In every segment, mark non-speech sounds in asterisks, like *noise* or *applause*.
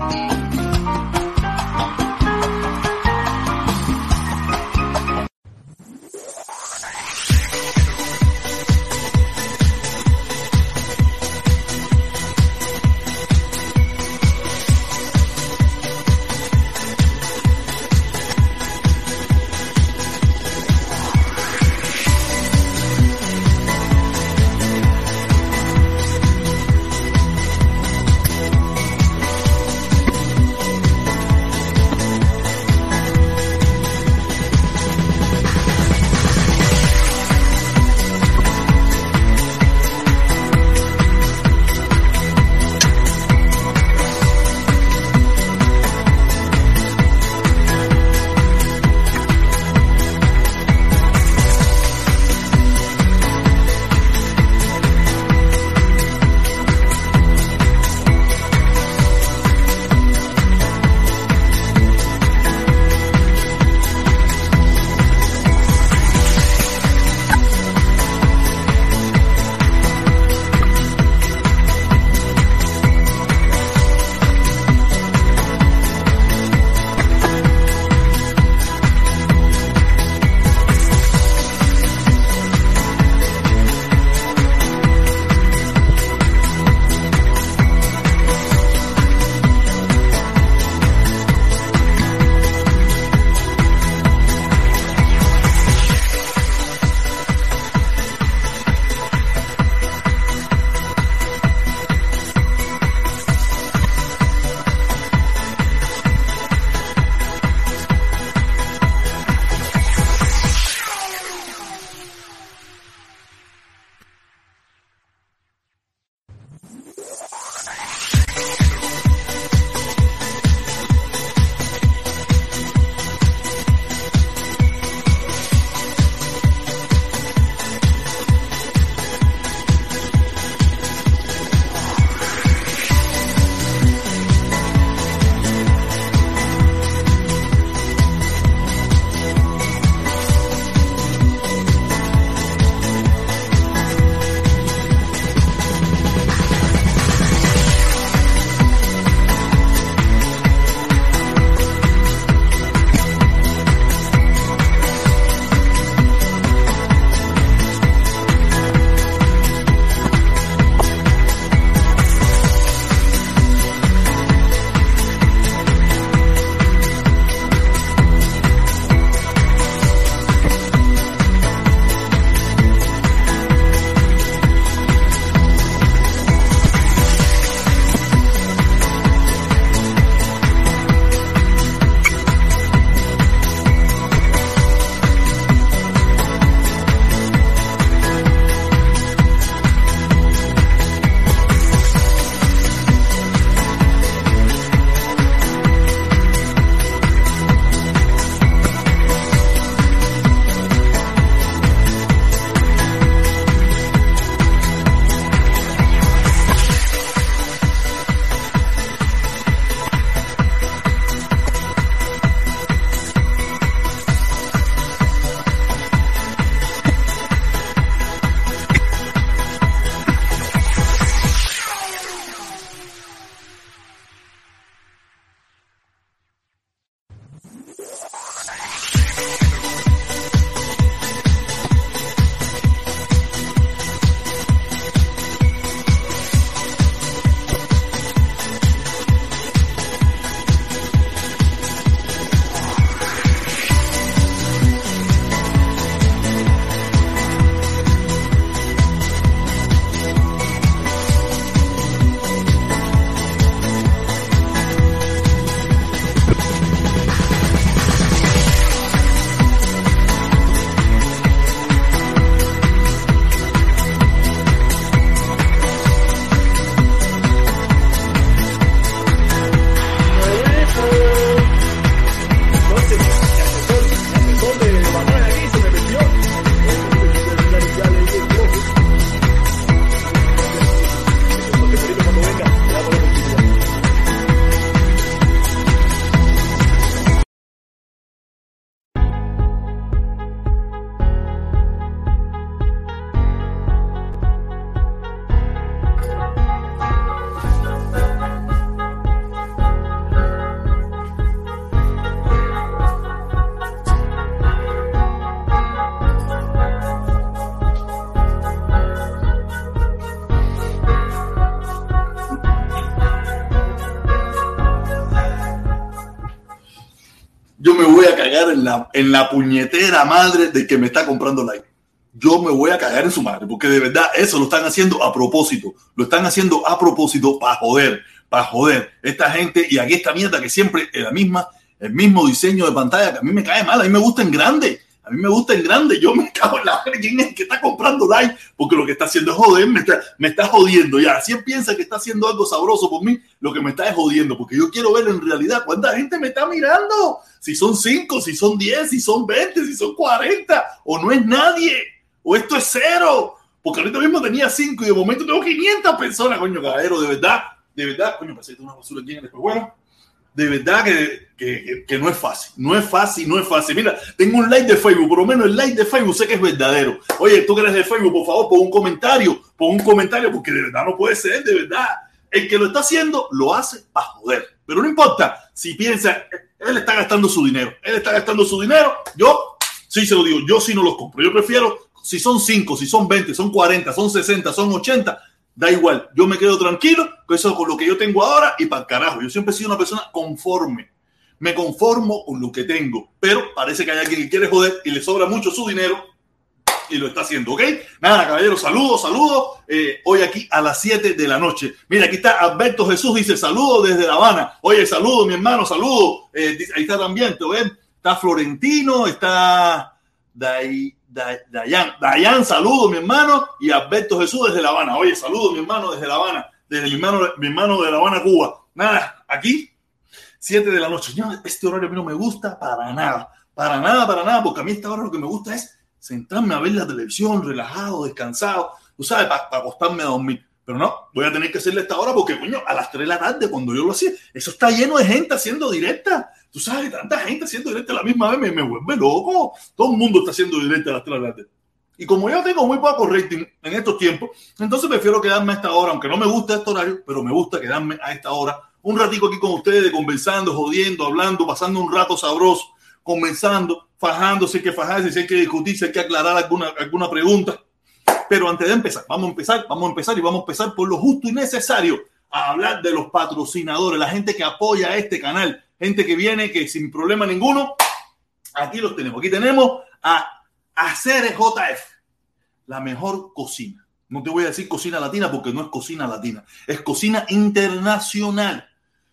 Bye. En la puñetera madre de que me está comprando like. Yo me voy a cagar en su madre, porque de verdad eso lo están haciendo a propósito. Lo están haciendo a propósito para joder, para joder. Esta gente y aquí esta mierda que siempre es la misma, el mismo diseño de pantalla que a mí me cae mal, a mí me gusta en grande. A mí me gusta en grande, yo me cago en la quién es que está comprando like, porque lo que está haciendo es joder, me está, me está jodiendo ya. Si él piensa que está haciendo algo sabroso por mí, lo que me está es jodiendo, porque yo quiero ver en realidad cuánta gente me está mirando. Si son 5, si son 10, si son 20, si son 40, o no es nadie, o esto es cero. Porque ahorita mismo tenía 5 y de momento tengo 500 personas, coño, caballero, de verdad, de verdad, coño, pasé una basura aquí en el bueno de verdad que, que, que, no es fácil, no es fácil, no es fácil. Mira, tengo un like de Facebook, por lo menos el like de Facebook sé que es verdadero. Oye, tú que eres de Facebook, por favor, pon un comentario, pon un comentario, porque de verdad no puede ser, de verdad. El que lo está haciendo lo hace para joder, pero no importa si piensa, él está gastando su dinero, él está gastando su dinero, yo sí se lo digo, yo sí no los compro, yo prefiero, si son 5, si son 20, son 40, son 60, son 80, da igual, yo me quedo tranquilo con eso, con lo que yo tengo ahora y para carajo. Yo siempre he sido una persona conforme. Me conformo con lo que tengo, pero parece que hay alguien que quiere joder y le sobra mucho su dinero y lo está haciendo, ¿ok? Nada, caballeros, saludos, saludos. Eh, hoy aquí a las 7 de la noche. Mira, aquí está Alberto Jesús, dice saludos desde La Habana. Oye, saludos, mi hermano, saludos. Eh, ahí está también, ¿te ven? Está Florentino, está Dai, Dayan, Dayan, saludo mi hermano, y Alberto Jesús desde La Habana. Oye, saludo mi hermano desde La Habana, desde mi hermano, mi hermano de La Habana, Cuba. Nada, aquí, 7 de la noche. este horario a mí no me gusta para nada, para nada, para nada, porque a mí esta hora lo que me gusta es sentarme a ver la televisión, relajado, descansado, tú sabes, para acostarme a dormir. Pero no, voy a tener que hacerle esta hora porque, coño, a las 3 de la tarde, cuando yo lo hacía, eso está lleno de gente haciendo directa. Tú sabes, tanta gente haciendo directo a la misma vez me, me vuelve loco. Todo el mundo está haciendo directo a las 3 de la tarde. Y como yo tengo muy poco rating en estos tiempos, entonces prefiero quedarme a esta hora, aunque no me gusta este horario, pero me gusta quedarme a esta hora, un ratico aquí con ustedes, conversando, jodiendo, hablando, pasando un rato sabroso, conversando, fajándose, que fajarse, si hay que discutir, si hay que aclarar alguna, alguna pregunta. Pero antes de empezar, vamos a empezar, vamos a empezar y vamos a empezar por lo justo y necesario a hablar de los patrocinadores, la gente que apoya este canal, gente que viene que sin problema ninguno, aquí los tenemos. Aquí tenemos a Hacer JF, la mejor cocina. No te voy a decir cocina latina porque no es cocina latina, es cocina internacional,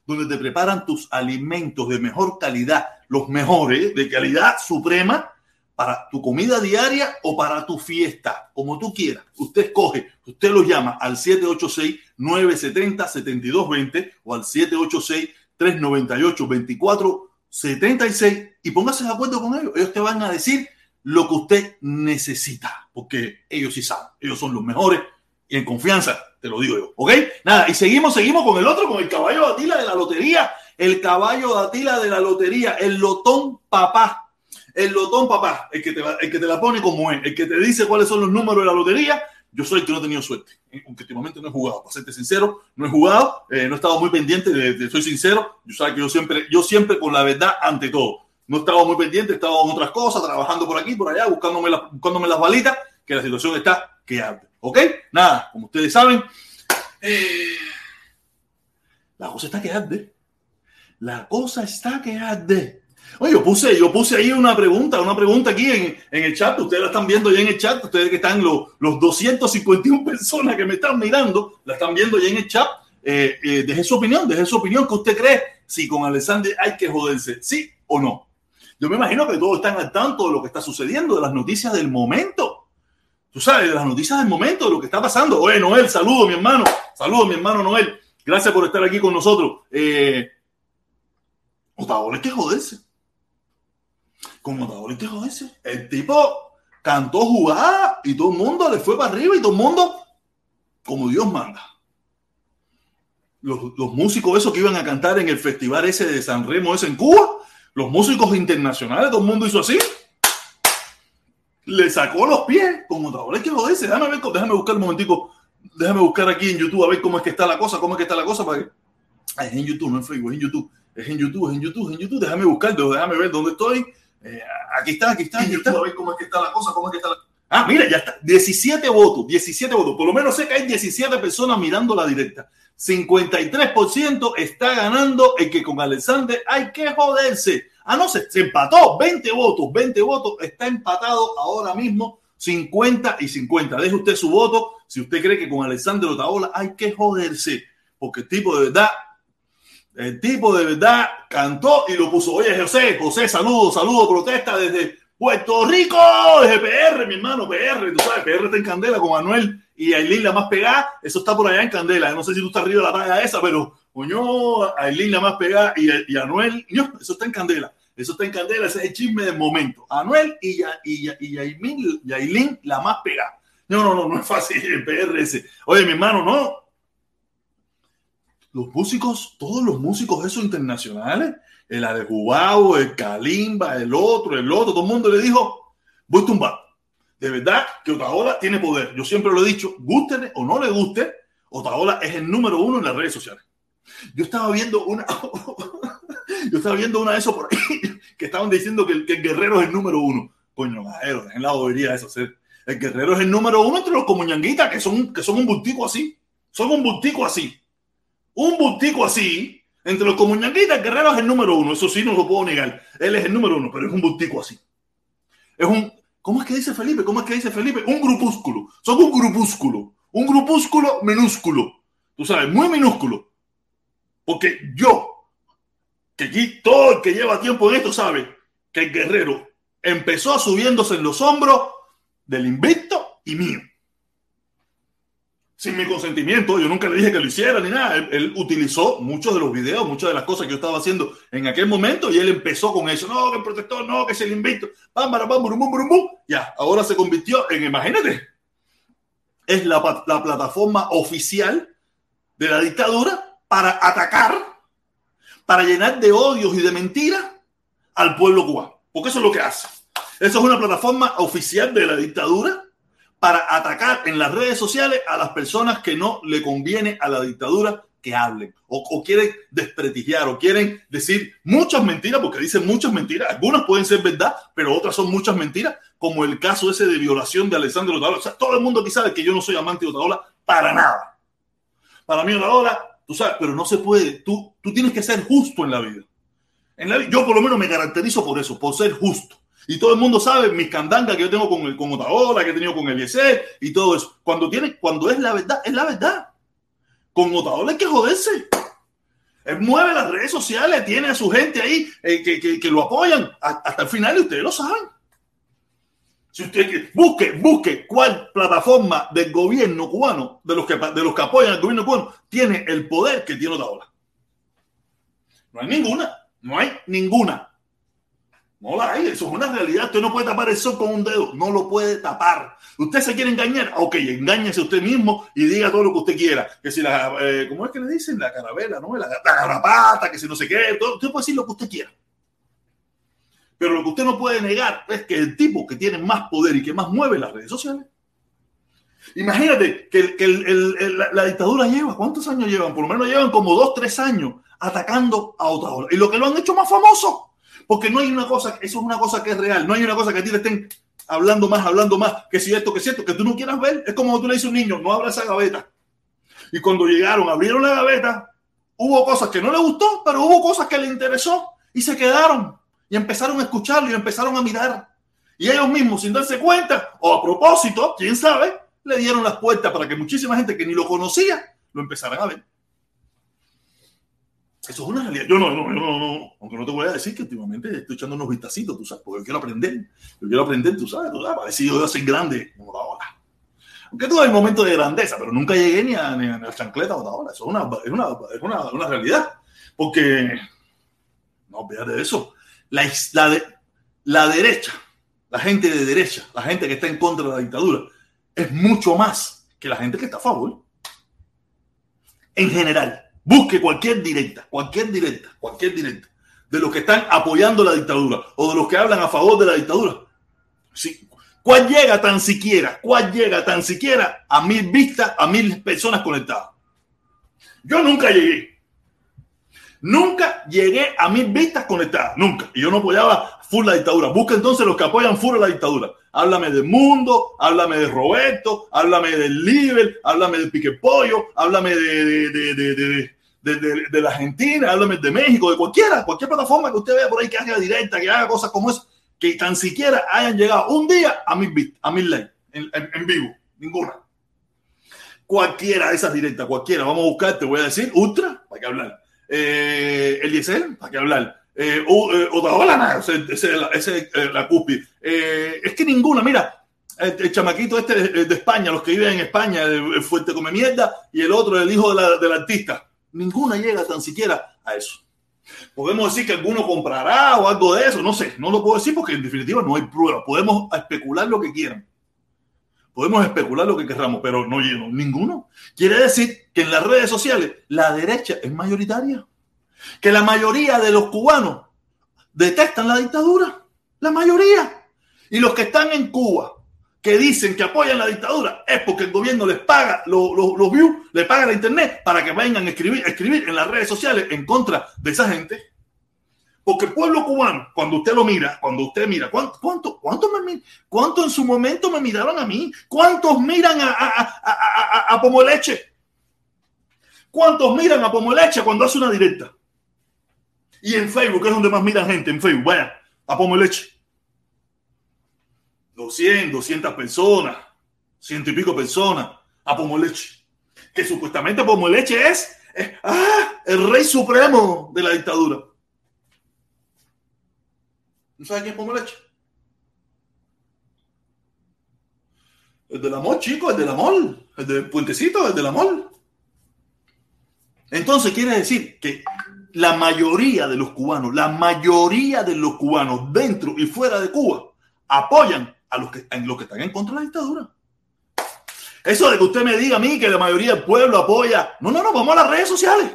donde te preparan tus alimentos de mejor calidad, los mejores, de calidad suprema, para tu comida diaria o para tu fiesta, como tú quieras. Usted escoge, usted lo llama al 786-970-7220 o al 786 398-2476 y póngase de acuerdo con ellos. Ellos te van a decir lo que usted necesita, porque ellos sí saben, ellos son los mejores y en confianza, te lo digo yo. ¿Ok? Nada, y seguimos, seguimos con el otro, con el caballo de Atila de la lotería, el caballo de Atila de la lotería, el lotón papá. El lotón papá, el que, te, el que te la pone como es, el que te dice cuáles son los números de la lotería yo soy el que no he tenido suerte, ¿eh? aunque últimamente no he jugado, para serte sincero, no he jugado, eh, no he estado muy pendiente, de, soy sincero, yo sabes que yo siempre, yo siempre con la verdad ante todo. No he estado muy pendiente, he estado en otras cosas, trabajando por aquí, por allá, buscándome, buscándome las balitas, que la situación está que arde. ¿Ok? Nada, como ustedes saben, eh, la cosa está que arde. La cosa está que arde. Oye, yo puse, yo puse ahí una pregunta, una pregunta aquí en, en, el chat. Ustedes la están viendo ya en el chat. Ustedes que están los, los 251 personas que me están mirando, la están viendo ya en el chat. Eh, eh, deje su opinión, deje su opinión. ¿Qué usted cree? Si con Alexander hay que joderse, sí o no. Yo me imagino que todos están al tanto de lo que está sucediendo, de las noticias del momento. Tú sabes, de las noticias del momento, de lo que está pasando. Oye, Noel, saludo, mi hermano. Saludo, mi hermano Noel. Gracias por estar aquí con nosotros. Eh, hay que joderse como te ese. El tipo cantó jugada y todo el mundo le fue para arriba y todo el mundo como Dios manda. Los, músicos esos que iban a cantar en el festival ese de San Remo, ese en Cuba, los músicos internacionales, todo el mundo hizo así. Le sacó los pies como Hay que joderse. Déjame, ver, déjame buscar un momentico. Déjame buscar aquí en YouTube a ver cómo es que está la cosa, cómo es que está la cosa para que... es en YouTube, no en Facebook, es en YouTube. Es en YouTube, es en YouTube, es en YouTube. Déjame buscar, déjame ver dónde estoy eh, aquí está, aquí está, aquí está. A ver cómo es que está la cosa, cómo es que está la... Ah, mira, ya está. 17 votos, 17 votos. Por lo menos sé que hay 17 personas mirando la directa. 53% está ganando el que con Alexander hay que joderse. Ah, no, se, se empató. 20 votos, 20 votos. Está empatado ahora mismo 50 y 50. Deje usted su voto si usted cree que con Alexander Otaola hay que joderse. Porque el tipo de verdad, el tipo de verdad cantó y lo puso. Oye, José, José, saludo, saludo, protesta desde Puerto Rico, desde PR, mi hermano, PR. Tú sabes, PR está en candela con Manuel y Aileen la más pegada. Eso está por allá en candela. No sé si tú estás arriba de la talla esa, pero coño, Aileen la más pegada y, y Anuel, eso está en candela. Eso está en candela, ese es el chisme del momento. Anuel y, y, y, Yailin, la más pegada. No, no, no, no es fácil PRS. Oye, mi hermano, no. Los músicos, todos los músicos esos internacionales, el Arejubao, el Kalimba, el otro, el otro, todo el mundo le dijo, voy a tumbar. De verdad que Otaola tiene poder. Yo siempre lo he dicho, guste o no le guste, Otaola es el número uno en las redes sociales. Yo estaba viendo una, *laughs* yo estaba viendo una de esos por ahí que estaban diciendo que que el guerrero es el número uno. Coño, majero, en la bobería eso. Ser. El guerrero es el número uno entre los comuñanguitas, que son, que son un bultico así. Son un bultico así. Un bultico así. Entre los comuñanguitas, guerrero es el número uno. Eso sí, no lo puedo negar. Él es el número uno, pero es un bultico así. Es un. ¿Cómo es que dice Felipe? ¿Cómo es que dice Felipe? Un grupúsculo. Son un grupúsculo. Un grupúsculo minúsculo. Tú sabes, muy minúsculo. Porque yo, que aquí todo el que lleva tiempo en esto sabe que el guerrero empezó subiéndose en los hombros del invicto y mío. Sin mi consentimiento, yo nunca le dije que lo hiciera ni nada. Él, utilizó muchos de los videos, muchas de las cosas que yo estaba haciendo en aquel momento y él empezó con eso. No, que el protector, no, que es el invicto. Pam, pam, pam, burum, burum, burum. Ya, ahora se convirtió en, imagínate, es la, la plataforma oficial de la dictadura para atacar para llenar de odios y de mentiras al pueblo cubano. Porque eso es lo que hace. Eso es una plataforma oficial de la dictadura para atacar en las redes sociales a las personas que no le conviene a la dictadura que hablen o, quieren desprestigiar o quieren decir muchas mentiras, porque dicen muchas mentiras. Algunas pueden ser verdad, pero otras son muchas mentiras, como el caso ese de violación de Alessandro Otaola. O sea, todo el mundo aquí sabe que yo no soy amante de Otaola para nada. Para mí Otaola Tú sabes, pero no se puede. Tú, tú tienes que ser justo en la vida. En la, yo por lo menos me caracterizo por eso, por ser justo. Y todo el mundo sabe mis candangas que yo tengo con, el, con Otaola, que he tenido con Eliezer y todo eso. Cuando, tiene, cuando es la verdad, es la verdad. Con Otaola hay que joderse. Él mueve las redes sociales, tiene a su gente ahí eh, que, que, que, lo apoyan hasta el final y ustedes lo saben. Si usted busque, busque cuál plataforma del gobierno cubano, de los que, de los que apoyan al gobierno cubano, tiene el poder que tiene Otaola. No hay ninguna, no hay ninguna. No la hay, eso es una realidad. Usted no puede tapar el sol con un dedo, no lo puede tapar. Usted se quiere engañar, ok, engáñese usted mismo y diga todo lo que usted quiera. Que si la, eh, ¿cómo es que le dicen? La carabela, ¿no? La, la garrapata, que si no sé qué, todo, usted puede decir lo que usted quiera. Pero lo que usted no puede negar es que el tipo que tiene más poder y que más mueve las redes sociales. Imagínate que, la, dictadura lleva, ¿cuántos años llevan? Por lo menos llevan como dos, tres años atacando a otra Y lo que lo han hecho más famoso. Porque no hay una cosa, eso es una cosa que es real. No hay una cosa que a ti te estén hablando más, hablando más, que si esto, que si esto, que tú no quieras ver. Es como tú le dices a un niño, no abra esa gaveta. Y cuando llegaron, abrieron la gaveta, hubo cosas que no le gustó, pero hubo cosas que le interesó y se quedaron. Y empezaron a escucharlo y empezaron a mirar. Y ellos mismos, sin darse cuenta, o a propósito, quién sabe, le dieron las puertas para que muchísima gente que ni lo conocía lo empezaran a ver. Eso es una realidad. Yo no, no, no, no, aunque no te voy a decir que últimamente estoy echando unos vistacitos, tú sabes, porque yo quiero aprender. Yo quiero aprender, tú sabes, tú sabes, para decir yo ser grande como la ola. Aunque tuve el momento de grandeza, pero nunca llegué ni a, ni a la chancleta o la ola. Eso es una, es una, es una, una realidad. Porque, no, olvídate de eso la, la, la derecha, la gente de derecha, la gente que está en contra de la dictadura, es mucho más que la gente que está a favor. En general, busque cualquier directa, cualquier directa, cualquier directa, de los que están apoyando la dictadura o de los que hablan a favor de la dictadura. Sí. ¿Cuál llega tan siquiera? ¿Cuál llega tan siquiera a mil vistas, a mil personas conectadas? Yo nunca llegué. Nunca llegué a mil vistas conectadas, nunca. Y yo no apoyaba full la dictadura. Busca entonces los que apoyan full la dictadura. Háblame del mundo, háblame de Roberto, háblame del Liber, háblame del Pique Pollo, háblame de, de, la Argentina, háblame de México, de cualquiera, cualquier plataforma que usted vea por ahí que haga directa, que haga cosas como eso, que tan siquiera hayan llegado un día a mil, a mil likes en, vivo. Ninguna. Cualquiera de esas directas, cualquiera. Vamos a buscar, te voy a decir, Ultra, para que hablar. Eh, Eliezer, para que hablar. Eh, Otaola, ese, eh, la cúspide. Eh, es que ninguna, mira, el, chamaquito este de, España, los que viven en España, el, fuerte come mierda, y el otro, el hijo del artista. Ninguna llega tan siquiera a eso. Podemos decir que alguno comprará o algo de eso, no sé, no lo puedo decir porque en definitiva no hay prueba. Podemos especular lo que quieran. Podemos especular lo que queramos, pero no lleno ninguno. Quiere decir que en las redes sociales la derecha es mayoritaria que la mayoría de los cubanos detestan la dictadura. La mayoría. Y los que están en Cuba, que dicen que apoyan la dictadura, es porque el gobierno les paga los, los, views, les paga la internet para que vengan a escribir, escribir en las redes sociales en contra de esa gente. Porque el pueblo cubano, cuando usted lo mira, cuando usted mira, ¿cuánto, cuánto, cuánto, me, cuánto en su momento me miraron a mí? ¿Cuántos miran a, a, a, a Pomoleche? ¿Cuántos miran a Pomoleche cuando hace una directa? Y en Facebook, que es donde más miran gente, en Facebook, vaya, a Pomo Leche. 200, 200 personas, ciento y pico personas, a Pomo Leche. Que supuestamente Pomo Leche es, ah, el rey supremo de la dictadura. ¿No sabes quién es Pomo Leche? El del amor, chico, el del amor, el del puentecito, el del amor. Entonces quiere decir que la mayoría de los cubanos, la mayoría de los cubanos dentro y fuera de Cuba apoyan a los que, los que están en contra de la dictadura. Eso de que usted me diga a mí que la mayoría del pueblo apoya. No, no, no, vamos a las redes sociales.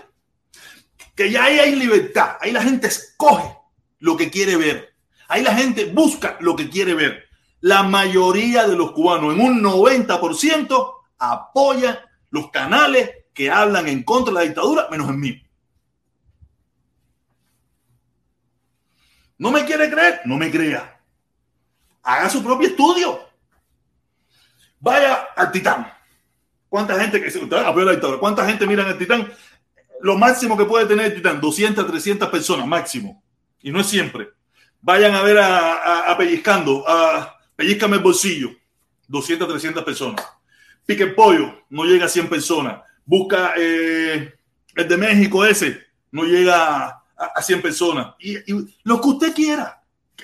Que ya ahí hay libertad. Ahí la gente escoge lo que quiere ver. Ahí la gente busca lo que quiere ver. La mayoría de los cubanos, en un 90%, apoyan los canales que hablan en contra de la dictadura, menos en mí. ¿No me quiere creer? No me crea. Haga su propio estudio. Vaya al Titán. ¿Cuánta gente que se la ¿Cuánta gente mira en el Titán? Lo máximo que puede tener el Titán, 200, 300 personas máximo. Y no es siempre. Vayan a ver a, Pellizcando, a Pellizcame el bolsillo, 200, 300 personas. Pique el pollo, no llega a 100 personas. Busca eh, el de México ese, no llega a a, 100 personas. Y, lo que usted quiera.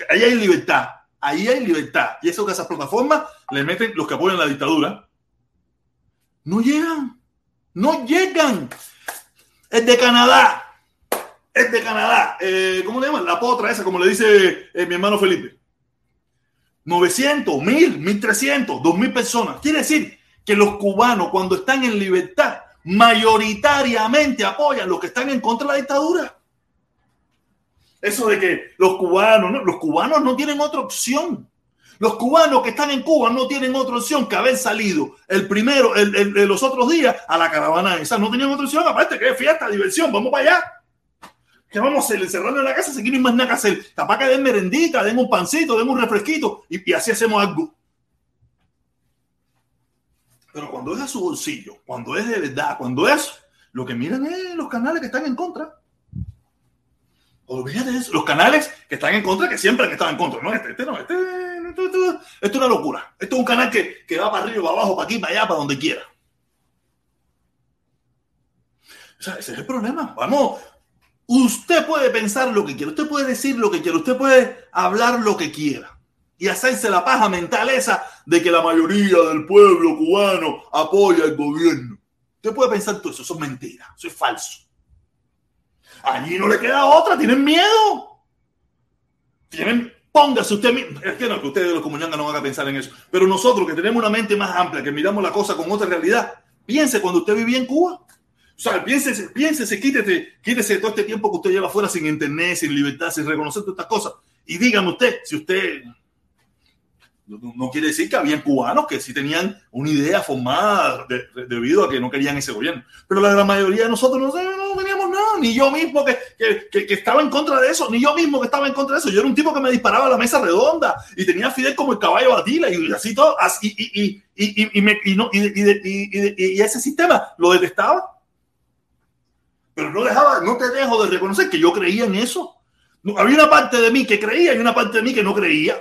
Ahí hay libertad. Ahí hay libertad. Y eso que esas plataformas le meten los que apoyan la dictadura. No llegan. No llegan. Es de Canadá. Es de Canadá. Eh, ¿Cómo le llaman? La potra esa, como le dice eh, mi hermano Felipe. 900, 1000, 1300, 2000 personas. Quiere decir que los cubanos, cuando están en libertad, mayoritariamente apoyan los que están en contra de la dictadura. Eso de que los cubanos, ¿no? los cubanos no tienen otra opción. Los cubanos que están en Cuba no tienen otra opción que haber salido el primero, el, de los otros días a la caravana esa. No tenían otra opción, aparte que es fiesta, diversión, vamos para allá. Que vamos a? Encerrarnos en la casa, aquí no más nada que hacer. Capaz que den merendita, den un pancito, den un refresquito y, y así hacemos algo. Pero cuando es a su bolsillo, cuando es de verdad, cuando es, lo que miran es los canales que están en contra. Olvídate de eso. Los canales que están en contra, que siempre han estado en contra. No, este, este no, este, esto, es una locura. Esto es un canal que, que va para arriba, para abajo, para aquí, para allá, para donde quiera. O sea, ese es el problema. Vamos, usted puede pensar lo que quiera, usted puede decir lo que quiera, usted puede hablar lo que quiera y hacerse la paja mental esa de que la mayoría del pueblo cubano apoya al gobierno. Usted puede pensar todo eso, eso es mentira, eso es falso. Allí no le queda otra, tienen miedo. Tienen, póngase usted mismo. Es que no, que ustedes los comunantes no van a pensar en eso. Pero nosotros que tenemos una mente más amplia, que miramos la cosa con otra realidad, piense cuando usted vivía en Cuba. O sea, piénsese, piénsese, quítese, quítese todo este tiempo que usted lleva afuera sin internet, sin libertad, sin reconocer todas estas cosas. Y dígame usted, si usted no, quiere decir que había cubanos que sí tenían una idea formada debido a que no querían ese gobierno. Pero la, mayoría de nosotros no, no, teníamos nada, ni yo mismo que, que, que, estaba en contra de eso, ni yo mismo que estaba en contra de eso. Yo era un tipo que me disparaba a la mesa redonda y tenía a Fidel como el caballo batila y así todo. Y, ese sistema lo detestaba. Pero no dejaba, no te dejo de reconocer que yo creía en eso. había una parte de mí que creía y una parte de mí que no creía.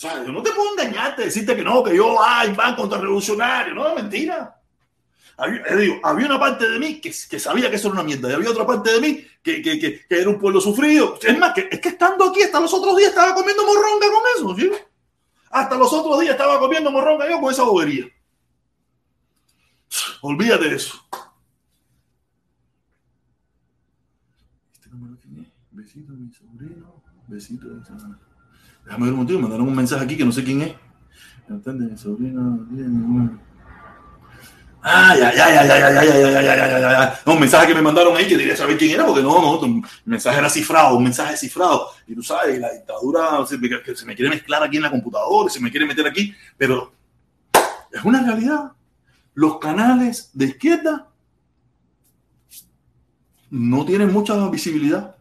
O sea, yo no te puedo engañarte, decirte que no, que yo, ay, van contra revolucionario. No, mentira. Había, eh, digo, había una parte de mí que, que, sabía que eso era una mierda y había otra parte de mí que, que, que, era un pueblo sufrido. Es más, es que estando aquí hasta los otros días estaba comiendo morronga con eso. ¿sí? Hasta los otros días estaba comiendo morronga yo con esa bobería. Olvídate de eso. Este número? Besito de mi sobrino. Besito de esa. Déjame ver un motivo. Mandaron un mensaje aquí que no sé quién es. ¿Entiendes? Mi sobrino. Ah, ya, ya, ya, ya, ya, ya, ya, ya, ya, ya, un mensaje que me mandaron ahí que quería saber quién era, porque no, no, un mensaje era cifrado, un mensaje cifrado. Y tú sabes, la dictadura se me, se me quiere mezclar aquí en la computadora, se me quiere meter aquí, pero es una realidad. Los canales de izquierda no tienen mucha visibilidad.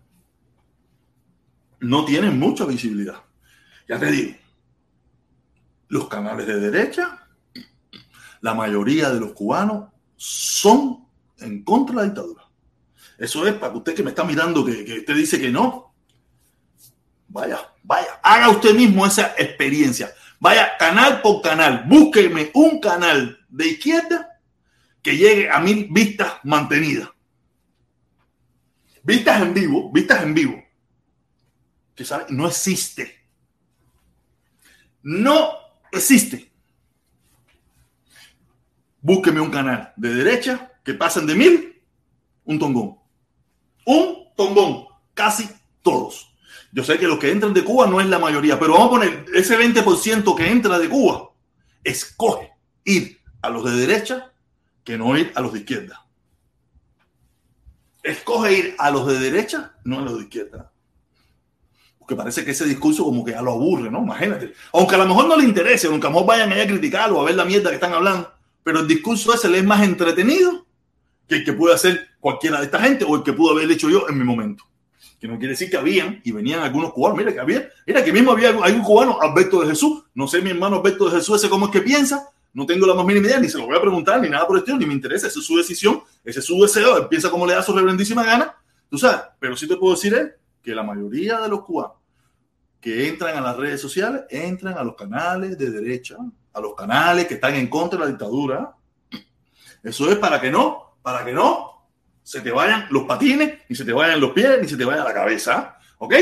No tienen mucha visibilidad. Ya te digo, los canales de derecha la mayoría de los cubanos son en contra de la dictadura. Eso es para usted que me está mirando, que, que usted dice que no. Vaya, vaya, haga usted mismo esa experiencia. Vaya canal por canal, búsqueme un canal de izquierda que llegue a mil vistas mantenidas. Vistas en vivo, vistas en vivo. Que sabe, no existe. No existe búsqueme un canal de derecha que pasen de mil, un tongón. Un tongón, casi todos. Yo sé que los que entran de Cuba no es la mayoría, pero vamos a poner ese 20% que entra de Cuba, escoge ir a los de derecha que no ir a los de izquierda. Escoge ir a los de derecha, no a los de izquierda. Porque parece que ese discurso como que ya lo aburre, ¿no? Imagínate. Aunque a lo mejor no le interese, aunque a lo mejor vayan allá a criticarlo, a ver la mierda que están hablando pero el discurso ese le es más entretenido que el que puede hacer cualquiera de esta gente o el que pudo haber hecho yo en mi momento. Que no quiere decir que habían y venían algunos cubanos. Mira que había, mira que mismo había un cubano, Alberto de Jesús. No sé, mi hermano Alberto de Jesús, ese cómo es que piensa. No tengo la más mínima idea, ni se lo voy a preguntar, ni nada por el estilo, ni me interesa. Esa es su decisión, ese es su deseo. Él piensa como le da su reverendísima gana. Tú sabes, pero sí te puedo decir es que la mayoría de los cubanos que entran a las redes sociales entran a los canales de derecha, a los canales que están en contra de la dictadura. Eso es para que no, para que no se te vayan los patines, ni se te vayan los pies, ni se te vaya la cabeza. ¿Ok?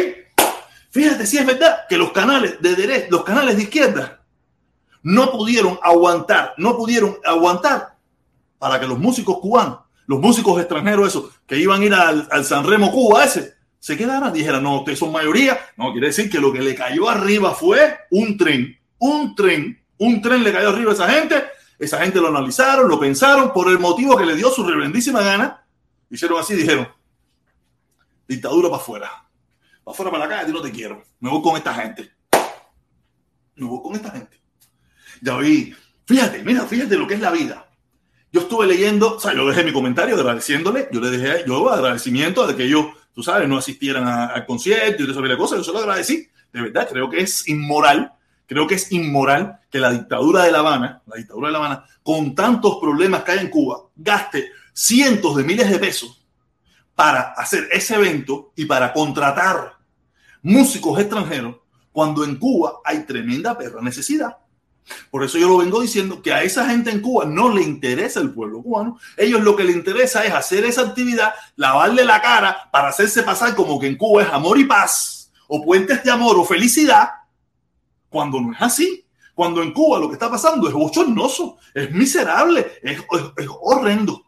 Fíjate si es verdad que los canales de derecha, los canales de izquierda, no pudieron aguantar, no pudieron aguantar para que los músicos cubanos, los músicos extranjeros, esos que iban a ir al, al San Remo Cuba ese, se quedaran, dijeran, no, ustedes son mayoría. No, quiere decir que lo que le cayó arriba fue un tren, un tren un tren le cayó arriba a esa gente, esa gente lo analizaron, lo pensaron, por el motivo que le dio su reverendísima gana, hicieron así, dijeron, dictadura para afuera, para afuera para la calle, no te quiero, me voy con esta gente, me voy con esta gente. Ya vi, fíjate, mira, fíjate lo que es la vida. Yo estuve leyendo, o sea, yo dejé mi comentario agradeciéndole, yo le dejé, yo agradecimiento de que ellos, tú sabes, no asistieran al concierto y de esa cosas, yo se lo agradecí. De verdad, creo que es inmoral Creo que es inmoral que la dictadura de La Habana, la dictadura de La Habana, con tantos problemas que hay en Cuba, gaste cientos de miles de pesos para hacer ese evento y para contratar músicos extranjeros cuando en Cuba hay tremenda perra necesidad. Por eso yo lo vengo diciendo que a esa gente en Cuba no le interesa el pueblo cubano. Ellos lo que les interesa es hacer esa actividad, lavarle la cara para hacerse pasar como que en Cuba es amor y paz, o puentes de amor o felicidad, cuando no es así. Cuando en Cuba lo que está pasando es bochornoso, es miserable, es, horrendo.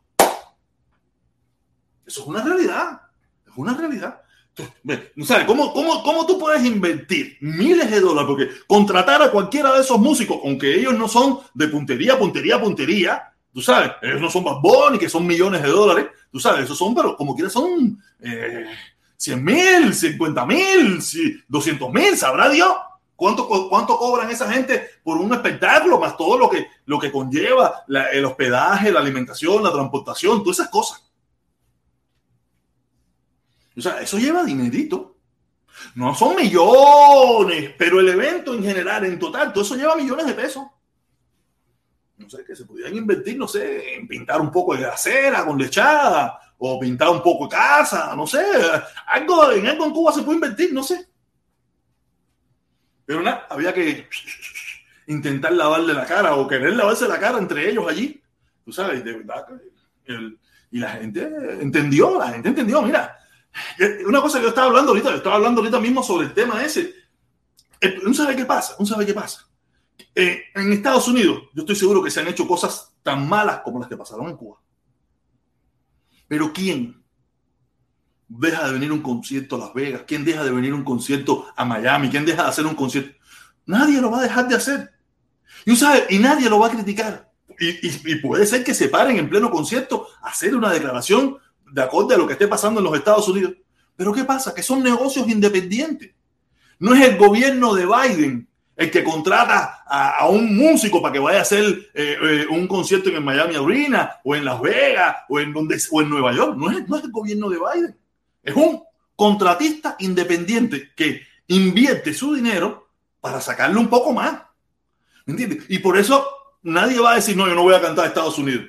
Eso es una realidad. Es una realidad. No sabes, ¿cómo, cómo, cómo tú puedes invertir miles de dólares? Porque contratar a cualquiera de esos músicos, aunque ellos no son de puntería, puntería, puntería, tú sabes, ellos no son más y que son millones de dólares, tú sabes, esos son, pero como quiera son eh, 100 mil, 50 mil, 200 mil, sabrá Dios. ¿Cuánto, ¿Cuánto cobran esa gente por un espectáculo? Más todo lo que, lo que conlleva el hospedaje, la alimentación, la transportación, todas esas cosas. O sea, eso lleva dinerito. No son millones, pero el evento en general, en total, todo eso lleva millones de pesos. no sé, que se pudieran invertir, no sé, en pintar un poco de acera con lechada o pintar un poco de casa, no sé, algo en algo en Cuba se puede invertir, no sé. Pero nada, había que intentar lavarle la cara o querer lavarse la cara entre ellos allí, tú sabes, de verdad. y la gente entendió, la gente entendió, mira, una cosa que yo estaba hablando ahorita, yo estaba hablando ahorita mismo sobre el tema ese. ¿Un sabe qué pasa? ¿Un sabe qué pasa? Eh, en Estados Unidos, yo estoy seguro que se han hecho cosas tan malas como las que pasaron en Cuba. Pero ¿quién deja de venir un concierto a Las Vegas? ¿Quién deja de venir un concierto a Miami? ¿Quién deja de hacer un concierto? Nadie lo va a dejar de hacer. Y, sabe, y nadie lo va a criticar. Y, puede ser que se paren en pleno concierto a hacer una declaración de acuerdo a lo que esté pasando en los Estados Unidos. Pero ¿qué pasa? Que son negocios independientes. No es el gobierno de Biden el que contrata a, un músico para que vaya a hacer eh, eh, un concierto en Miami Arena o en Las Vegas o en, donde, o en Nueva York. No es, no es el gobierno de Biden. Es un contratista independiente que invierte su dinero para sacarle un poco más. ¿Me entiendes? Y por eso nadie va a decir, no, yo no voy a cantar a Estados Unidos.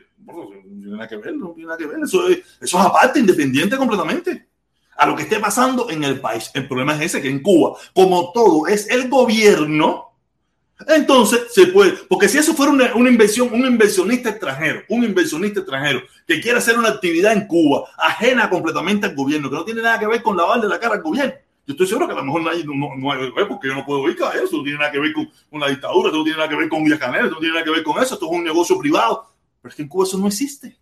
No nada que ver, no tiene nada que ver. Eso eso es aparte, independiente completamente a lo que esté pasando en el país. El problema es ese, que en Cuba, como todo es el gobierno, entonces se puede, porque si eso fuera una, inversión, un inversionista extranjero, un inversionista extranjero que quiere hacer una actividad en Cuba ajena completamente al gobierno, que no tiene nada que ver con lavarle la cara al gobierno, yo estoy seguro que a lo mejor nadie, no, no, hay, porque yo no puedo oír a eso, no tiene nada que ver con una dictadura, no tiene nada que ver con Díaz Canel, no tiene nada que ver con eso, esto es un negocio privado, pero es que en Cuba eso no existe.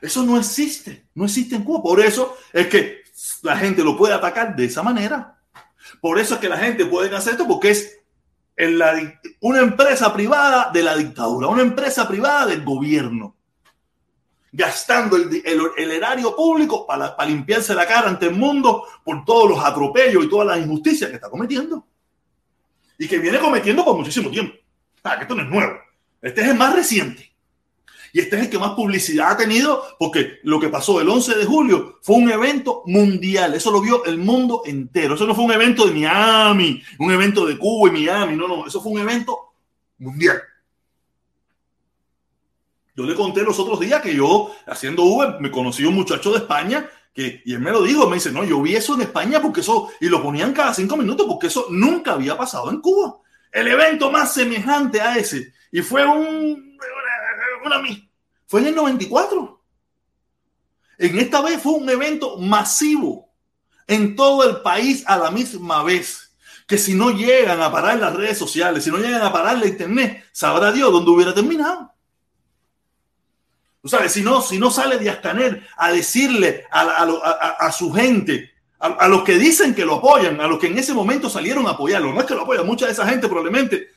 Eso no existe, no existe en Cuba. Por eso es que la gente lo puede atacar de esa manera. Por eso es que la gente puede hacer esto porque es una empresa privada de la dictadura, una empresa privada del gobierno, gastando el, erario público para, para, limpiarse la cara ante el mundo por todos los atropellos y todas las injusticias que está cometiendo. Y que viene cometiendo por muchísimo tiempo. Ah, que esto no es nuevo. Este es el más reciente. Y este es el que más publicidad ha tenido porque lo que pasó el 11 de julio fue un evento mundial. Eso lo vio el mundo entero. Eso no fue un evento de Miami, un evento de Cuba y Miami. No, no, eso fue un evento mundial. Yo le conté los otros días que yo, haciendo Uber, me conocí un muchacho de España que, y él me lo dijo, me dice, no, yo vi eso en España porque eso, y lo ponían cada cinco minutos porque eso nunca había pasado en Cuba. El evento más semejante a ese. Y fue un, fue en el 94. En esta vez fue un evento masivo en todo el país a la misma vez. Que si no llegan a parar las redes sociales, si no llegan a parar la internet, sabrá Dios dónde hubiera terminado. Tú sabes, si no, si no sale Díaz Canel a decirle a, su gente, a, los que dicen que lo apoyan, a los que en ese momento salieron a apoyarlo, no es que lo apoyan, mucha de esa gente probablemente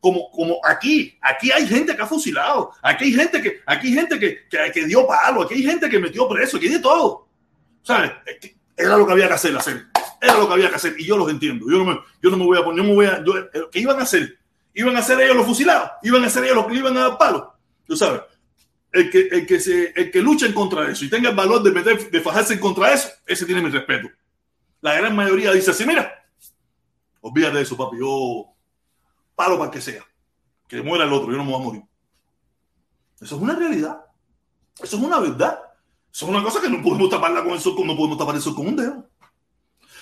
como, como aquí, aquí hay gente que ha fusilado, aquí hay gente que, aquí hay gente que, que, dio palo, aquí hay gente que metió preso, aquí hay de todo. ¿Sabes? Era lo que había que hacer, hacer. Era lo que había que hacer. Y yo los entiendo. Yo no me, yo no me voy a poner, yo me voy a. ¿Qué iban a hacer? ¿Iban a ser ellos los fusilados? ¿Iban a ser ellos los que iban a dar palo? Tú sabes. El que, el que, se, el que lucha en contra de eso y tenga el valor de, meter, de fajarse en contra de eso, ese tiene mi respeto. La gran mayoría dice así: mira, olvídate de eso, papi. Yo palo para que sea. Que muera el otro, yo no me voy a morir. Eso es una realidad. Eso es una verdad. Eso es una cosa que no podemos taparla con eso, no podemos tapar eso con un dedo.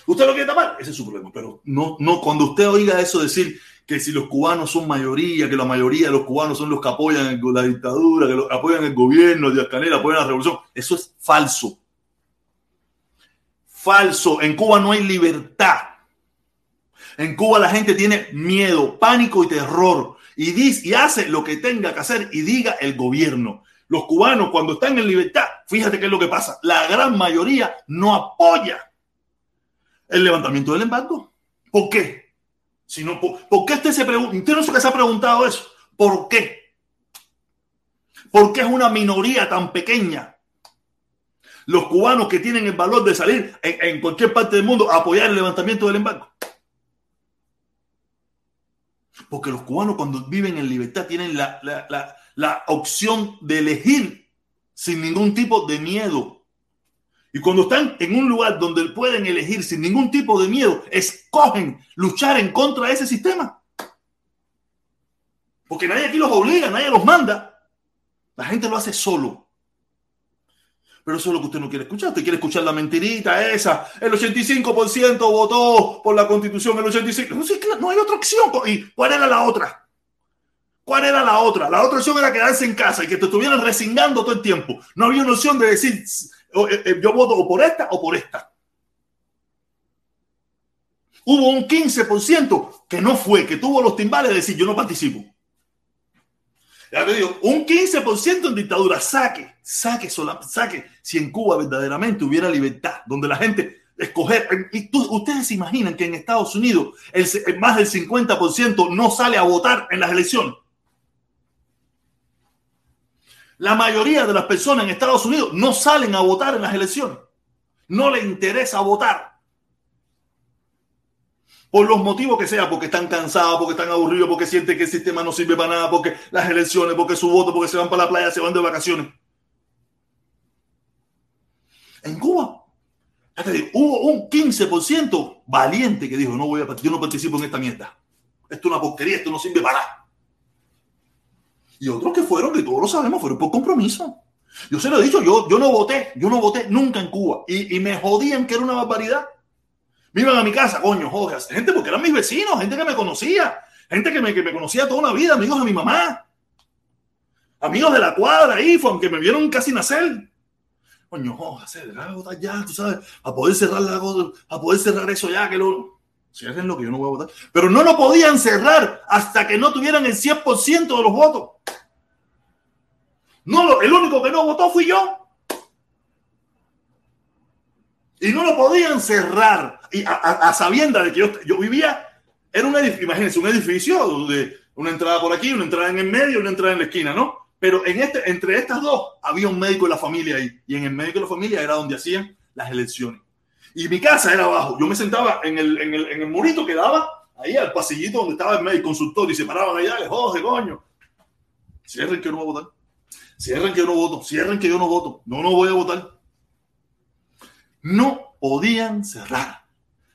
Usted lo quiere tapar, ese es su problema. Pero no, no, cuando usted oiga eso decir que si los cubanos son mayoría, que la mayoría de los cubanos son los que apoyan la dictadura, que apoyan el gobierno, de Canel, apoyan la revolución, eso es falso. Falso. En Cuba no hay libertad. En Cuba la gente tiene miedo, pánico y terror y dice y hace lo que tenga que hacer y diga el gobierno. Los cubanos cuando están en libertad, fíjate qué es lo que pasa. La gran mayoría no apoya el levantamiento del embargo. ¿Por qué? Si no, ¿por, qué usted se pregunta? Usted no se ha preguntado eso. ¿Por qué? ¿Por qué es una minoría tan pequeña? Los cubanos que tienen el valor de salir en, cualquier parte del mundo a apoyar el levantamiento del embargo. Porque los cubanos cuando viven en libertad tienen la, opción de elegir sin ningún tipo de miedo. Y cuando están en un lugar donde pueden elegir sin ningún tipo de miedo, escogen luchar en contra de ese sistema. Porque nadie aquí los obliga, nadie los manda. La gente lo hace solo. Pero eso es lo que usted no quiere escuchar. Usted quiere escuchar la mentirita esa. El 85% votó por la constitución. El 85%. No, hay otra opción. ¿Y cuál era la otra? ¿Cuál era la otra? La otra opción era quedarse en casa y que te estuvieran resignando todo el tiempo. No había una opción de decir, yo voto o por esta o por esta. Hubo un 15% que no fue, que tuvo los timbales de decir, yo no participo. Ya te digo, un 15% en dictadura, saque, saque, sola, saque. Si en Cuba verdaderamente hubiera libertad, donde la gente escoger, y ustedes se imaginan que en Estados Unidos más del 50% no sale a votar en las elecciones. La mayoría de las personas en Estados Unidos no salen a votar en las elecciones. No les interesa votar. Por los motivos que sea, porque están cansados, porque están aburridos, porque sienten que el sistema no sirve para nada, porque las elecciones, porque su voto, porque se van para la playa, se van de vacaciones. En Cuba, hubo un 15% valiente que dijo, no voy a, yo no participo en esta mierda. Esto es una porquería, esto no sirve para nada. Y otros que fueron, que todos lo sabemos, fueron por compromiso. Yo se lo he dicho, yo, yo no voté, yo no voté nunca en Cuba. Y, me jodían que era una barbaridad. Me iban a mi casa, coño, joder, gente porque eran mis vecinos, gente que me conocía, gente que me, que me conocía toda una vida, amigos de mi mamá, amigos de la cuadra, ahí, aunque me vieron casi nacer. Coño, votar ya, tú sabes, a poder cerrar la a poder cerrar eso ya, que lo Cierren lo que yo no voy a votar. Pero no lo podían cerrar hasta que no tuvieran el 100% de los votos. No, el único que no votó fui yo. Y no lo podían cerrar. Y a, sabienda de que yo, vivía, era un edificio, imagínense, un edificio de una entrada por aquí, una entrada en el medio, una entrada en la esquina, ¿no? Pero en este, entre estas dos había un médico de la familia ahí. Y en el médico de la familia era donde hacían las elecciones. Y mi casa era abajo. Yo me sentaba en el, en el, el murito que daba ahí al pasillito donde estaba el médico consultor y se paraban allá, jode, coño. Cierren que no voy a votar. Cierren que yo no voto. Cierren que yo no voto. No, no voy a votar. No podían cerrar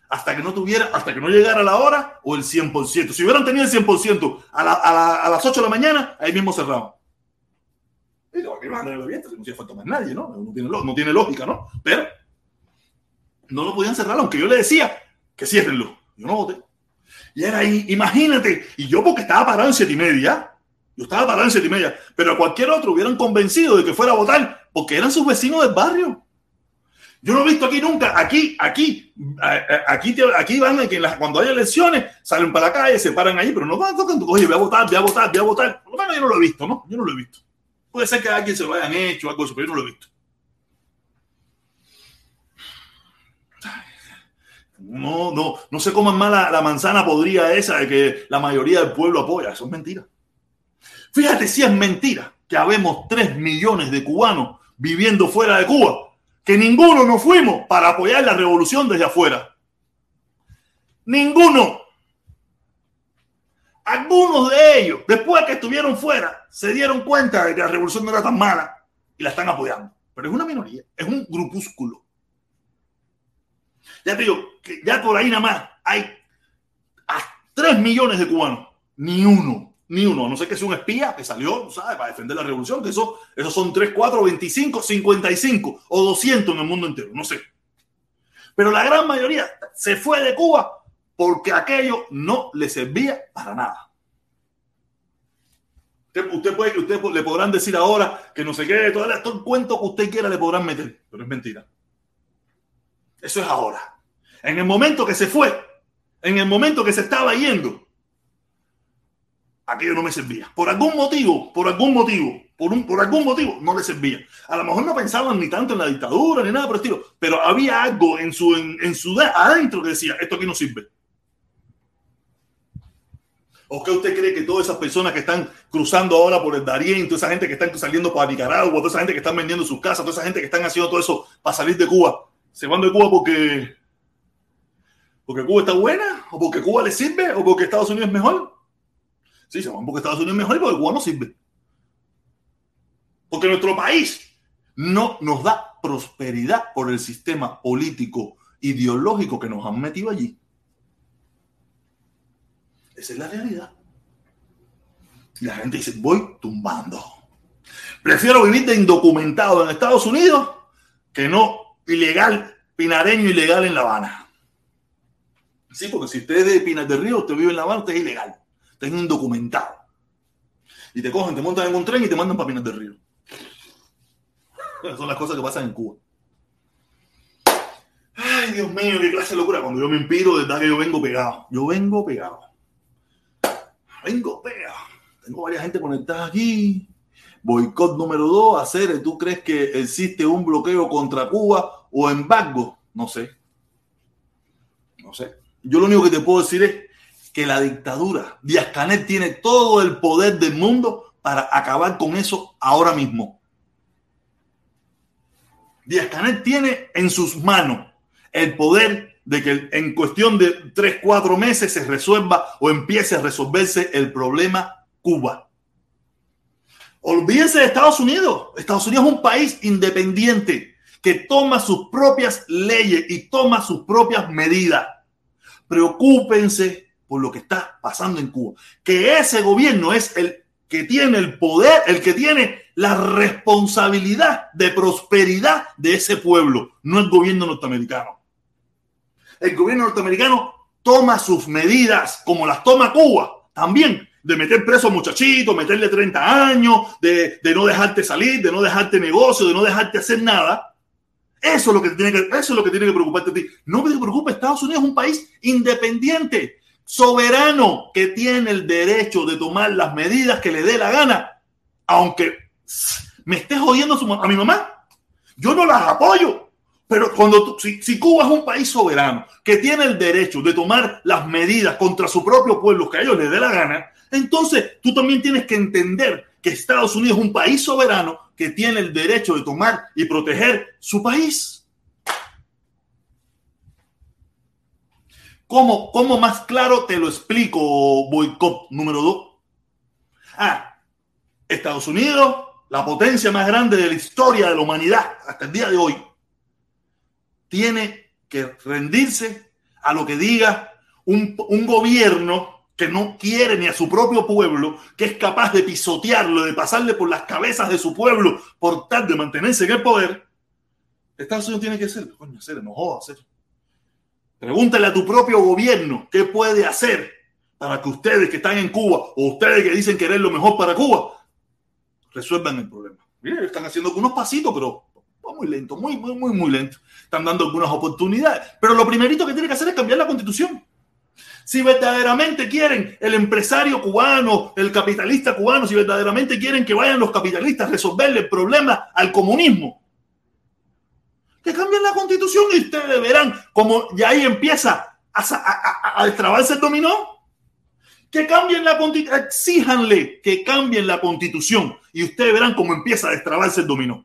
hasta que no tuviera, hasta que no llegara la hora o el 100%. Si hubieran tenido el 100% a, la, a, la, a las 8 de la mañana, ahí mismo cerraban. Y no hacía falta más nadie, ¿no? No tiene, no tiene lógica, ¿no? Pero no lo podían cerrar, aunque yo le decía que ciérrenlo. Yo no voté. Y era ahí, imagínate, y yo porque estaba parado en siete y media, yo estaba parado en siete y media, pero a cualquier otro hubieran convencido de que fuera a votar porque eran sus vecinos del barrio. Yo no he visto aquí nunca, aquí, aquí, aquí, aquí van que cuando hay elecciones salen para la calle, se paran ahí, pero no van tocando, oye, voy a votar, voy a votar, voy a votar. Por yo no lo he visto, ¿no? Yo no lo he visto. Puede ser que alguien se lo hayan hecho, algo así, pero yo no lo he visto. No, no, no se coman más la, manzana podría esa de que la mayoría del pueblo apoya. Eso es mentira. Fíjate si es mentira que habemos 3 millones de cubanos viviendo fuera de Cuba, que ninguno nos fuimos para apoyar la revolución desde afuera. Ninguno. Algunos de ellos, después de que estuvieron fuera, se dieron cuenta de que la revolución no era tan mala y la están apoyando. Pero es una minoría, es un grupúsculo. Ya te digo, que ya por ahí nada más hay a 3 millones de cubanos. Ni uno, ni uno. No ser que sea un espía que salió, ¿sabes? Para defender la revolución, que eso, esos son 3, 4, 25, 55 o 200 en el mundo entero. No sé. Pero la gran mayoría se fue de Cuba porque aquello no le servía para nada. Usted, puede, usted le podrán decir ahora que no se quede todo el cuento que usted quiera le podrán meter, pero es mentira. Eso es ahora. En el momento que se fue, en el momento que se estaba yendo, aquello no me servía. Por algún motivo, por algún motivo, por, un, por algún motivo, no le servía. A lo mejor no pensaban ni tanto en la dictadura ni nada por el estilo, pero había algo en su, en, su adentro que decía, esto aquí no sirve. ¿O qué usted cree que todas esas personas que están cruzando ahora por el Darién, toda esa gente que están saliendo para Nicaragua, toda esa gente que están vendiendo sus casas, toda esa gente que están haciendo todo eso para salir de Cuba, se van de Cuba porque porque Cuba está buena o porque Cuba le sirve o porque Estados Unidos es mejor. Sí, se van porque Estados Unidos es mejor y porque Cuba no sirve. Porque nuestro país no nos da prosperidad por el sistema político ideológico que nos han metido allí. Esa es la realidad. Y la gente dice, voy tumbando. Prefiero vivir de indocumentado en Estados Unidos que no ilegal, pinareño ilegal en La Habana. Sí, porque si usted es de Pinas del Río, usted vive en La Habana, usted es ilegal. Usted es indocumentado. Y te cogen, te montan en un tren y te mandan para del Río. Son las cosas que pasan en Cuba. Ay, Dios mío, qué clase de locura. Cuando yo me inspiro, de verdad que yo vengo pegado. Yo vengo pegado. Vengo pegado. Tengo varias gente conectada aquí. Boicot número dos, hacer. ¿Tú crees que existe un bloqueo contra Cuba o embargo? No sé. No sé. Yo lo único que te puedo decir es que la dictadura, Díaz Canel tiene todo el poder del mundo para acabar con eso ahora mismo. Díaz Canel tiene en sus manos el poder de que en cuestión de tres, cuatro meses se resuelva o empiece a resolverse el problema Cuba. Olvídense de Estados Unidos. Estados Unidos es un país independiente que toma sus propias leyes y toma sus propias medidas. Preocúpense por lo que está pasando en Cuba. Que ese gobierno es el que tiene el poder, el que tiene la responsabilidad de prosperidad de ese pueblo, no el gobierno norteamericano. El gobierno norteamericano toma sus medidas como las toma Cuba, también de meter preso a muchachitos, meterle 30 años, de, no dejarte salir, de no dejarte negocio, de no dejarte hacer nada. Eso es lo que tiene que, eso es lo que tiene que preocuparte a ti. No me preocupe, Estados Unidos es un país independiente soberano que tiene el derecho de tomar las medidas que le dé la gana, aunque me esté jodiendo a mi mamá. Yo no las apoyo. Pero cuando si, si, Cuba es un país soberano que tiene el derecho de tomar las medidas contra su propio pueblo que a ellos les dé la gana, entonces tú también tienes que entender que Estados Unidos es un país soberano que tiene el derecho de tomar y proteger su país. ¿Cómo, ¿Cómo más claro te lo explico, boicot número dos? Ah, Estados Unidos, la potencia más grande de la historia de la humanidad hasta el día de hoy, tiene que rendirse a lo que diga un, un gobierno que no quiere ni a su propio pueblo, que es capaz de pisotearlo, de pasarle por las cabezas de su pueblo por tal de mantenerse en el poder, Estados Unidos tiene que ser, coño, hacer, no joda. Pregúntale a tu propio gobierno qué puede hacer para que ustedes que están en Cuba o ustedes que dicen querer lo mejor para Cuba resuelvan el problema. Miren, están haciendo unos pasitos, pero muy lento, muy, muy, muy, muy lento. Están dando algunas oportunidades. Pero lo primerito que tiene que hacer es cambiar la constitución. Si verdaderamente quieren el empresario cubano, el capitalista cubano, si verdaderamente quieren que vayan los capitalistas a resolverle el problema al comunismo, que cambien la constitución y ustedes verán como ya ahí empieza a, a, el dominó. Que cambien la constitución, exíjanle que cambien la constitución y ustedes verán cómo empieza a destrabarse el dominó.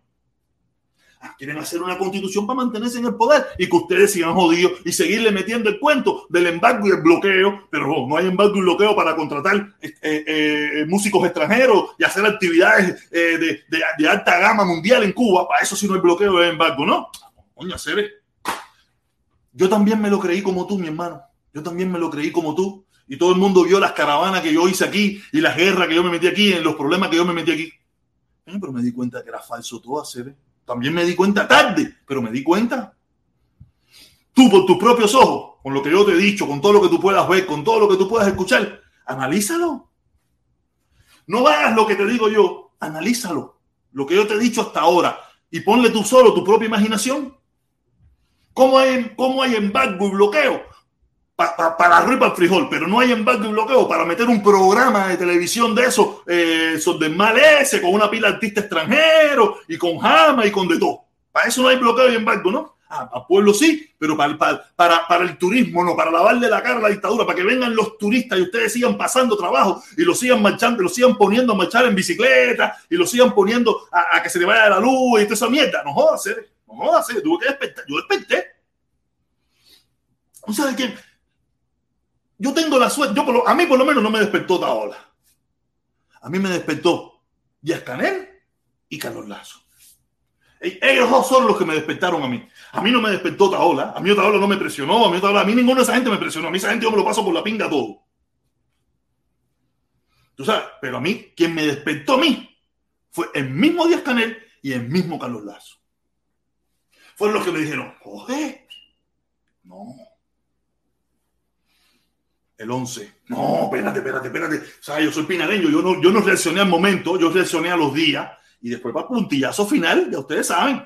Quieren hacer una constitución para mantenerse en el poder y que ustedes sigan jodidos y seguirle metiendo el cuento del embargo y el bloqueo, pero no hay embargo y bloqueo para contratar eh, eh, eh, músicos extranjeros y hacer actividades de, de, de, alta gama mundial en Cuba. Para eso sí no hay bloqueo y embargo, ¿no? Coño, Yo también me lo creí como tú, mi hermano. Yo también me lo creí como tú. Y todo el mundo vio las caravanas que yo hice aquí y las guerras que yo me metí aquí, en los problemas que yo me metí aquí. pero me di cuenta que era falso todo, hacer. También me di cuenta tarde, pero me di cuenta. Tú por tus propios ojos, con lo que yo te he dicho, con todo lo que tú puedas ver, con todo lo que tú puedas escuchar, analízalo. No hagas lo que te digo yo, analízalo. Lo que yo te he dicho hasta ahora y ponle tú solo tu propia imaginación. ¿Cómo hay, cómo hay embargo y bloqueo? Para arriba para el frijol, pero no hay embargo y bloqueo para meter un programa de televisión de eso, eh, del mal ese, con una pila de artistas extranjeros y con jama y con de todo. Para eso no hay bloqueo y embargo, ¿no? Ah, a pueblo sí, pero para, para, para, el turismo no, para lavarle la cara a la dictadura, para que vengan los turistas y ustedes sigan pasando trabajo y lo sigan marchando, lo sigan poniendo a marchar en bicicleta y lo sigan poniendo a, que se le vaya la luz y toda esa mierda. No jodas, no jodas, tuve que despertar. Yo desperté. ¿No sabes quién? Yo tengo la suerte, yo a mí por lo menos no me despertó Taola. A mí me despertó Díaz Canel y Carlos Lazo. Ellos dos son los que me despertaron a mí. A mí no me despertó Taola, a mí Taola no me presionó, a mí Taola, a mí ninguna de esa gente me presionó, a mí esa gente yo me lo paso por la pinga todo. Tú sabes, pero a mí, quien me despertó a mí fue el mismo Díaz Canel y el mismo Carlos Lazo. Fueron los que me dijeron, Jorge, no. El 11, no, espérate, espérate, espérate. O sea, yo soy pinareño, yo no, yo no reaccioné al momento, yo reaccioné a los días y después para puntillazo final, ya ustedes saben.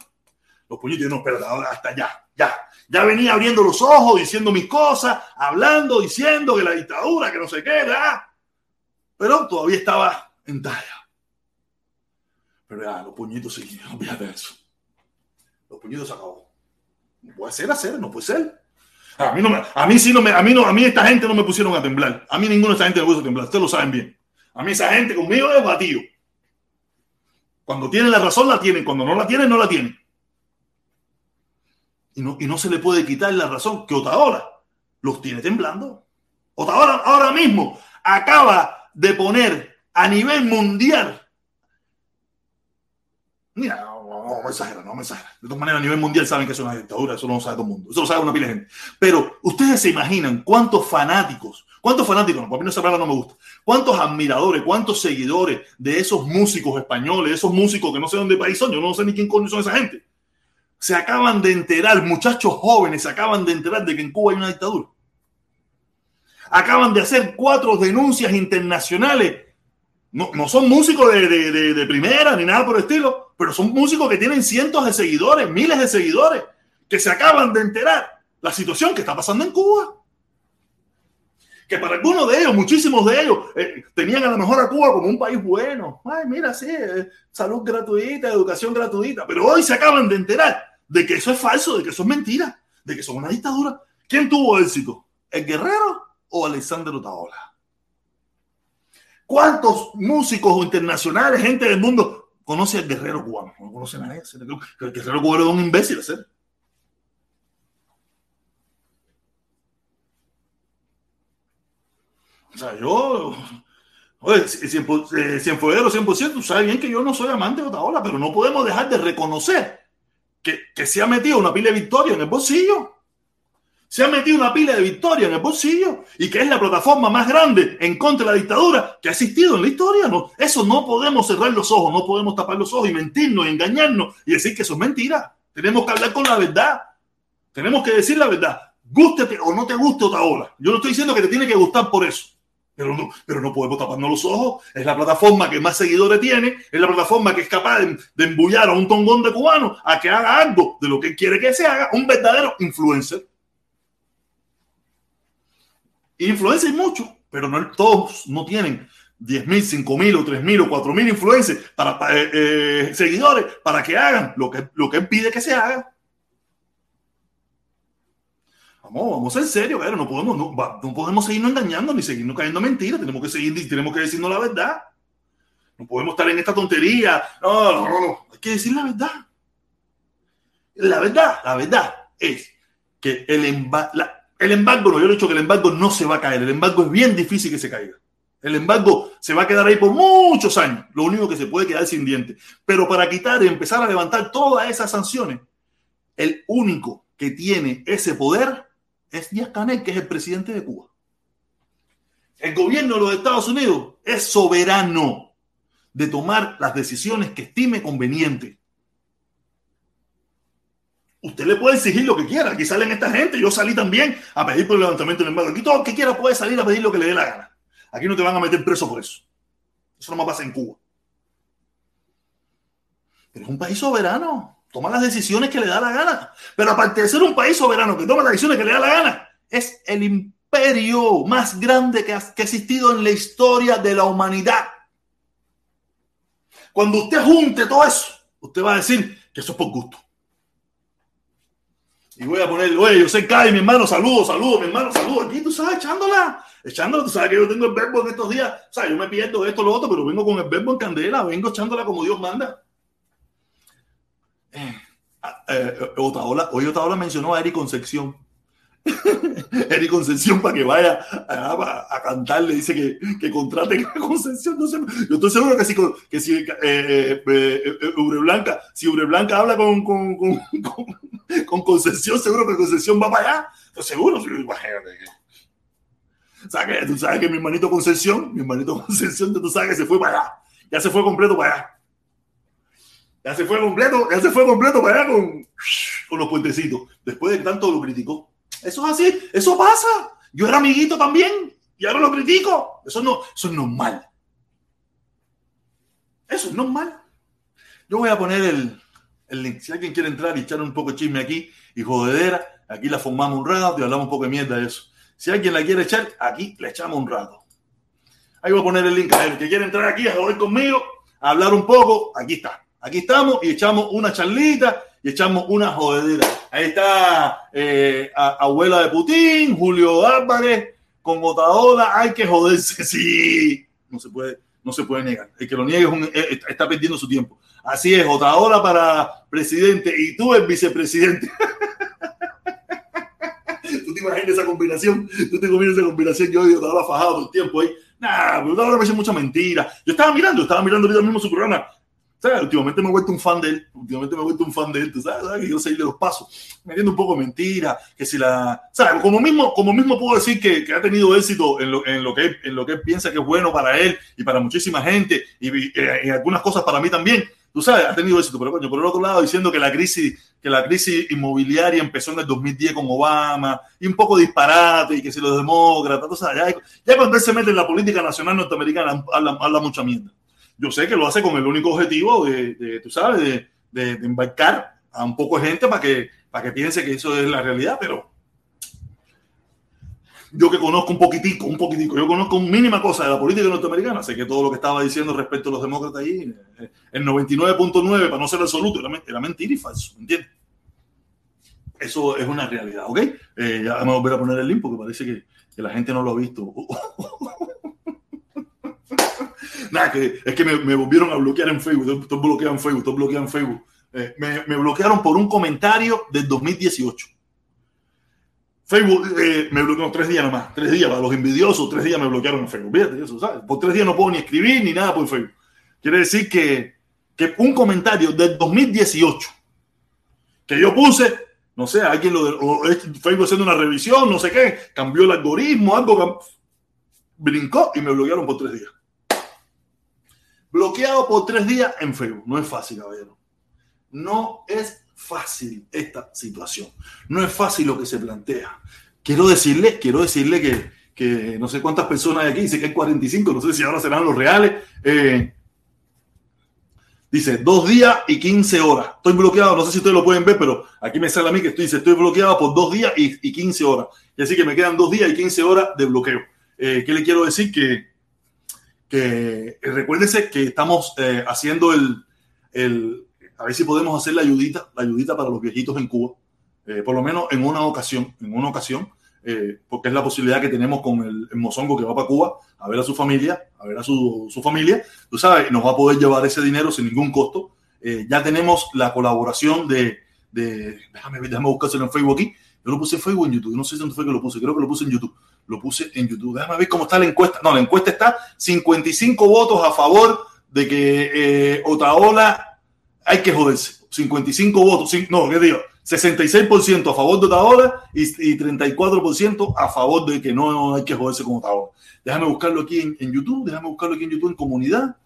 Los puñitos, no, espérate, hasta ya, ya. Ya venía abriendo los ojos, diciendo mis cosas, hablando, diciendo que la dictadura, que no sé qué, ¿verdad? Pero todavía estaba en talla. Pero ya, los puñitos sí, olvídate eso. Los puñitos se acabó. No puede ser hacer, no puede ser. A mí, no a mí sí no me, a mí no, a mí esta gente no me pusieron a temblar. A mí ninguna de esta gente me puso a temblar. Ustedes lo saben bien. A mí esa gente conmigo es batido. Cuando tienen la razón la tienen, cuando no la tienen, no la tienen. Y no, y no se le puede quitar la razón que Otaola los tiene temblando. Otaola ahora mismo acaba de poner a nivel mundial Mira, no, me exagera, no me exagera. De todas maneras, a nivel mundial saben que es una dictadura, eso no lo sabe todo el mundo, eso lo sabe una pila de gente. Pero ustedes se imaginan cuántos fanáticos, cuántos fanáticos, no, por mí no esa palabra no me gusta, cuántos admiradores, cuántos seguidores de esos músicos españoles, esos músicos que no sé dónde país son, yo no sé ni quién son esa gente, se acaban de enterar, muchachos jóvenes se acaban de enterar de que en Cuba hay una dictadura. Acaban de hacer cuatro denuncias internacionales no, no son músicos de, de, primera ni nada por el estilo, pero son músicos que tienen cientos de seguidores, miles de seguidores, que se acaban de enterar la situación que está pasando en Cuba. Que para algunos de ellos, muchísimos de ellos, eh, tenían a lo mejor a Cuba como un país bueno. Ay, mira, sí, eh, salud gratuita, educación gratuita. Pero hoy se acaban de enterar de que eso es falso, de que eso es mentira, de que son una dictadura. ¿Quién tuvo éxito? ¿El guerrero o Alexander Otaola? ¿Cuántos músicos internacionales, gente del mundo, conoce al guerrero cubano? No conocen a nadie. El guerrero cubano es un imbécil, ¿sí? O sea, yo. Oye, Cienfuegero 100%, tú sabes bien que yo no soy amante de Otaola, pero no podemos dejar de reconocer que, que se ha metido una pila de victoria en el bolsillo se ha metido una pila de victoria en el bolsillo y que es la plataforma más grande en contra de la dictadura que ha existido en la historia. No, eso no podemos cerrar los ojos, no podemos tapar los ojos y mentirnos, y engañarnos y decir que eso es mentira. Tenemos que hablar con la verdad. Tenemos que decir la verdad. Gústete o no te guste otra hora. Yo no estoy diciendo que te tiene que gustar por eso. Pero no, pero no podemos taparnos los ojos. Es la plataforma que más seguidores tiene. Es la plataforma que es capaz de, de embullar a un tongón de cubano a que haga algo de lo que quiere que se haga. Un verdadero influencer. Influencers mucho, pero no todos no tienen 10.000, 5.000 o 3.000 o 4.000 influencers para, eh, eh, seguidores para que hagan lo que, lo que pide que se haga. Vamos, vamos en serio, pero no podemos, no, no podemos seguirnos engañando ni seguirnos cayendo mentiras. Tenemos que seguir, tenemos que decirnos la verdad. No podemos estar en esta tontería. No, no, no, no. Hay que decir la verdad. La verdad, la verdad es que el, la, el embargo, no, yo he dicho que el embargo no se va a caer. El embargo es bien difícil que se caiga. El embargo se va a quedar ahí por muchos años. Lo único que se puede quedar sin dientes. Pero para quitar y empezar a levantar todas esas sanciones, el único que tiene ese poder es Díaz Canel, que es el presidente de Cuba. El gobierno de los Estados Unidos es soberano de tomar las decisiones que estime conveniente. Usted le puede exigir lo que quiera. Aquí salen esta gente. Yo salí también a pedir por el levantamiento del embargo. Aquí todo el que quiera puede salir a pedir lo que le dé la gana. Aquí no te van a meter preso por eso. Eso no más pasa en Cuba. Pero es un país soberano. Toma las decisiones que le da la gana. Pero aparte de ser un país soberano que toma las decisiones que le da la gana, es el imperio más grande que ha, que ha existido en la historia de la humanidad. Cuando usted junte todo eso, usted va a decir que eso es por gusto. Y voy a poner, oye, yo sé Kai, mi hermano, saludos, saludos, mi hermano, saludos. Aquí tú sabes, echándola, echándola. Tú sabes que yo tengo el verbo en estos días. O sea, yo me pierdo esto, lo otro, pero vengo con el verbo en candela, vengo echándola como Dios manda. Eh, eh, Otaola, hoy Otaola mencionó a Eric Concepción. *laughs* Eric Concepción para que vaya a, a, cantar, le dice que, que contraten a Concepción. Yo estoy seguro que si, que si eh, eh, eh, Ubre Blanca, si habla con, con, con, con, Concepción, seguro que Concepción va para allá. Estoy seguro, imagínate. O tú sabes que mi hermanito Concepción, mi hermanito Concepción, tú sabes que se fue para allá. Ya se fue completo para allá. Ya se fue completo, ya se fue completo para allá con, con los puentecitos. Después de tanto lo criticó. Eso es así, eso pasa. Yo era amiguito también y ahora lo critico. Eso no, eso es normal. Eso es normal. Yo voy a poner el, el link. Si alguien quiere entrar y echar un poco de chisme aquí y jodedera, aquí la formamos un rato y hablamos un poco de mierda de eso. Si alguien la quiere echar, aquí le echamos un rato. Ahí voy a poner el link. A el que quiere entrar aquí a joder conmigo, a hablar un poco, aquí está. Aquí estamos y echamos una charlita y echamos una jodedera. Ahí está eh, abuela de Putin, Julio Álvarez, con Otaola. Hay que joderse, *laughs* sí. No se puede, no se puede negar. El que lo niegue eh, está perdiendo su tiempo. Así es, Otaola para presidente y tú el vicepresidente. ¿Tú te imaginas *laughs* esa combinación? ¿Tú te imaginas esa combinación? Yo odio Otaola fajado todo el tiempo ahí. Nah, pero Otaola me hace mucha mentira. Yo estaba mirando, estaba mirando ahorita mismo su programa ¿Sabes? Últimamente me he vuelto un fan de él. Últimamente me he vuelto un fan de él. ¿tú sabes? ¿sabes? Que yo seguirle los pasos. Metiendo un poco de mentira. Que si la. ¿Sabes? Como mismo, como mismo puedo decir que, que ha tenido éxito en lo, en, lo que, en lo que él piensa que es bueno para él y para muchísima gente. Y, eh, en algunas cosas para mí también. Tú sabes, ha tenido éxito. Pero coño, por el otro lado, diciendo que la crisis, que la crisis inmobiliaria empezó en el 2010 con Obama. Y un poco disparate. Y que si los demócratas. ¿tú sabes? Ya, ya cuando él se mete en la política nacional norteamericana, habla, habla mucha mierda yo sé que lo hace con el único objetivo de, tú sabes, de, de, embarcar a un poco de gente para que, para que piense que eso es la realidad, pero yo que conozco un poquitico, un poquitico, yo conozco un mínima cosa de la política norteamericana, sé que todo lo que estaba diciendo respecto a los demócratas ahí, eh, el 99.9, para no ser absoluto, era, mentira y falso, ¿entiendes? Eso es una realidad, ¿ok? Eh, ya a volver a poner el link porque parece que, que la gente no lo ha visto. *laughs* Nada, es que me, volvieron a bloquear en Facebook. Estoy bloqueado en Facebook, estoy bloqueado en Facebook. Eh, me, bloquearon por un comentario del 2018. Facebook eh, me bloqueó tres días nomás, tres días para los envidiosos, tres días me bloquearon en Facebook. Fíjate eso, ¿sabes? Por tres días no puedo ni escribir ni nada por Facebook. Quiere decir que, que un comentario del 2018 que yo puse, no sé, alguien lo o Facebook haciendo una revisión, no sé qué, cambió el algoritmo, algo brincó y me bloquearon por tres días. Bloqueado por tres días en Facebook. No es fácil, caballero. No es fácil esta situación. No es fácil lo que se plantea. Quiero decirle, quiero decirle que, que no sé cuántas personas hay aquí, dice que hay 45, no sé si ahora serán los reales. Eh, dice, dos días y 15 horas. Estoy bloqueado, no sé si ustedes lo pueden ver, pero aquí me sale a mí que estoy, estoy bloqueado por dos días y, y 15 horas. Y así que me quedan dos días y 15 horas de bloqueo. Eh, ¿Qué le quiero decir? Que que eh, recuérdese que estamos eh, haciendo el, el, a ver si podemos hacer la ayudita, la ayudita para los viejitos en Cuba, eh, por lo menos en una ocasión, en una ocasión, eh, porque es la posibilidad que tenemos con el, mozongo que va para Cuba a ver a su familia, a ver a su, su familia, tú sabes, nos va a poder llevar ese dinero sin ningún costo. Eh, ya tenemos la colaboración de, de déjame, déjame buscárselo en Facebook aquí, yo lo puse en Facebook en YouTube, no sé dónde fue que lo puse, creo que lo puse en YouTube lo puse en YouTube. Déjame ver cómo está la encuesta. No, la encuesta está 55 votos a favor de que eh, Otaola hay que joderse. 55 votos, no, ¿qué digo? 66% a favor de Otaola y, y 34% a favor de que no hay que joderse con Otaola. Déjame buscarlo aquí en, YouTube, déjame buscarlo aquí en YouTube en comunidad,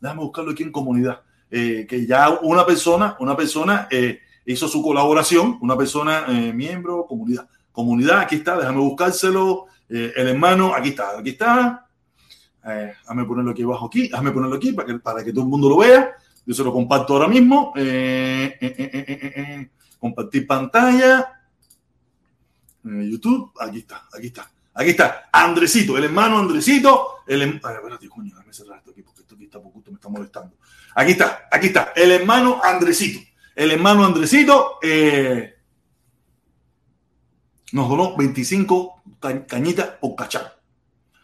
déjame buscarlo aquí en comunidad. Eh, que ya una persona, una persona eh, hizo su colaboración, una persona eh, miembro, comunidad. Comunidad, aquí está, déjame buscárselo eh, el hermano, aquí está, aquí está. Eh, ponerlo aquí abajo, aquí, déjame ponerlo aquí para que, para que todo el mundo lo vea. Yo se lo comparto ahora mismo. Eh, eh, eh, compartir pantalla. YouTube, aquí está, aquí está. Aquí está, Andresito, el hermano Andresito. El, em, a ver, espérate, coño, déjame cerrar esto aquí porque esto aquí está poquito, me está molestando. Aquí está, aquí está, el hermano Andresito. El hermano Andresito eh, nos donó 25 cañita o cachar.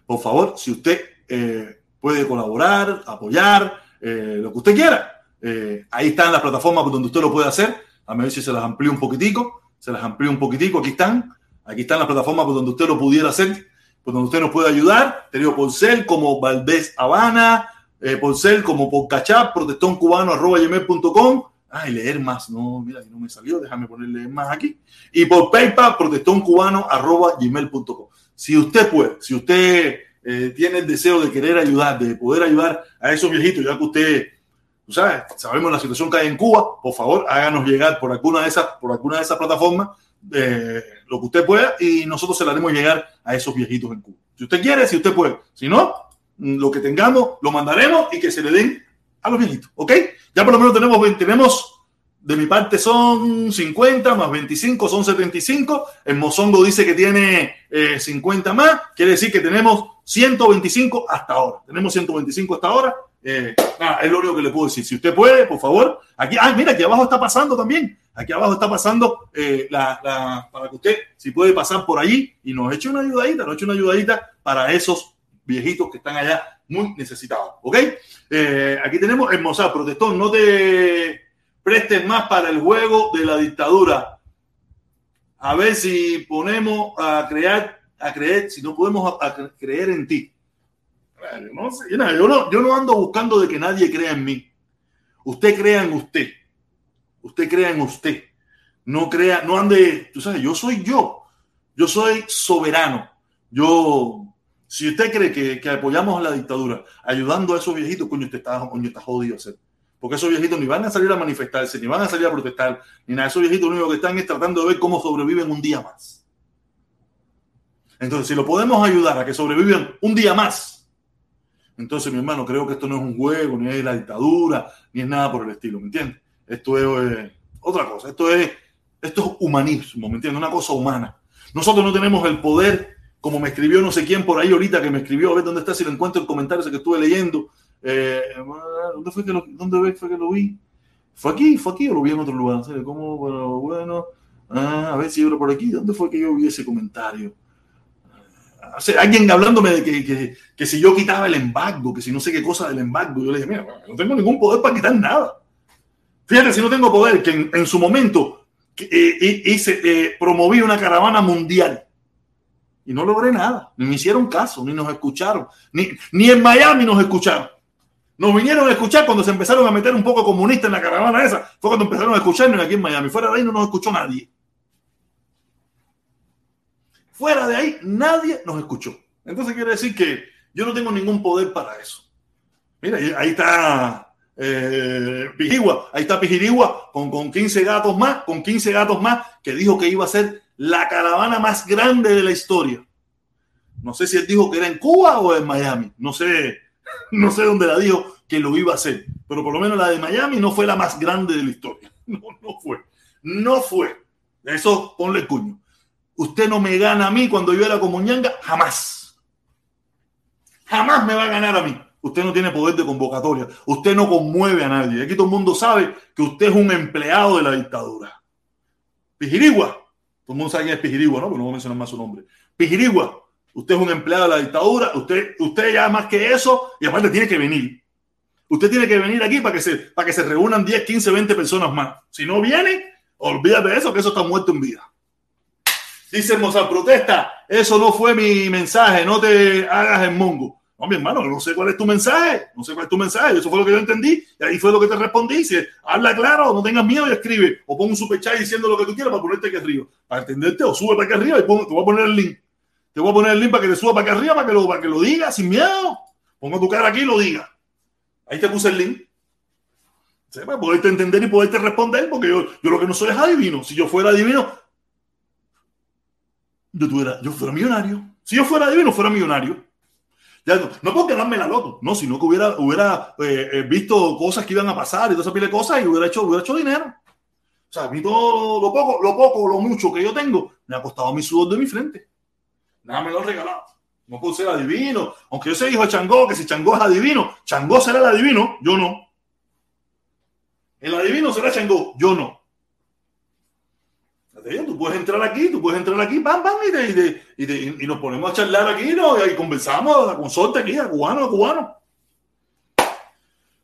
Por favor, si usted eh, puede colaborar, apoyar, eh, lo que usted quiera, eh, ahí están las plataformas donde usted lo puede hacer. A ver si se las amplío un poquitico. Se las amplío un poquitico. Aquí están. Aquí están las plataformas por donde usted lo pudiera hacer, por donde usted nos puede ayudar. Tenido por ser como Valdés Habana, por ser como por cachar, Ay, leer más. No, mira, no me salió. Déjame ponerle más aquí. Y por PayPal, protestoncubano arroba gmail.com. si usted puede, si usted eh, tiene el deseo de querer ayudar, de poder ayudar a esos viejitos, ya que usted, tú sabes, sabemos la situación que hay en Cuba, por favor, háganos llegar por alguna de esas, por alguna de esas plataformas eh, lo que usted pueda y nosotros se la haremos llegar a esos viejitos en Cuba. Si usted quiere, si usted puede. Si no, mm, lo que tengamos lo mandaremos y que se le den a los viejitos. ¿Ok? Ya por lo menos tenemos, tenemos de mi parte son 50 más 25 son 75. El Mozongo dice que tiene 50 eh, más. Quiere decir que tenemos 125 hasta ahora. Tenemos 125 hasta ahora. Eh, es lo único que le puedo decir. Si usted puede, por favor. Aquí, ah, mira, aquí abajo está pasando también. Aquí abajo está pasando eh, para que usted, si puede pasar por allí y nos eche una ayudadita, nos eche una ayudadita para esos viejitos que están allá muy necesitados. ¿Ok? aquí tenemos el Mozart, protestón, no te presten más para el juego de la dictadura. A ver si ponemos a crear, a creer, si no podemos creer en ti. yo, no, yo no ando buscando de que nadie crea en mí. Usted crea en usted. Usted crea en usted. No crea, no ande, tú sabes, yo soy yo. Yo soy soberano. Yo, si usted cree que, que apoyamos a la dictadura, ayudando a esos viejitos, coño, usted está, coño, está jodido. ¿sí? porque esos viejitos ni van a salir a manifestarse, ni van a salir a protestar, ni nada. Esos viejitos lo único que están es tratando de ver cómo sobreviven un día más. Entonces, si lo podemos ayudar a que sobrevivan un día más, entonces, mi hermano, creo que esto no es un juego, ni es la dictadura, ni es nada por el estilo, ¿me entiendes? Esto es eh, otra cosa, esto es, esto es humanismo, ¿me entiendes? Una cosa humana. Nosotros no tenemos el poder, como me escribió no sé quién por ahí ahorita que me escribió, a ver dónde está, si lo encuentro el comentario ese que estuve leyendo, eh, ¿dónde, fue que lo, ¿Dónde fue que lo vi? ¿Fue aquí? ¿Fue aquí o lo vi en otro lugar? ¿Cómo? Bueno, bueno. Ah, a ver si yo por aquí. ¿Dónde fue que yo vi ese comentario? Sea, alguien hablándome de que, que, que, si yo quitaba el embargo, que si no sé qué cosa del embargo, yo le dije, mira, no tengo ningún poder para quitar nada. Fíjate, si no tengo poder, que en, en su momento eh, hice, eh, promoví una caravana mundial y no logré nada, ni me hicieron caso, ni nos escucharon, ni, ni en Miami nos escucharon. Nos vinieron a escuchar cuando se empezaron a meter un poco comunista en la caravana esa. Fue cuando empezaron a escucharnos aquí en Miami. Fuera de ahí no nos escuchó nadie. Fuera de ahí nadie nos escuchó. Entonces quiere decir que yo no tengo ningún poder para eso. Mira, ahí está eh, ahí está Pijirigua con, con 15 gatos más, con 15 gatos más, que dijo que iba a ser la caravana más grande de la historia. No sé si él dijo que era en Cuba o en Miami. No sé, *laughs* no sé dónde la dijo que lo iba a hacer, pero por lo menos la de Miami no fue la más grande de la historia. *laughs* No, no fue. No fue. Eso ponle el cuño. Usted no me gana a mí cuando yo era como ñanga, jamás. Jamás me va a ganar a mí. Usted no tiene poder de convocatoria. Usted no conmueve a nadie. Aquí todo el mundo sabe que usted es un empleado de la dictadura. Pijirigua. Todo el mundo sabe quién es Pijirigua, ¿no? Pero no voy a mencionar más su nombre. Pijirigua usted es un empleado de la dictadura, usted, usted ya más que eso, y aparte tiene que venir. Usted tiene que venir aquí para que se, para que se reúnan 10, 15, 20 personas más. Si no viene, olvídate de eso, que eso está muerto en vida. Dice Mozart, protesta, eso no fue mi mensaje, no te hagas el mongo. Mi hermano, no sé cuál es tu mensaje, no sé cuál es tu mensaje, eso fue lo que yo entendí, y ahí fue lo que te respondí. Dice, habla claro, no tengas miedo y escribe, o pon un super chat diciendo lo que tú quieras para ponerte aquí arriba, para entenderte, o sube para aquí arriba y te voy a poner el link. Te voy a poner el link para que te suba para acá arriba, para que lo, para que lo diga sin miedo. Pongo tu cara aquí y lo diga. Ahí te puse el link. Para poderte entender y poderte responder, porque yo, yo lo que no soy es adivino. Si yo fuera adivino, yo, tuviera, yo fuera millonario. Si yo fuera adivino, fuera millonario. No, no por ganarme la loto, no, sino que hubiera, hubiera eh, eh, visto cosas que iban a pasar y toda esa pila de cosas y hubiera hecho, hubiera hecho dinero. O sea, a mí todo lo poco, lo poco, lo mucho que yo tengo, me ha costado mi sudor de mi frente. Nada me lo han regalado. No puedo ser adivino. Aunque yo soy hijo de Changó, que si Changó es adivino, Changó será el adivino, yo no. El adivino será Changó, yo no. Tú puedes entrar aquí, tú puedes entrar aquí, pam, pam, y, nos ponemos a charlar aquí, ¿no? y conversamos a consorte aquí, a cubano, a cubano.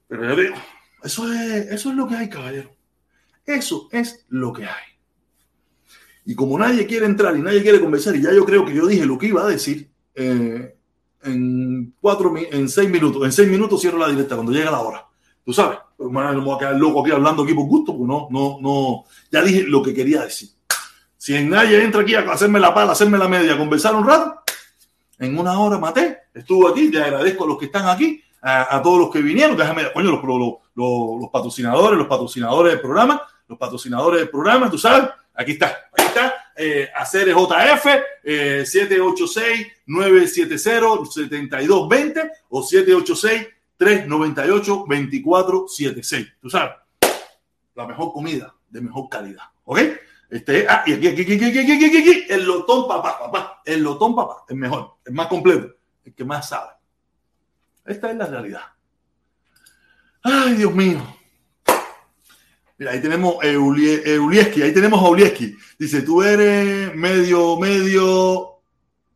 Pero yo digo, eso es, eso es lo que hay, caballero. Eso es lo que hay. Y como nadie quiere entrar y nadie quiere conversar, y ya yo creo que yo dije lo que iba a decir, eh, en, cuatro, en seis minutos, en seis minutos cierro la directa cuando llegue la hora. Tú sabes, no me voy a quedar loco aquí hablando aquí por gusto, porque no, no, no, ya dije lo que quería decir. Si nadie entra aquí a hacerme la pala, hacerme la media, conversar un rato, En una hora maté. Estuvo aquí. Le agradezco a los que están aquí, a, todos los que vinieron. Déjame, coño, los, patrocinadores, los patrocinadores del programa, los patrocinadores del programa, tú sabes. Aquí está, aquí está. Eh, JF eh, 786-970-7220 o 786-398-2476. Tú sabes, la mejor comida de mejor calidad. ¿Ok? Este, ah, y aquí, aquí, aquí, aquí, aquí, aquí, aquí, el lotón papá, papá, el lotón papá, el mejor, el más completo, el que más sabe. Esta es la realidad. Ay, Dios mío. Mira, ahí tenemos Eulieski, ahí tenemos a Eulieski. Dice, tú eres medio, medio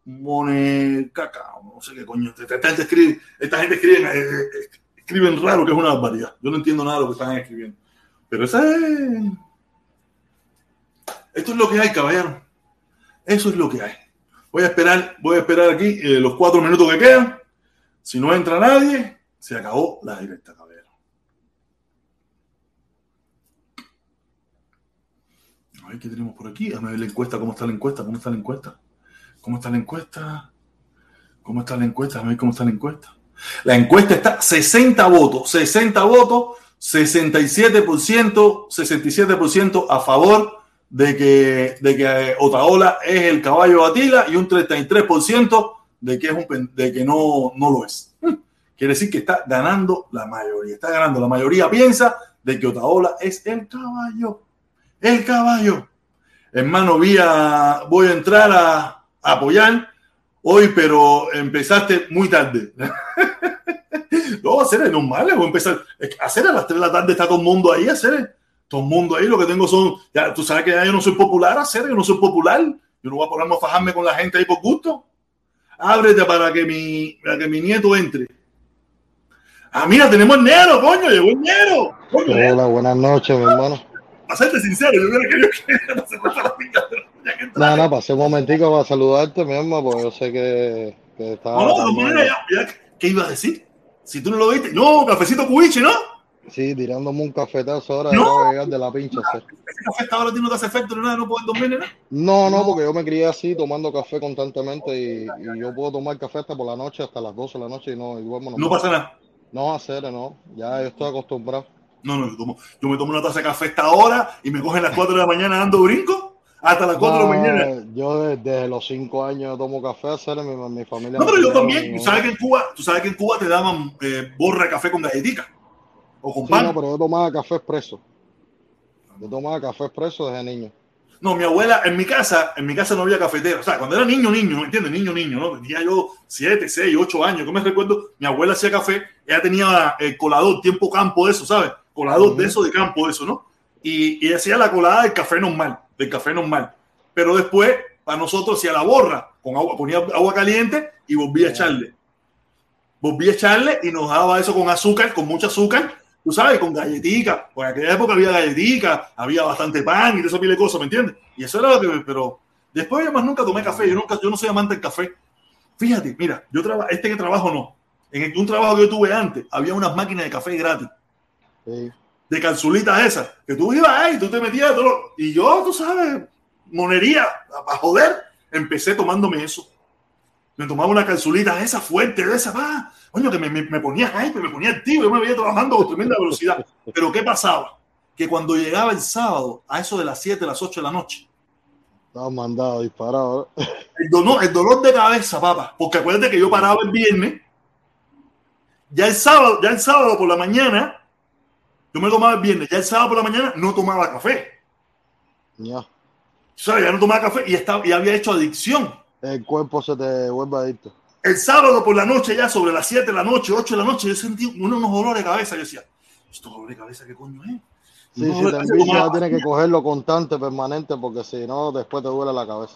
monecaca, no sé qué coño. Esta gente escribe, esta gente escribe, eh, eh, escriben raro, que es una barbaridad. Yo no entiendo nada de lo que están escribiendo. Pero esa es... Esto es lo que hay, caballero. Eso es lo que hay. Voy a esperar, voy a esperar aquí eh, los cuatro minutos que quedan. Si no entra nadie, se acabó la directa, caballero. A ver qué tenemos por aquí. A ver la encuesta, cómo está la encuesta, cómo está la encuesta. ¿Cómo está la encuesta? ¿Cómo está la encuesta? A ver cómo está la encuesta. La encuesta está 60 votos, 60 votos, 67%, 67% a favor de que, de que Otaola es el caballo Atila y un 33% de que, es un, de que no, no lo es. Quiere decir que está ganando la mayoría. Está ganando. La mayoría piensa de que Otaola es el caballo. El caballo. Hermano, voy a, voy a entrar a, apoyar hoy, pero empezaste muy tarde. *laughs* no, hacer es normal, voy a empezar. Hacer a las 3 de la tarde está todo el mundo ahí, hacer todo el mundo ahí, lo que tengo son, ya tú sabes que ya yo no soy popular, hacer, yo no soy popular, yo no voy a ponerme a fajarme con la gente ahí por gusto. Ábrete para que mi, para que mi nieto entre. Ah, mira, tenemos el Nero, coño, llegó el Nero. Hola, buenas noches, mi hermano. Para serte sincero, yo querido que no se la pica. No, no, pasé un momentico para saludarte mismo, porque yo sé que, que estaba. No, no, no, ya, ya, ¿qué ibas a decir? Si tú no lo viste, no, cafecito cubiche, ¿no? Sí, tirándome un cafetazo ahora no. de llegar de la pincha. ¿Ese café ahora no te hace efecto ni nada? ¿No puedes dormir nada? No, no, porque yo me crié así, tomando café constantemente y, y, yo puedo tomar café hasta por la noche, hasta las 12 de la noche y no, y duermo. No, no pasa nada. No, hacer, no. Ya estoy acostumbrado. No, no, yo, tomo, yo me tomo una taza de café esta hora y me cogen las 4 de la mañana dando brinco hasta las 4 no, de la mañana. Yo desde, los 5 años tomo café, hacer mi, mi familia. No, pero yo también. ¿Tú sabes, que en Cuba, tú sabes que en Cuba te daban eh, borra de café con galletitas. O con sí, pan. No, pero yo tomaba café expreso. Yo tomaba café expreso desde niño. No, mi abuela, en mi casa, en mi casa no había cafetera. O sea, cuando era niño, niño, ¿me entiendes? Niño, niño, ¿no? Tenía yo 7, 6, 8 años. ¿Cómo me recuerdo? Mi abuela hacía café. Ella tenía el colador, tiempo campo de eso, ¿sabes? Colador uh -huh. de eso, de campo de eso, ¿no? Y, y hacía la colada del café normal, del café normal. Pero después, para nosotros, hacía la borra. Con agua, ponía agua caliente y volvía a echarle. Volvía a echarle y nos daba eso con azúcar, con mucho azúcar tú sabes, con galletitas. Por aquella época había galletitas, había bastante pan y de eso pile cosas, ¿me entiendes? Y eso era lo que, pero después yo más nunca tomé café, yo nunca, yo no soy amante del café. Fíjate, mira, yo trabajo, este que trabajo no. En el, un trabajo que yo tuve antes, había unas máquinas de café gratis. Sí. De calzulitas esas, que tú ibas ahí, tú te metías todo, y yo, tú sabes, monería, a, joder, empecé tomándome eso. Me tomaba una calzulita esa fuerte, de esa, va, coño, que me, me, me ponía hype, me ponía activo, yo me veía trabajando con tremenda velocidad. Pero ¿qué pasaba? Que cuando llegaba el sábado, a eso de las 7, las 8 de la noche, estaba mandado, disparado. *laughs* El dolor, el dolor de cabeza, papá, porque acuérdate que yo paraba el viernes, ya el sábado, ya el sábado por la mañana, yo me tomaba el viernes, ya el sábado por la mañana no tomaba café. Ya. O sea, ya no tomaba café y, estaba, y había hecho adicción. El cuerpo se te vuelve adicto el sábado por la noche, ya sobre las 7 de la noche, 8 de la noche, yo sentí unos, unos dolores de cabeza. Yo decía, ¿estos dolores de cabeza qué coño es? Sí, si te tienes que cogerlo constante, permanente, porque si no, después te duele la cabeza.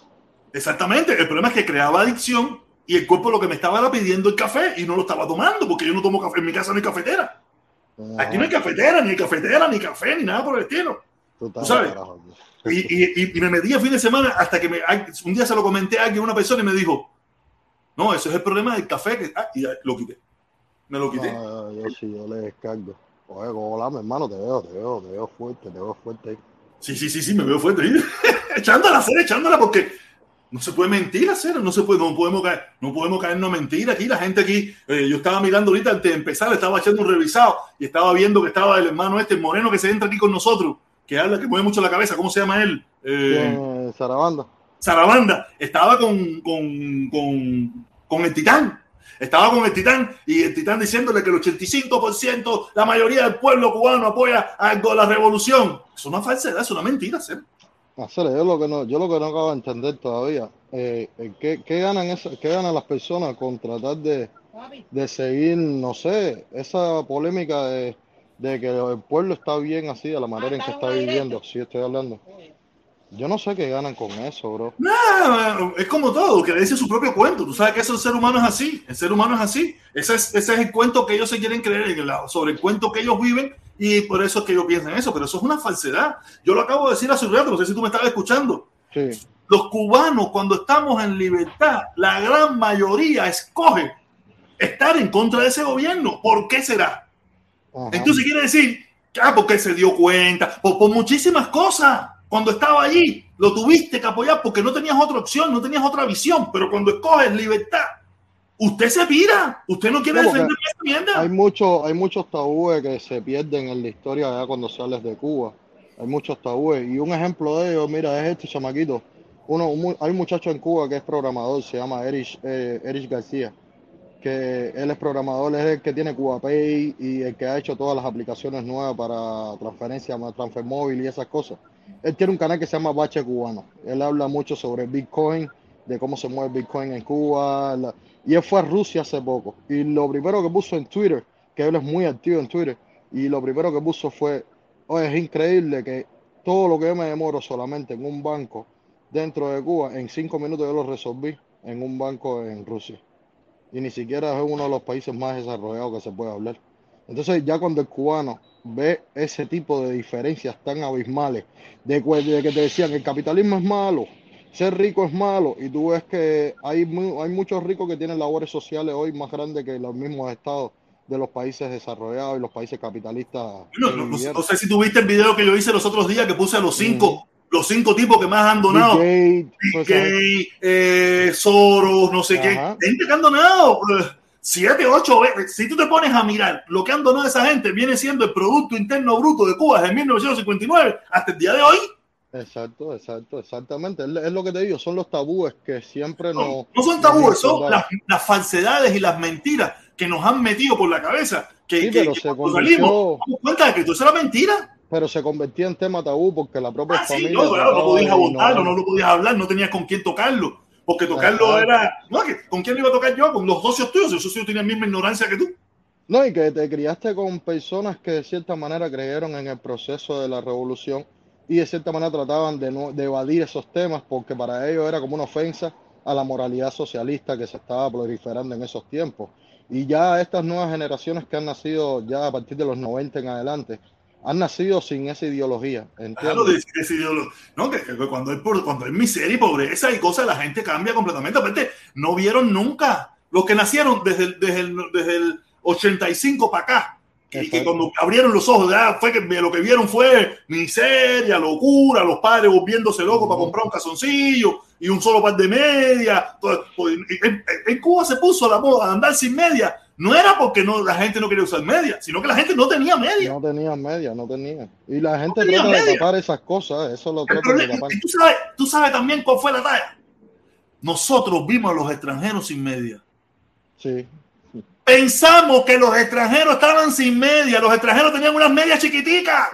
Exactamente. El problema es que creaba adicción y el cuerpo lo que me estaba era pidiendo el café y no lo estaba tomando, porque yo no tomo café. En mi casa no hay cafetera. Ajá. Aquí no hay cafetera, ni cafetera, ni café, ni nada por el estilo. ¿Tú sabes? Y, y, y, me metí a fin de semana hasta que me, un día se lo comenté a alguien, una persona, y me dijo, no, ese es el problema del café. Que, ah, y lo quité. Me lo quité. No, yo sí, yo le descargo. Oye, hola, mi hermano, te veo, te veo, te veo fuerte, te veo fuerte ahí. Sí, sí, sí, sí, me veo fuerte. *laughs* echándola, hacer, echándola, porque No se puede mentir, hacer, no se puede, no podemos caer, no podemos caer no mentir aquí. La gente aquí, eh, yo estaba mirando ahorita antes de empezar, estaba echando un revisado y estaba viendo que estaba el hermano este, el moreno que se entra aquí con nosotros, que habla, que mueve mucho la cabeza, ¿cómo se llama él? Eh, Sarabanda. Sarabanda, estaba con, con, con, con el Titán. Estaba con el Titán y el Titán diciéndole que el 85%, la mayoría del pueblo cubano apoya a la revolución. Es una falsedad, es una mentira, ¿sí? yo lo que no, yo lo que no acabo de entender todavía, eh, eh, ¿qué, qué, ganan esa, ¿qué ganan las personas con tratar de, de seguir, no sé, esa polémica de, de, que el pueblo está bien así, de la manera en que está viviendo, si estoy hablando? Yo no sé qué ganan con eso, bro. Nah, es como todo, que dice su propio cuento. Tú sabes que eso el ser humano es así. El ser humano es así. Ese es, ese es el cuento que ellos se quieren creer, sobre el cuento que ellos viven, y por eso es que ellos piensan eso. Pero eso es una falsedad. Yo lo acabo de decir hace un rato, no sé si tú me estabas escuchando. Sí. Los cubanos, cuando estamos en libertad, la gran mayoría escoge estar en contra de ese gobierno. ¿Por qué será? Ajá. Entonces quiere decir, ah, porque se dio cuenta, por, por muchísimas cosas cuando estaba allí, lo tuviste que apoyar porque no tenías otra opción, no tenías otra visión. Pero cuando escoges libertad, usted se pira. Usted no quiere no, defender esa mierda. Hay, mucho, hay muchos tabúes que se pierden en la historia ya cuando sales de Cuba. Hay muchos tabúes. Y un ejemplo de ellos, mira, es este chamaquito. Uno, un, hay un muchacho en Cuba que es programador, se llama Erich, eh, Erich García que él es programador, es el que tiene CubaPay y el que ha hecho todas las aplicaciones nuevas para transferencia, transfer móvil y esas cosas. Él tiene un canal que se llama Bache Cubano. Él habla mucho sobre Bitcoin, de cómo se mueve Bitcoin en Cuba. Y él fue a Rusia hace poco. Y lo primero que puso en Twitter, que él es muy activo en Twitter, y lo primero que puso fue, oye, es increíble que todo lo que yo me demoro solamente en un banco dentro de Cuba, en cinco minutos yo lo resolví en un banco en Rusia. Y ni siquiera es uno de los países más desarrollados que se puede hablar. Entonces ya cuando el cubano ve ese tipo de diferencias tan abismales, de, de, que te decían el capitalismo es malo, ser rico es malo, y tú ves que hay, hay muchos ricos que tienen labores sociales hoy más grandes que los mismos estados de los países desarrollados y los países capitalistas. No, no, no, no sé si tuviste el video que yo hice los otros días que puse a los cinco, mm. Los cinco tipos que más han donado. Gay, eh, Soros, no sé Ajá. qué. Gente que han donado siete, ocho veces. Si tú te pones a mirar lo que han donado esa gente, viene siendo el Producto Interno Bruto de Cuba desde 1959 hasta el día de hoy. Exacto, exacto, exactamente. Es lo que te digo, son los tabúes que siempre no. No, no son tabúes, son las, las, falsedades y las mentiras que nos han metido por la cabeza. Que, sí, que, pero que se convirtió... damos cuenta de que esto es la mentira. Pero se convertía en tema tabú porque la propia ah, familia. Sí, no, claro, no podías abordarlo, no lo podías hablar, no tenías con quién tocarlo porque tocarlo Ajá. era. No, ¿con quién lo iba a tocar yo? Con los socios tuyos. Los socios tienen la misma ignorancia que tú. No, y que te criaste con personas que de cierta manera creyeron en el proceso de la revolución y de cierta manera trataban de, no, de evadir esos temas porque para ellos era como una ofensa a la moralidad socialista que se estaba proliferando en esos tiempos. Y ya estas nuevas generaciones que han nacido ya a partir de los 90 en adelante, han nacido sin esa ideología. Claro, de, de. No, que, que, cuando, hay, cuando hay miseria y pobreza y cosas, la gente cambia completamente. Aparte, no vieron nunca los que nacieron desde el, desde el, desde el 85 para acá. Y que cuando abrieron los ojos, ya fue que lo que vieron fue miseria, locura, los padres volviéndose locos uh -huh. para comprar un calzoncillo y un solo par de medias. En, en, Cuba se puso la moda a andar sin media no era porque no, la gente no quería usar media, sino que la gente no tenía media. No tenía media, no tenía. Y la gente no trata media. de tapar esas cosas, eso lo trata de tapar. ¿tú sabes, tú sabes también cuál fue la talla. Nosotros vimos a los extranjeros sin media. Sí. Pensamos que los extranjeros estaban sin media, los extranjeros tenían unas medias chiquiticas.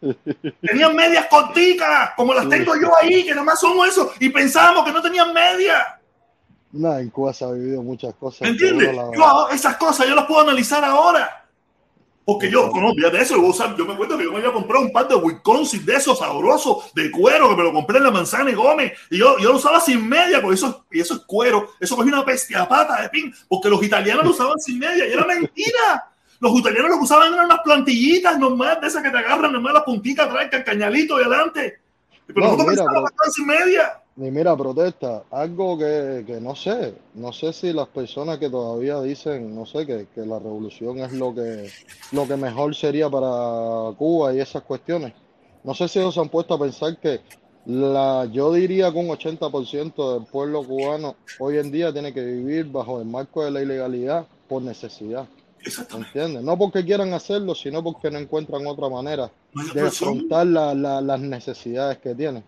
*laughs* tenían medias corticas, como las tengo yo ahí, que nada más somos eso, y pensábamos que no tenían media. No, en Cuba se ha vivido muchas cosas. ¿Entiendes? Yo, esas cosas yo las puedo analizar ahora. Porque yo, no, de eso, yo, yo me acuerdo que yo me había comprado un par de Wisconsin de esos sabrosos, de cuero, que me lo compré en la manzana y Gómez, y yo, yo lo usaba sin media, porque eso, y eso es cuero, eso es una bestia pata de pin, porque los italianos lo usaban sin media, y era mentira. Los italianos lo usaban eran unas plantillitas normales, de esas que te agarran, nomás la puntita atrás, el cañalito y adelante. Pero no, nosotros mira, pero... sin media. Ni mira, protesta, algo que, que, no sé, no sé si las personas que todavía dicen, no sé, que, que, la revolución es lo que, lo que mejor sería para Cuba y esas cuestiones, no sé si ellos se han puesto a pensar que La, yo diría que un 80% del pueblo cubano hoy en día tiene que vivir bajo el marco de la ilegalidad por necesidad. ¿Entiendes? No porque quieran hacerlo, sino porque no encuentran otra manera de afrontar la- la- las necesidades que tienen.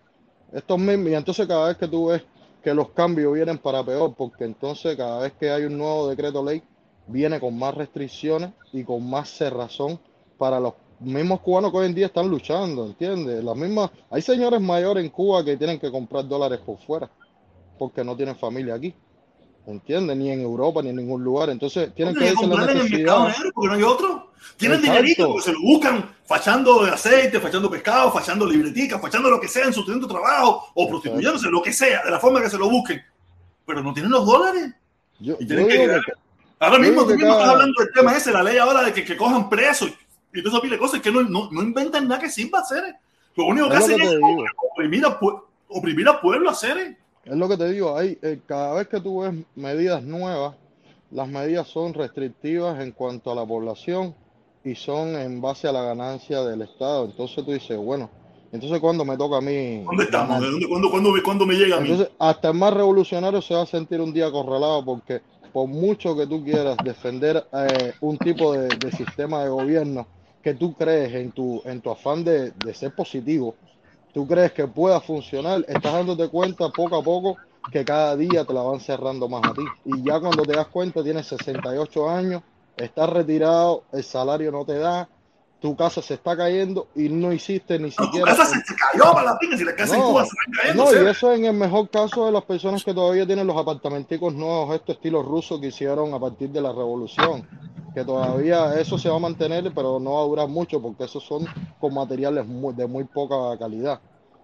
Estos mismos, y entonces cada vez que tú ves que los cambios vienen para peor, porque entonces cada vez que hay un nuevo decreto ley, viene con más restricciones y con más cerrazón para los mismos cubanos que hoy en día están luchando, ¿entiendes? Las mismas, hay señores mayores en Cuba que tienen que comprar dólares por fuera, porque no tienen familia aquí, ¿entiendes? Ni en Europa, ni en ningún lugar. Entonces tienen que que comprarle en el mercado negro porque no hay otro. Tienen Exacto. dinerito porque se lo buscan fachando aceite, fachando pescado, fachando libreticas, fachando lo que sea en su trabajo o prostituyéndose, lo que sea, de la forma que se lo busquen. Pero no tienen los dólares. Yo, Y yo tienen que digo llegar. que, Ahora Yo mismo tú que mismo cada- estás hablando del tema ese, la ley ahora de que, que cojan presos y toda esa pila de cosas que no, no, no inventan nada que sirva hacer. Lo único que Es lo hacen que es digo. oprimir a, oprimir a pueblo a hacer. Es lo que te digo, hay, eh, cada vez que tú ves medidas nuevas, las medidas son restrictivas en cuanto a la población y son en base a la ganancia del Estado. Entonces tú dices, bueno, entonces cuando me toca a mí ¿Dónde estamos? dónde, cuándo, cuándo, cuándo me llega a mí? Entonces, hasta el más revolucionario se va a sentir un día acorralado porque por mucho que tú quieras defender eh, un tipo de, de sistema de gobierno que tú crees en tu, en tu afán de, de ser positivo, tú crees que pueda funcionar, estás dándote cuenta poco a poco que cada día te la van cerrando más a ti. Y ya cuando te das cuenta, tienes 68 años, estás retirado, el salario no te da, tu casa se está cayendo y no hiciste ni No, tu siquiera... casa se, se cayó para la pinga, si la casa en No, Cuba se van cayendo. No, y Cere. eso en el mejor caso de las personas que todavía tienen los apartamenticos nuevos, estos estilos rusos que hicieron a partir de la revolución, que todavía eso se va a mantener, pero no va a durar mucho porque esos son con materiales muy- de muy poca calidad.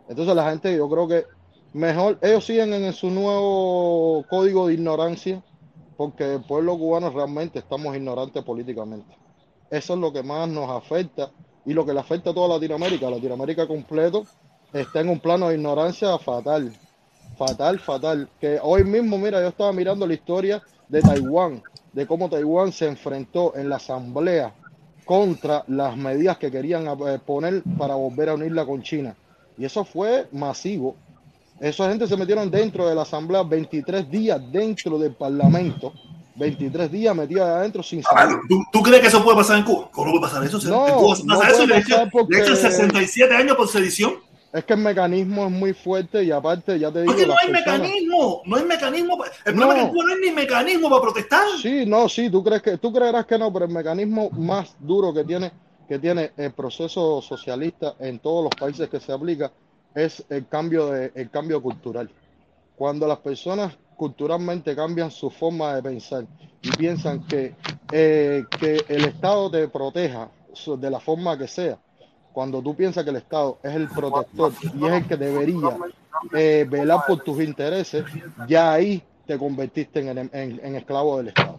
Entonces la gente, yo creo que mejor, ellos siguen en su nuevo código de ignorancia, porque el pueblo cubano realmente estamos ignorantes políticamente. Eso es lo que más nos afecta y lo que le afecta a toda Latinoamérica. Latinoamérica completo está en un plano de ignorancia fatal, fatal, fatal. Que hoy mismo, mira, yo estaba mirando la historia de Taiwán, de cómo Taiwán se enfrentó en la asamblea contra las medidas que querían eh, poner para volver a unirla con China. Y eso fue masivo. Esa gente se metieron dentro de la asamblea 23 días dentro del parlamento, 23 días metidos adentro sin Ah, salir. ¿tú, tú crees que eso puede pasar en Cuba? ¿Cómo puede pasar eso? No, en Cuba se no eso y puede le echan, pasar porque- le echan 67 años por sedición. Es que el mecanismo es muy fuerte y aparte, ya te digo, Porque no hay personas- mecanismo, no hay mecanismo. El No. problema es que Cuba no hay ni mecanismo para protestar. Sí, no, sí, tú crees que, tú creerás que no, pero el mecanismo más duro que tiene, que tiene el proceso socialista en todos los países que se aplica es el cambio de, el cambio cultural. Cuando las personas culturalmente cambian su forma de pensar y piensan que, eh, que el Estado te proteja de la forma que sea, cuando tú piensas que el Estado es el protector y es el que debería eh, velar por tus intereses, ya ahí te convertiste en- en- en esclavo del Estado.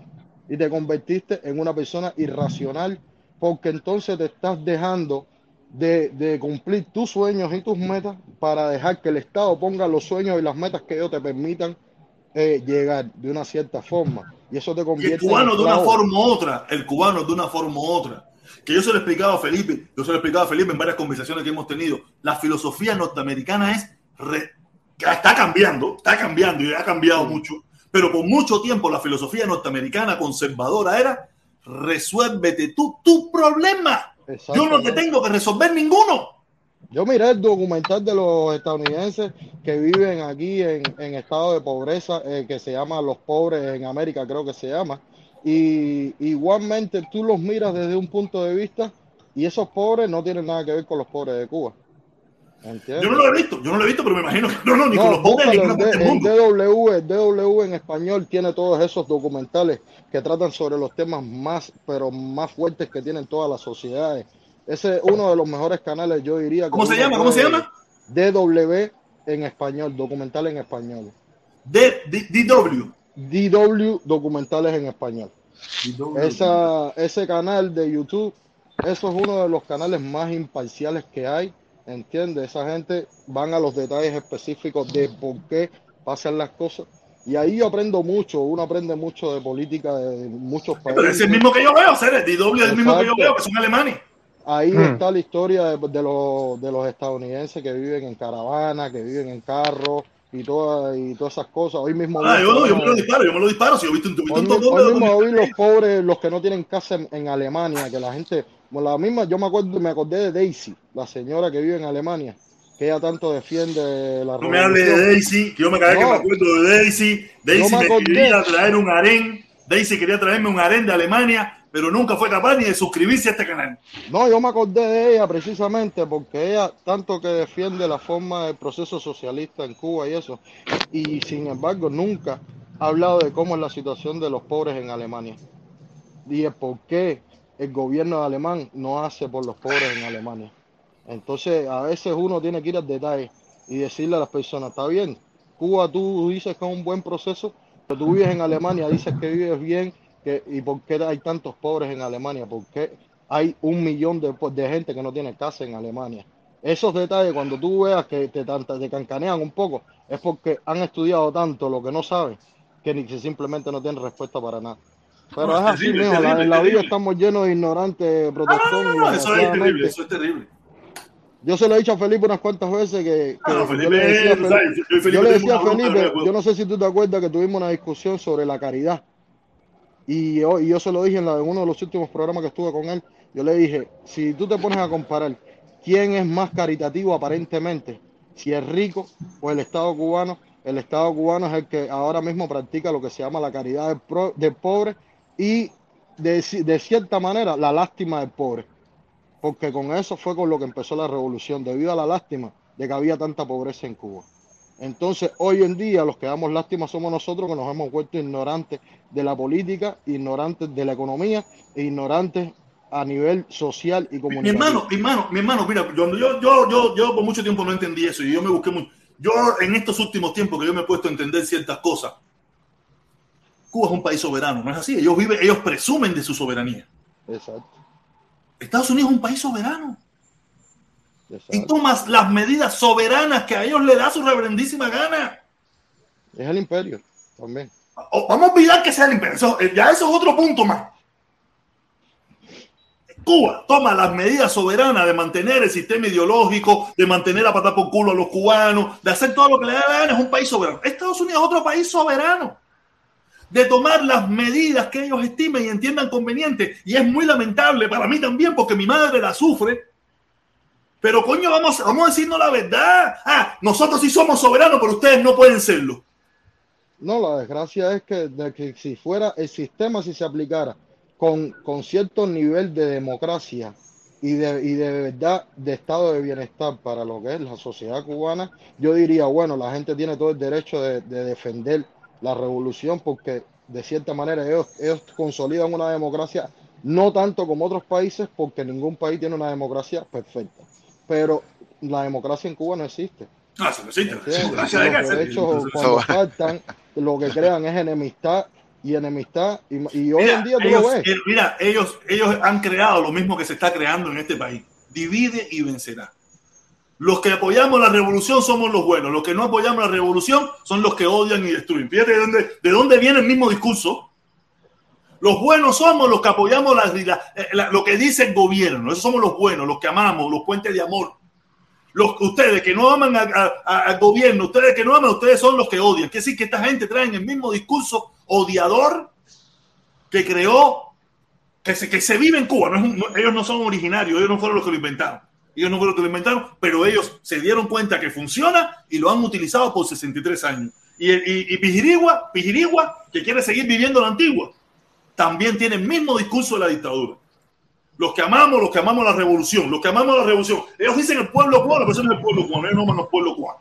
Y te convertiste en una persona irracional porque entonces te estás dejando de, de cumplir tus sueños y tus metas para dejar que el Estado ponga los sueños y las metas que ellos te permitan eh, llegar de una cierta forma. Y eso te Y el convierte cubano en de una forma u otra, el cubano de una forma u otra. Que yo se lo he explicado a Felipe, yo se lo he explicado a Felipe en varias conversaciones que hemos tenido. La filosofía norteamericana es re- está cambiando, está cambiando y ha cambiado mucho. Pero por mucho tiempo la filosofía norteamericana conservadora era resuélvete tú tu problema. Yo no te tengo que resolver ninguno. Yo miré el documental de los estadounidenses que viven aquí en, en estado de pobreza, eh, que se llama Los Pobres en América, creo que se llama. Y igualmente tú los miras desde un punto de vista y esos pobres no tienen nada que ver con los pobres de Cuba. Yo no lo he visto, yo no lo he visto, pero me imagino que no, no, ni con No, los pobres ni con el en mundo. DW, el DW en español tiene todos esos documentales que tratan sobre los temas más, pero más fuertes que tienen todas las sociedades. Ese es uno de los mejores canales, yo diría. ¿Cómo se llama? ¿Cómo se llama? DW en español, documental en español. D- D- DW. DW, documentales en español. DW. Esa, ese canal de YouTube, eso es uno de los canales más imparciales que hay, ¿entiendes? Esa gente van a los detalles específicos de por qué pasan las cosas. Y ahí yo aprendo mucho, uno aprende mucho de política de muchos Pero países. es el mismo que yo veo, ser el DW es el mismo que yo veo, que son alemanes. Ahí Mm. está la historia de, de los, de los estadounidenses que viven en caravana, que viven en carros y, todas y todas esas cosas. Hoy mismo Ah, yo, no, yo me lo disparo, yo me lo disparo. Si yo he visto un, Hoy, hoy mismo vi los pobres, los que no tienen casa en, en Alemania, que la gente, la misma, yo me acuerdo, me acordé de Daisy, la señora que vive en Alemania, que ella tanto defiende la No me hable de. Daisy, que yo me que No. me acuerdo de Daisy. Daisy me quería traer un harén. Daisy quería traerme un harén de Alemania, pero nunca fue capaz ni de suscribirse a este canal. No, yo me acordé de ella precisamente porque ella tanto que defiende la forma del proceso socialista en Cuba y eso, y sin embargo nunca ha hablado de cómo es la situación de los pobres en Alemania y el por qué el gobierno alemán no hace por los pobres en Alemania. Entonces, a veces uno tiene que ir al detalle y decirle a las personas, está bien, Cuba tú dices que es un buen proceso, pero tú vives en Alemania, dices que vives bien, que, ¿y por qué hay tantos pobres en Alemania? ¿Por qué hay un millón de, de gente que no tiene casa en Alemania? Esos detalles, cuando tú veas que te, te cancanean un poco, es porque han estudiado tanto lo que no saben, que ni que simplemente no tienen respuesta para nada. Pero es así, mijo, la- terrible, en la vida estamos llenos de ignorantes, Ah, no, protestón, no, no, eso es terrible, eso es terrible. yo se lo he dicho a Felipe unas cuantas veces que, Ah, que yo Felipe, le decía a tú Felipe, sabes, yo y Felipe yo le decía a Felipe, ¿no? yo no sé si tú te acuerdas que tuvimos una discusión sobre la caridad. Y yo, y yo se lo dije en, la- en uno de los últimos programas que estuve con él. Yo le dije, si tú te pones a comparar quién es más caritativo aparentemente, si es rico o el Estado cubano, el Estado cubano es el que ahora mismo practica lo que se llama la caridad del, pro- del pobre y de, ci- de cierta manera la lástima del pobre porque con eso fue con lo que empezó la revolución, debido a la lástima de que había tanta pobreza en Cuba. Entonces, hoy en día los que damos lástima somos nosotros que nos hemos vuelto ignorantes de la política, ignorantes de la economía e ignorantes a nivel social y Mi comunitario. hermano, mi hermano, mi hermano, mira, yo, yo, yo, yo, yo por mucho tiempo no entendí eso y yo me busqué mucho. Yo en estos últimos tiempos que yo me he puesto a entender ciertas cosas, Cuba es un país soberano, ¿no es así? Ellos viven, ellos presumen de su soberanía. Exacto, Estados Unidos es un país soberano y tomas las medidas soberanas que a ellos le da su reverendísima gana. Es el imperio también. O- vamos a olvidar que sea el imperio. Eso- ya eso es otro punto más. Cuba toma las medidas soberanas de mantener el sistema ideológico, de mantener a patar por culo a los cubanos, de hacer todo lo que le da la gana. Es un país soberano. Estados Unidos es otro país soberano. De tomar las medidas que ellos estimen y entiendan convenientes. Y es muy lamentable para mí también, porque mi madre la sufre. Pero coño, vamos, vamos a decirnos la verdad. Ah, nosotros sí somos soberanos, pero ustedes no pueden serlo. No, la desgracia es que, de que si fuera el sistema, si se aplicara con, con cierto nivel de democracia y de, y de verdad de estado de bienestar para lo que es la sociedad cubana, yo diría, bueno, la gente tiene todo el derecho de, de defender la revolución porque de cierta manera ellos, ellos consolidan una democracia, no tanto como otros países, porque ningún país tiene una democracia perfecta, pero la democracia en Cuba no existe. Ah, eso no existe. Los derechos cuando faltan, lo que crean es enemistad y enemistad. Y, y hoy Mira, en día tú ellos, lo ves. eh, mira, ellos, ellos han creado lo mismo que se está creando en este país. Divide y vencerá. Los que apoyamos la revolución somos los buenos. Los que no apoyamos la revolución son los que odian y destruyen. Fíjate de dónde, de dónde viene el mismo discurso. Los buenos somos los que apoyamos la- la- lo que dice el gobierno. Esos somos los buenos, los que amamos, los puentes de amor. Los, ustedes que no aman al gobierno, ustedes que no aman, ustedes son los que odian. Quiere decir que esta gente trae el mismo discurso odiador que creó, que se, que se vive en Cuba. No- ellos no son originarios, ellos no fueron los que lo inventaron. Ellos no fueron que lo inventaron, pero ellos se dieron cuenta que funciona y lo han utilizado por 63 años. Y, y, y Pijirigua, Pijirigua, que quiere seguir viviendo la antigua, también tiene el mismo discurso de la dictadura. Los que amamos, los que amamos la revolución, los que amamos la revolución. Ellos dicen el pueblo cubano, pero eso no es el pueblo cubano, ellos no aman al pueblo cubano.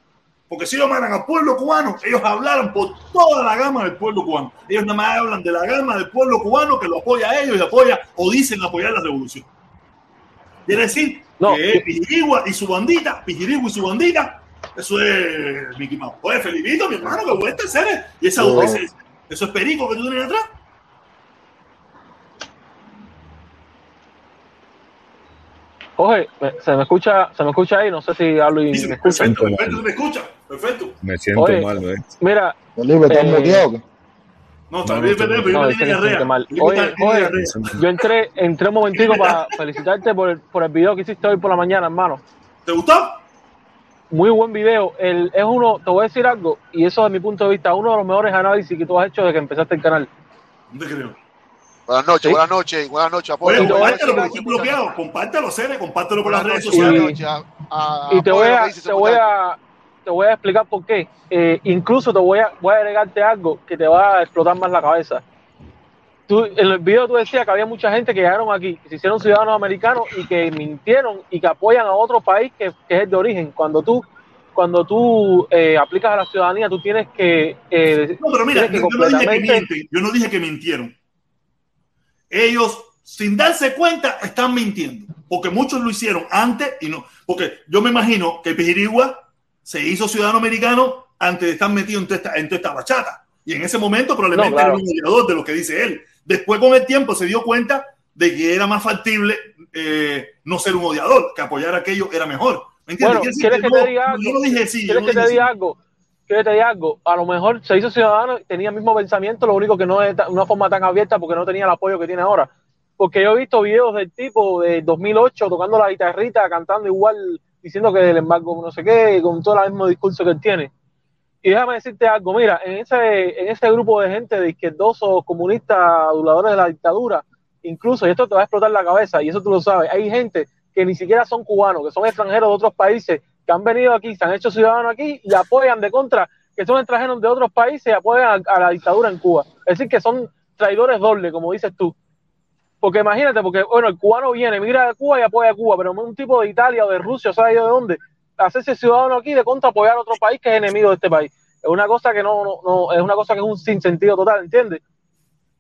Porque si ellos aman al pueblo cubano, ellos hablaran por toda la gama del pueblo cubano. Ellos nada más hablan de la gama del pueblo cubano que lo apoya a ellos y apoya o dicen apoyar la revolución. Quiere decir No, que es Pijirigua y su bandita, Pijirigua y su bandita, eso es Mickey Mouse. Oye, Felipito, mi hermano, que vuelta seres. Y esa, No. ese- eso es perico que tú tienes atrás. Me- se me escucha, se me escucha ahí, no sé si hablo y Dice, me escucha. perfecto, perfecto, me escucha. Perfecto. Me siento Oye. mal, ¿ves? Felipe, ¿estás Eh, muteado? No, está bien, No, pero que se siente mal. Oye, oye, yo entré, entré un momentico para felicitarte por el, por el video que hiciste hoy por la mañana, hermano. ¿Te gustó? Muy buen video. El, es uno, te voy a decir algo, y eso desde mi punto de vista, uno de los mejores análisis que tú has hecho desde que empezaste el canal. No te creo. Buenas noches, Sí. buenas noches, buenas noches. Oye, compártelo, porque estoy bloqueado. Compártelo, Cere, compártelo por las redes Y- sociales. noches. A- a- Y te voy te a, te voy a explicar por qué. Eh, incluso te voy a, voy a agregarte algo que te va a explotar más la cabeza. Tú, en el video tú decías que había mucha gente que llegaron aquí, que se hicieron ciudadanos americanos y que mintieron y que apoyan a otro país que, que es el de origen. Cuando tú, cuando tú eh, aplicas a la ciudadanía, tú tienes que... eh, No, pero mira, yo, no dije que mienten, yo no dije que mintieron. Ellos, sin darse cuenta, están mintiendo. Porque muchos lo hicieron antes y no. Porque yo me imagino que Pijirigua se hizo ciudadano americano antes de estar metido en toda esta, en toda esta bachata. Y en ese momento probablemente No, claro. era un mediador de lo que dice él. Después, con el tiempo, se dio cuenta de que era más factible eh, no ser un odiador, que apoyar a aquello era mejor. ¿Me entiendes? Bueno, Quiere decir ¿quieres que te diga algo? Yo no dije sí. ¿Quieres que te diga algo? ¿Quieres que te diga algo? A lo mejor se hizo ciudadano, tenía el mismo pensamiento, lo único que no es una forma tan abierta porque no tenía el apoyo que tiene ahora. Porque yo he visto videos del tipo de 2008 tocando la guitarrita, cantando igual, diciendo que el embargo no sé qué, con todo el mismo discurso que él tiene. Y déjame decirte algo, mira, en ese, en ese grupo de gente de izquierdosos, comunistas, aduladores de la dictadura, incluso, y esto te va a explotar la cabeza, y eso tú lo sabes, hay gente que ni siquiera son cubanos, que son extranjeros de otros países, que han venido aquí, se han hecho ciudadanos aquí y apoyan de contra, que son extranjeros de otros países y apoyan a, a la dictadura en Cuba. Es decir, que son traidores dobles, como dices tú. Porque imagínate, porque bueno, el cubano viene, mira de Cuba y apoya a Cuba, pero un tipo de Italia o de Rusia, o sea, yo de dónde, hacerse ciudadano aquí de contra apoyar a otro país que es enemigo de este país. Es una cosa que no, no, no es una cosa que es un sinsentido total, ¿entiendes?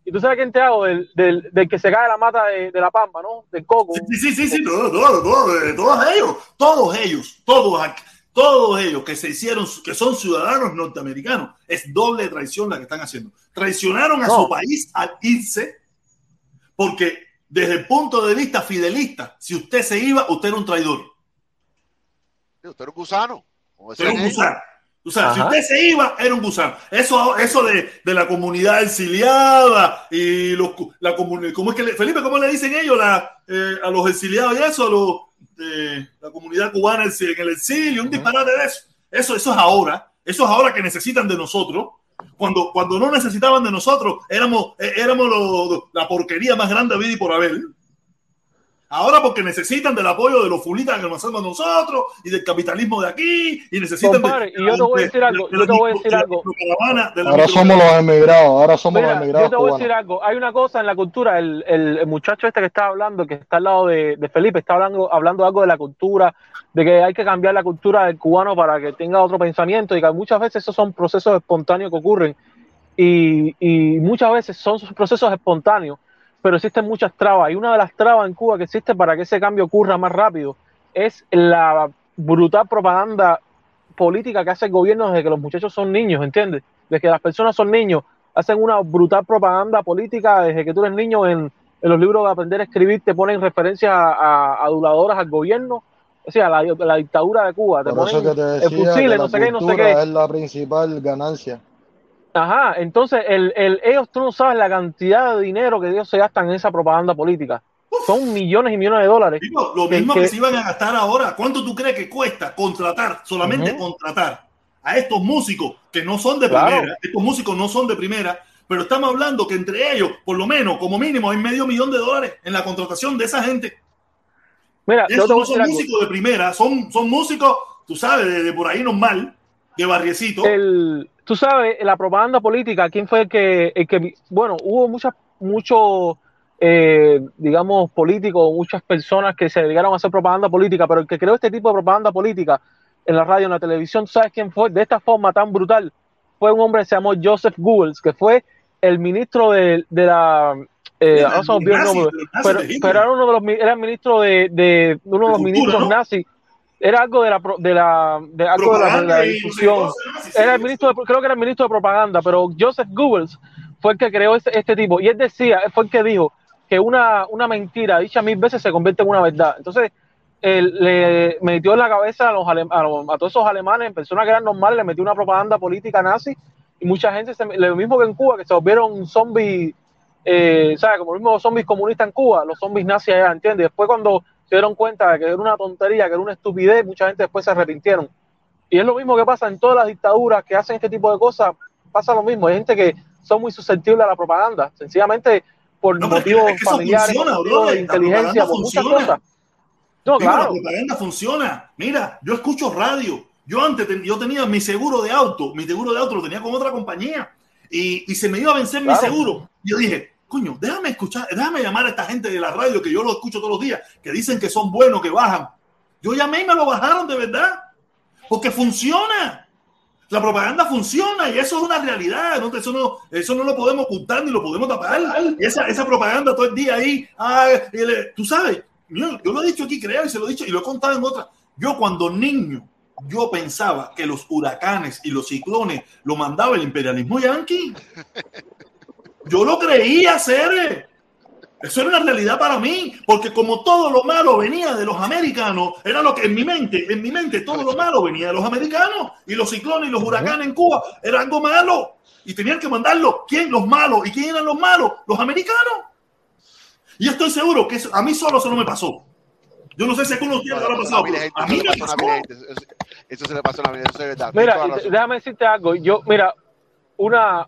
Y tú sabes quién te hago del, del, del que se cae la mata de, de la pampa, ¿no? Del coco. Sí, sí, sí, sí, todos, todos, todos, todos ellos, todos ellos, todos, aquí- todos ellos que se hicieron, que son ciudadanos norteamericanos, es doble traición la que están haciendo. Traicionaron a No. su país al irse, porque desde el punto de vista fidelista, si usted se iba, usted era un traidor, Sí, Usted era un gusano. usted era un gusano. O sea, si usted se iba, era un gusano. Eso, eso de, de la comunidad exiliada y los, la comunidad, ¿cómo es que le- Felipe, cómo le dicen ellos la, eh, a los exiliados y eso, a los, eh, la comunidad cubana en el exilio, un disparate de eso. Eso, eso es ahora, eso es ahora que necesitan de nosotros. Cuando, cuando no necesitaban de nosotros, éramos, eh, éramos lo- la porquería más grande de vida por haber. Ahora porque necesitan del apoyo de los fulitas que nos hacemos nosotros y del capitalismo de aquí y necesitan Compadre, de, y yo te voy a decir algo, de yo te voy a decir de algo. de Ahora somos los emigrados, ahora somos los Mira, yo emigrados te voy a cubanos. decir algo. Hay una cosa en la cultura. El, el- el muchacho este que está hablando, que está al lado de, de Felipe, está hablando, hablando algo de la cultura, de que hay que cambiar la cultura del cubano para que tenga otro pensamiento y que muchas veces esos son procesos espontáneos que ocurren y, y muchas veces son sus procesos espontáneos, pero existen muchas trabas y una de las trabas en Cuba que existe para que ese cambio ocurra más rápido es la brutal propaganda política que hace el gobierno desde que los muchachos son niños, ¿entiendes? Desde que las personas son niños, hacen una brutal propaganda política desde que tú eres niño en, en los libros de aprender a escribir, te ponen referencias a, a aduladoras al gobierno, o sea, la, la dictadura de Cuba, te Por eso ponen que te el decía fusil, que no sé qué, no sé qué. es la principal ganancia. Ajá, entonces el, el, ellos, tú no sabes la cantidad de dinero que ellos se gastan en esa propaganda política. Son millones y millones de dólares. Digo, lo mismo que- que se iban a gastar ahora. ¿Cuánto tú crees que cuesta contratar, solamente contratar a estos músicos que no son de Claro. primera? Estos músicos no son de primera, pero estamos hablando que entre ellos, por lo menos, como mínimo, hay medio millón de dólares en la contratación de esa gente. Mira, esos no son músicos de primera, son, son músicos, tú sabes, de, de por ahí normal, de barriecito. el, tú sabes, la propaganda política, ¿quién fue el que, el que bueno, hubo muchas, muchos, eh, digamos, políticos, muchas personas que se dedicaron a hacer propaganda política, pero el que creó este tipo de propaganda política en la radio, en la televisión, ¿tú ¿sabes quién fue? De esta forma tan brutal, fue un hombre que se llamó Joseph Goebbels, que fue el ministro de, de la... Eh, De la- nombre, pero, pero era uno de los era el ministro de, de uno de los cultura, ministros ¿no? nazis era algo de la de la de algo de la, de la difusión. era el ministro de- creo que era el ministro de propaganda pero Joseph Goebbels fue el que creó este, este tipo. Y él decía fue el que dijo que una, una mentira dicha mil veces se convierte en una verdad. Entonces él le metió en la cabeza a, los alem- a, los- a todos esos alemanes personas que eran normales le metió una propaganda política nazi y mucha gente, se, lo mismo que en Cuba, que se volvieron zombies, eh, ¿sabes? Como los mismos zombies comunistas en Cuba, los zombies nazis allá, ¿entiendes? Después cuando se dieron cuenta de que era una tontería, que era una estupidez, mucha gente después se arrepintieron. Y es lo mismo que pasa en todas las dictaduras que hacen este tipo de cosas, pasa lo mismo. Hay gente que son muy susceptibles a la propaganda, sencillamente por No, motivos es que familiares, funciona, por motivos brother. de inteligencia, por muchas funciona. cosas. No, claro. La propaganda funciona. Mira, yo escucho radio. Yo antes ten- yo tenía mi seguro de auto, mi seguro de auto lo tenía con otra compañía y, y se me iba a vencer mi seguro. Yo dije, coño, déjame escuchar, déjame llamar a esta gente de la radio que yo lo escucho todos los días, que dicen que son buenos, que bajan. Yo llamé y me lo bajaron de verdad, porque funciona. La propaganda funciona y eso es una realidad. ¿no? Eso, no, eso no lo podemos ocultar ni lo podemos tapar. Esa, esa propaganda todo el día ahí, ay, le- tú sabes, yo, yo lo he dicho aquí, creo, y se lo he dicho y lo he contado en otras. Yo cuando niño, yo pensaba que los huracanes y los ciclones lo mandaba el imperialismo yanqui. Yo lo creía, ser. Eso era una realidad para mí, porque como todo lo malo venía de los americanos, era lo que en mi mente, en mi mente todo lo malo venía de los americanos y los ciclones y los huracanes en Cuba era algo malo y tenían que mandarlo. ¿Quién? Los malos. ¿Y quién eran los malos? Los americanos. Y estoy seguro que eso- a mí solo eso no me pasó. Yo no sé si a alguno le habrá pasado. A eso mí me pasó eso- se le pasó a. Mira, la razón. déjame decirte algo. Yo, mira, una,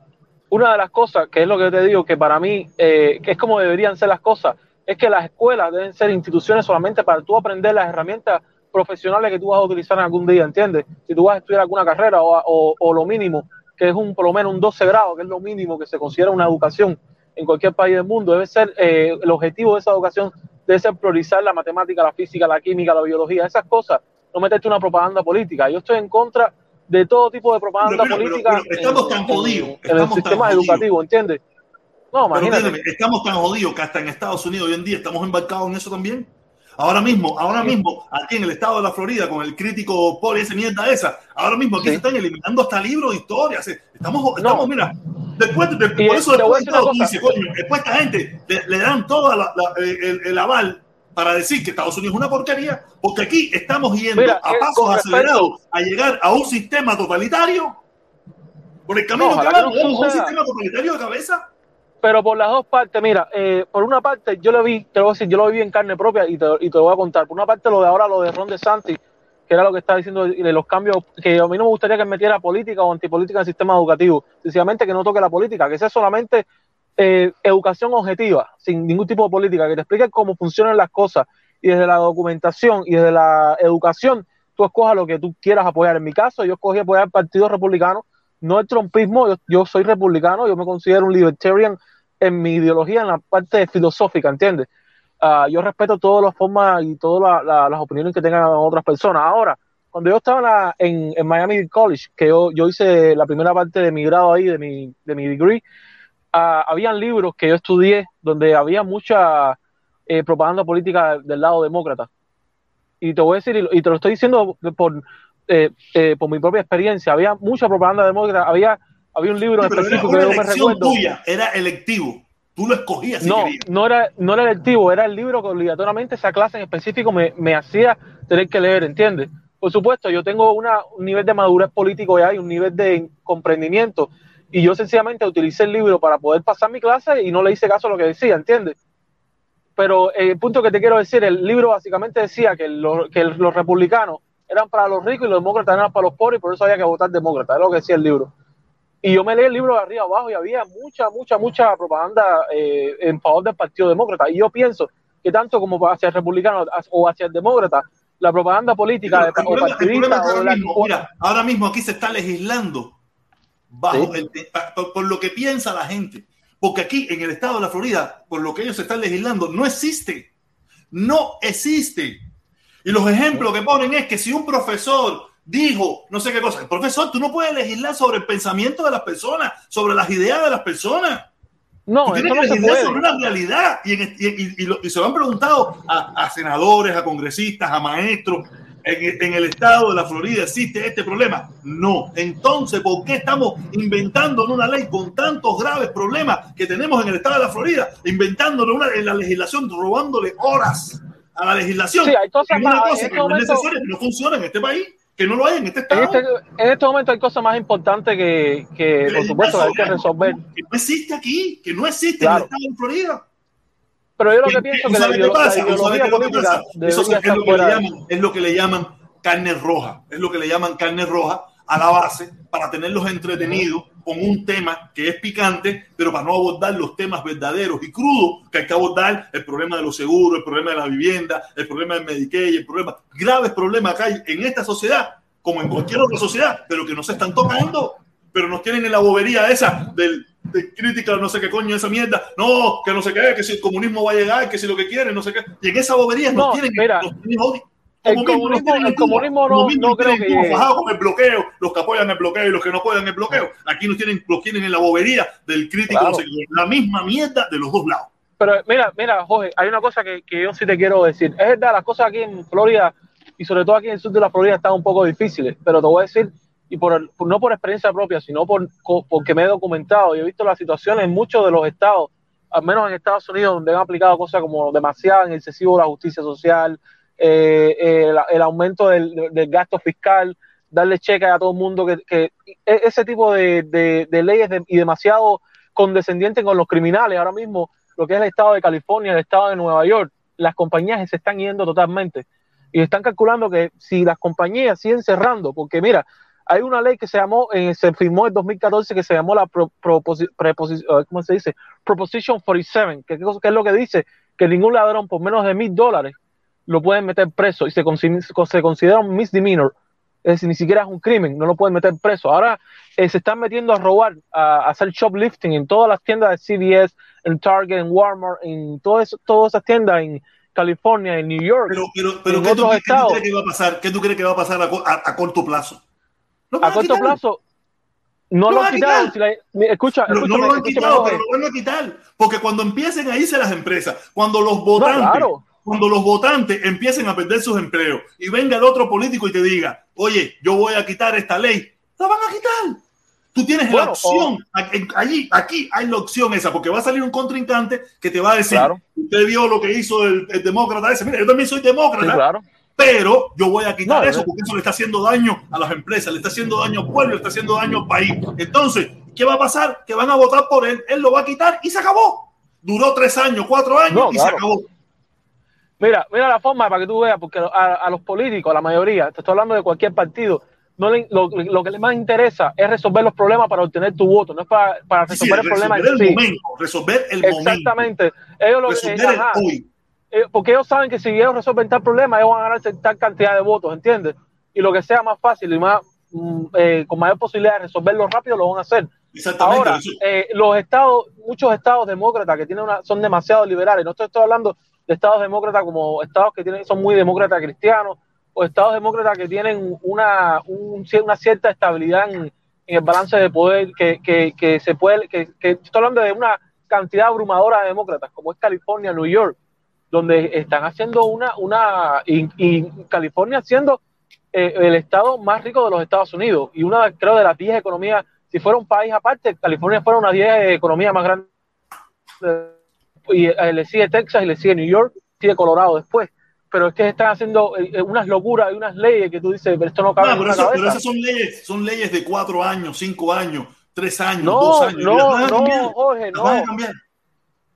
una de las cosas, que es lo que te digo, que para mí, eh, que es como deberían ser las cosas, es que las escuelas deben ser instituciones solamente para tú aprender las herramientas profesionales que tú vas a utilizar en algún día, ¿entiendes? Si tú vas a estudiar alguna carrera o, o- o lo mínimo, que es un por lo menos un 12 grado, que es lo mínimo que se considera una educación en cualquier país del mundo, debe ser eh, el objetivo de esa educación debe ser priorizar la matemática, la física, la química, la biología, esas cosas, no meterte una propaganda política. Yo estoy en contra de todo tipo de propaganda Pero, pero, política pero estamos en, tan jodidos, en- el sistema educativo, ¿entiendes? No, imagínate. estamos tan jodidos que hasta en Estados Unidos hoy en día estamos embarcados en eso también. Ahora mismo, ahora mismo, aquí en el estado de la Florida, con el crítico Poli, esa mierda esa, ahora mismo aquí Sí. se están eliminando hasta libros de historia. Estamos, estamos mira, después, de, por eso después de todo, coño, después esta gente le, le dan todo el, el aval para decir que Estados Unidos es una porquería, porque aquí estamos yendo Mira, a eh, pasos respecto- acelerados a llegar a un sistema totalitario. Por el camino No, que vamos, no un sistema totalitario de cabeza. pero por las dos partes, mira, eh, por una parte yo lo vi, te voy a decir, yo lo viví en carne propia y te, y te lo voy a contar. Por una parte lo de ahora, lo de Ron DeSantis, que era lo que estaba diciendo de los cambios, que a mí no me gustaría que metiera política o antipolítica en el sistema educativo, sencillamente que no toque la política, que sea solamente eh, educación objetiva, sin ningún tipo de política, que te explique cómo funcionan las cosas y desde la documentación y desde la educación, tú escojas lo que tú quieras apoyar. En mi caso, yo escogí apoyar al Partido Republicano, no el trumpismo, yo, soy republicano, yo me considero un libertarian en mi ideología, en la parte filosófica, ¿entiendes? Ah, yo respeto todas las formas y todas la- la- las opiniones que tengan otras personas. Ahora, cuando yo estaba en Miami College, que yo, yo hice la primera parte de mi grado ahí, de mi, de mi degree, ah, habían libros que yo estudié donde había mucha eh, propaganda política del lado demócrata. Y te voy a decir, y te lo estoy diciendo por, eh, eh, por mi propia experiencia, había mucha propaganda demócrata, había, había un libro Sí, era específico que yo me recuerdo. tuya, era electivo. Tú lo escogías si No, querías. no era, no era electivo, era el libro que obligatoriamente esa clase en específico me, me hacía tener que leer, ¿entiendes? Por supuesto, yo tengo una, un nivel de madurez político ya y un nivel de comprendimiento y yo sencillamente utilicé el libro para poder pasar mi clase y no le hice caso a lo que decía, ¿entiendes? Pero eh, el punto que te quiero decir, el libro básicamente decía que, lo- que los republicanos eran para los ricos y los demócratas eran para los pobres y por eso había que votar demócrata, es lo que decía el libro. Y yo me leí el libro de arriba abajo y había mucha, mucha, mucha propaganda eh, en favor del Partido Demócrata. Y yo pienso que tanto como hacia el republicano o hacia el demócrata, la propaganda política Pero de, el o problema, el problema partidista es que o la- mismo, mira, ahora mismo aquí se está legislando bajo Sí. el- por, por lo que piensa la gente. Porque aquí en el estado de la Florida, por lo que ellos están legislando, no existe. No existe. Y los ejemplos que ponen es que si un profesor dijo no sé qué cosa, el profesor, tú no puedes legislar sobre el pensamiento de las personas, sobre las ideas de las personas. no, Tú tienes no que se legislar puede. sobre una realidad. Y, en- y- y- y lo- y se lo han preguntado a, a senadores, a congresistas, a maestros. En, en el estado de la Florida existe este problema. No. Entonces, ¿por qué estamos inventando una ley con tantos graves problemas que tenemos en el estado de la Florida? Inventándole una en la legislación, robándole horas a la legislación. Sí, hay cosas más- cosa en que este no es momento- necesaria, que no funciona en este país. que no lo hay en este estado. En este, en este momento hay cosas más importantes que, que por supuesto, hay que resolver. Que no existe aquí, que no existe Claro. en el estado de Florida. Pero yo lo que ¿Qué- pienso ¿tú que la, qué la pasa? ¿Tú sabes ideología política pasa? Eso es lo que le llaman, es lo que le llaman carne roja, es lo que le llaman carne roja a la base para tenerlos entretenidos con un tema que es picante, pero para no abordar los temas verdaderos y crudos que hay que abordar, el problema de los seguros, el problema de la vivienda, el problema del Medicaid, el problema, graves problemas que hay en esta sociedad, como en cualquier otra sociedad, pero que no se están tocando, pero nos tienen en la bobería esa del de crítica, no sé qué coño, esa mierda, no, que no sé qué, que si el comunismo va a llegar, que si lo que quieren, no sé qué, y en esa bobería No, tienen, mira, tienen jodidos. el comunismo- el comunismo no- no creo que- con el bloqueo, los que apoyan el bloqueo y los que no apoyan el bloqueo. Aquí nos tienen, los tienen en la bobería del crítico, Claro. no sé qué, la misma mierda de los dos lados. Pero mira, mira, Jorge, hay una cosa que, que yo sí te quiero decir. Es verdad, las cosas aquí en Florida y sobre todo aquí en el sur de la Florida están un poco difíciles, pero te voy a decir, y por, no por experiencia propia, sino por, porque me he documentado y he visto la situación en muchos de los estados, al menos en Estados Unidos, donde han aplicado cosas como demasiado en excesivo la justicia social, eh, eh, el, aumento del, gasto fiscal, darle cheque a todo el mundo, que, e- ese tipo de, leyes y demasiado condescendientes con los criminales. Ahora mismo, lo que es el estado de California, el estado de Nueva York, las compañías se están yendo totalmente. Y están calculando que si las compañías siguen cerrando, porque mira, hay una ley que se llamó, eh, se firmó en 2014 que se llamó la pro- proposi- preposi- eh, ¿cómo se dice? Proposition 47, que, que es lo que dice que ningún ladrón por menos de mil dólares lo pueden meter preso y se, consi- se considera un misdemeanor. Es decir, ni siquiera es un crimen, no lo pueden meter preso. Ahora eh, se están metiendo a robar, a, a hacer shoplifting en todas las tiendas de CVS, en Target, en Walmart, en todas eso- todas esas tiendas en California, en New York. Pero, pero, pero En ¿qué, tú, qué crees que va a pasar? ¿Qué tú crees que va a pasar a, co- a- a corto plazo? A corto plazo no Lo lo han quitado. Si la- escucha, no lo han quitado, pero lo van a quitar. Porque cuando empiecen a irse las empresas, cuando los No, votantes, claro. cuando los votantes empiecen a perder sus empleos y venga el otro político y te diga, oye, yo voy a quitar esta ley, la van a quitar. Tú tienes la opción, allí, aquí hay la opción esa, porque va a salir un contrincante que te va a decir, Claro. usted vio lo que hizo el, el demócrata ese, mira, yo también soy demócrata, Sí, claro. Pero yo voy a quitar No, eso porque eso le está haciendo daño a las empresas, le está haciendo daño al pueblo, le está haciendo daño al país. Entonces, ¿qué va a pasar? Que van a votar por él, él lo va a quitar y se acabó. Duró tres años, cuatro años No, y claro. se acabó. Mira, mira la forma para que tú veas, porque a, a los políticos, a la mayoría, te estoy hablando de cualquier partido, no le- lo, lo que les más interesa es resolver los problemas para obtener tu voto, no es para, para Sí, resolver el problema resolver en el sí. momento, resolver el momento, Exactamente. Ellos lo, resolver eh, ajá. el hoy. Eh, porque ellos saben que si ellos resuelven tal problema, ellos van a ganar tal cantidad de votos, ¿entiendes? Y lo que sea más fácil y más mm, eh, con mayor posibilidad de resolverlo rápido, lo van a hacer. Exactamente. Ahora, eh, los estados, muchos estados demócratas que tienen una, son demasiado liberales. No estoy, estoy hablando de estados demócratas como estados que tienen, son muy demócratas cristianos o estados demócratas que tienen una, un- una cierta estabilidad en, en el balance de poder que, que, que se puede, que, que estoy hablando de una cantidad abrumadora de demócratas como es California, New York, donde están haciendo una, una y, y California siendo eh, el estado más rico de los Estados Unidos y una, creo, de las 10 economías, si fuera un país aparte, California fuera una 10 economías más grandes. Y eh, le sigue Texas y le sigue New York, sigue Colorado después. Pero es que están haciendo eh, unas locuras y unas leyes que tú dices, pero esto no cabe No, en pero, una eso- pero esas son leyes, son leyes de cuatro años, cinco años, tres años, No, dos años. no, no, Jorge, no.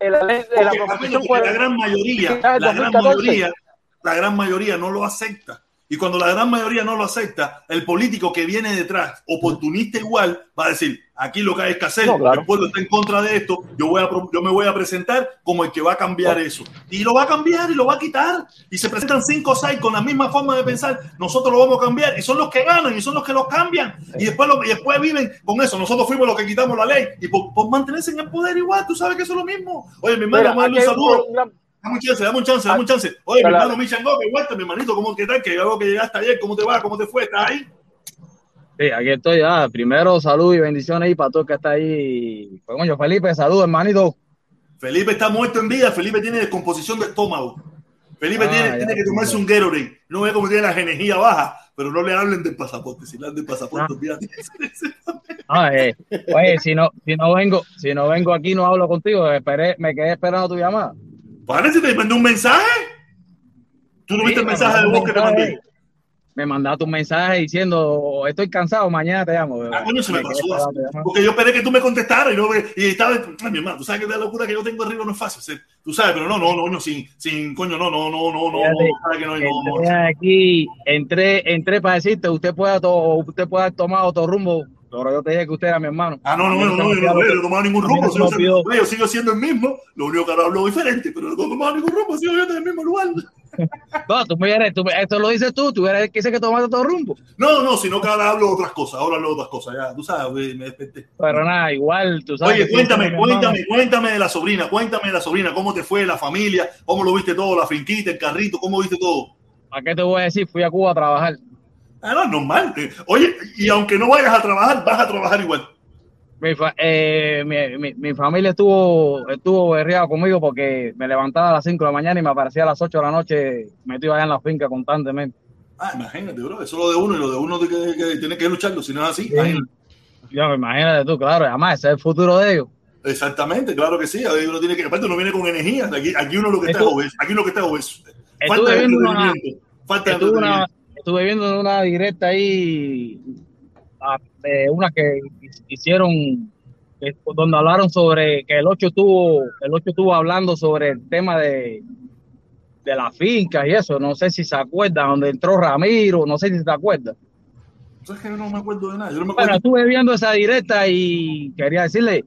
La, proposición gran mayoría, la gran 2014. mayoría, la gran mayoría no lo acepta. Y cuando la gran mayoría no lo acepta, el político que viene detrás, oportunista igual, va a decir, aquí lo que hay que hacer, No, claro. el pueblo está en contra de esto, yo, voy a, yo me voy a presentar como el que va a cambiar eso. Y lo va a cambiar y lo va a quitar. Y se presentan cinco o seis con la misma forma de pensar, nosotros lo vamos a cambiar. Y son los que ganan y son los que lo cambian. Y después, lo- y después viven con eso. Nosotros fuimos los que quitamos la ley. Y por, por mantenerse en el poder igual, tú sabes que eso es lo mismo. Oye, mi hermano, un saludo. gran- Dame un chance, dame un chance, dame un chance. Oye, mi hermano que vuelta, mi hermanito, ¿cómo qué tal? Que veo que llegaste ayer, ¿cómo te va? ¿Cómo te fue? ¿Estás ahí? Sí, aquí estoy ya. Primero, salud y bendiciones ahí para todo el que está ahí. Pues, coño, Felipe, salud, hermanito. Felipe está muerto en vida, Felipe tiene descomposición de estómago. Felipe Ah, tiene, ya, tiene que ya. tomarse un Gatorade. No ve cómo tiene la energía baja, pero no le hablen del pasaporte. Si le hablan del pasaporte, Ah. *laughs* Ah, eh, Oye, si no, si no vengo, si no vengo aquí, no hablo contigo. Esperé, me quedé esperando tu llamada. Parece que te mandé un mensaje. ¿Tú no Sí, viste el me mensaje de mandó voz un que te mandé? Me mandaste un mensaje diciendo, estoy cansado, mañana te llamo. Ah, coño, se me Me pasó. quedé así. esperando, Porque yo esperé que tú me contestaras y, no me- y estaba. Ay, mi hermano, tú sabes que la locura que yo tengo arriba no es fácil. se- Tú sabes, pero no, no, no, no, sin, sin coño, no, no, no, no, no, Fíjate, no, que no, hay- no, no. Entré aquí, entré, entré para decirte, usted puede, to- usted puede haber tomado otro rumbo, pero yo te dije que usted era mi hermano. Ah, no, no, no, no, yo no, he tomado ningún rumbo. yo sigo siendo el mismo, lo único que ahora hablo diferente, pero no he tomado ningún rumbo, sigo yo en el mismo lugar. No, tú me eres, tú, esto lo dices tú, tú eres el que dice que tomaste otro rumbo. No, no, sino que ahora hablo otras cosas, ahora hablo otras cosas, ya, tú sabes, me desperté. Pero nada, igual, tú sabes. Oye, cuéntame, cuéntame, cuéntame de la sobrina, cuéntame de la sobrina, cómo te fue la familia, cómo lo viste todo, la finquita, el carrito, cómo viste todo. ¿Para qué te voy a decir? Fui a Cuba a trabajar. Ah, no, normal. Oye, y aunque no vayas a trabajar, vas a trabajar igual. Mi, fa- eh, mi, mi- mi familia estuvo estuvo berreada conmigo porque me levantaba a las 5 de la mañana y me aparecía a las 8 de la noche metido allá en la finca constantemente. Ah, imagínate, bro, eso es lo de uno y lo de uno de que, que tiene que lucharlo, si no es así. Sí. imagínate. Yo, imagínate tú, claro, además ese es el futuro de ellos. Exactamente, claro que sí. Ahí uno tiene que, aparte uno viene con energía. Aquí, aquí uno lo que está obeso. Aquí uno que está es obeso. Estuve Falta de viendo una, de estuve, una, estuve viendo una directa ahí, ah, de una que hicieron, donde hablaron sobre que el 8 estuvo, el 8 estuvo hablando sobre el tema de, de la finca y eso. No sé si se acuerdan, donde entró Ramiro, no sé si se acuerdan. ¿Sabes que yo no me acuerdo de nada? Yo no me Bueno, acuerdo. estuve viendo esa directa y quería decirle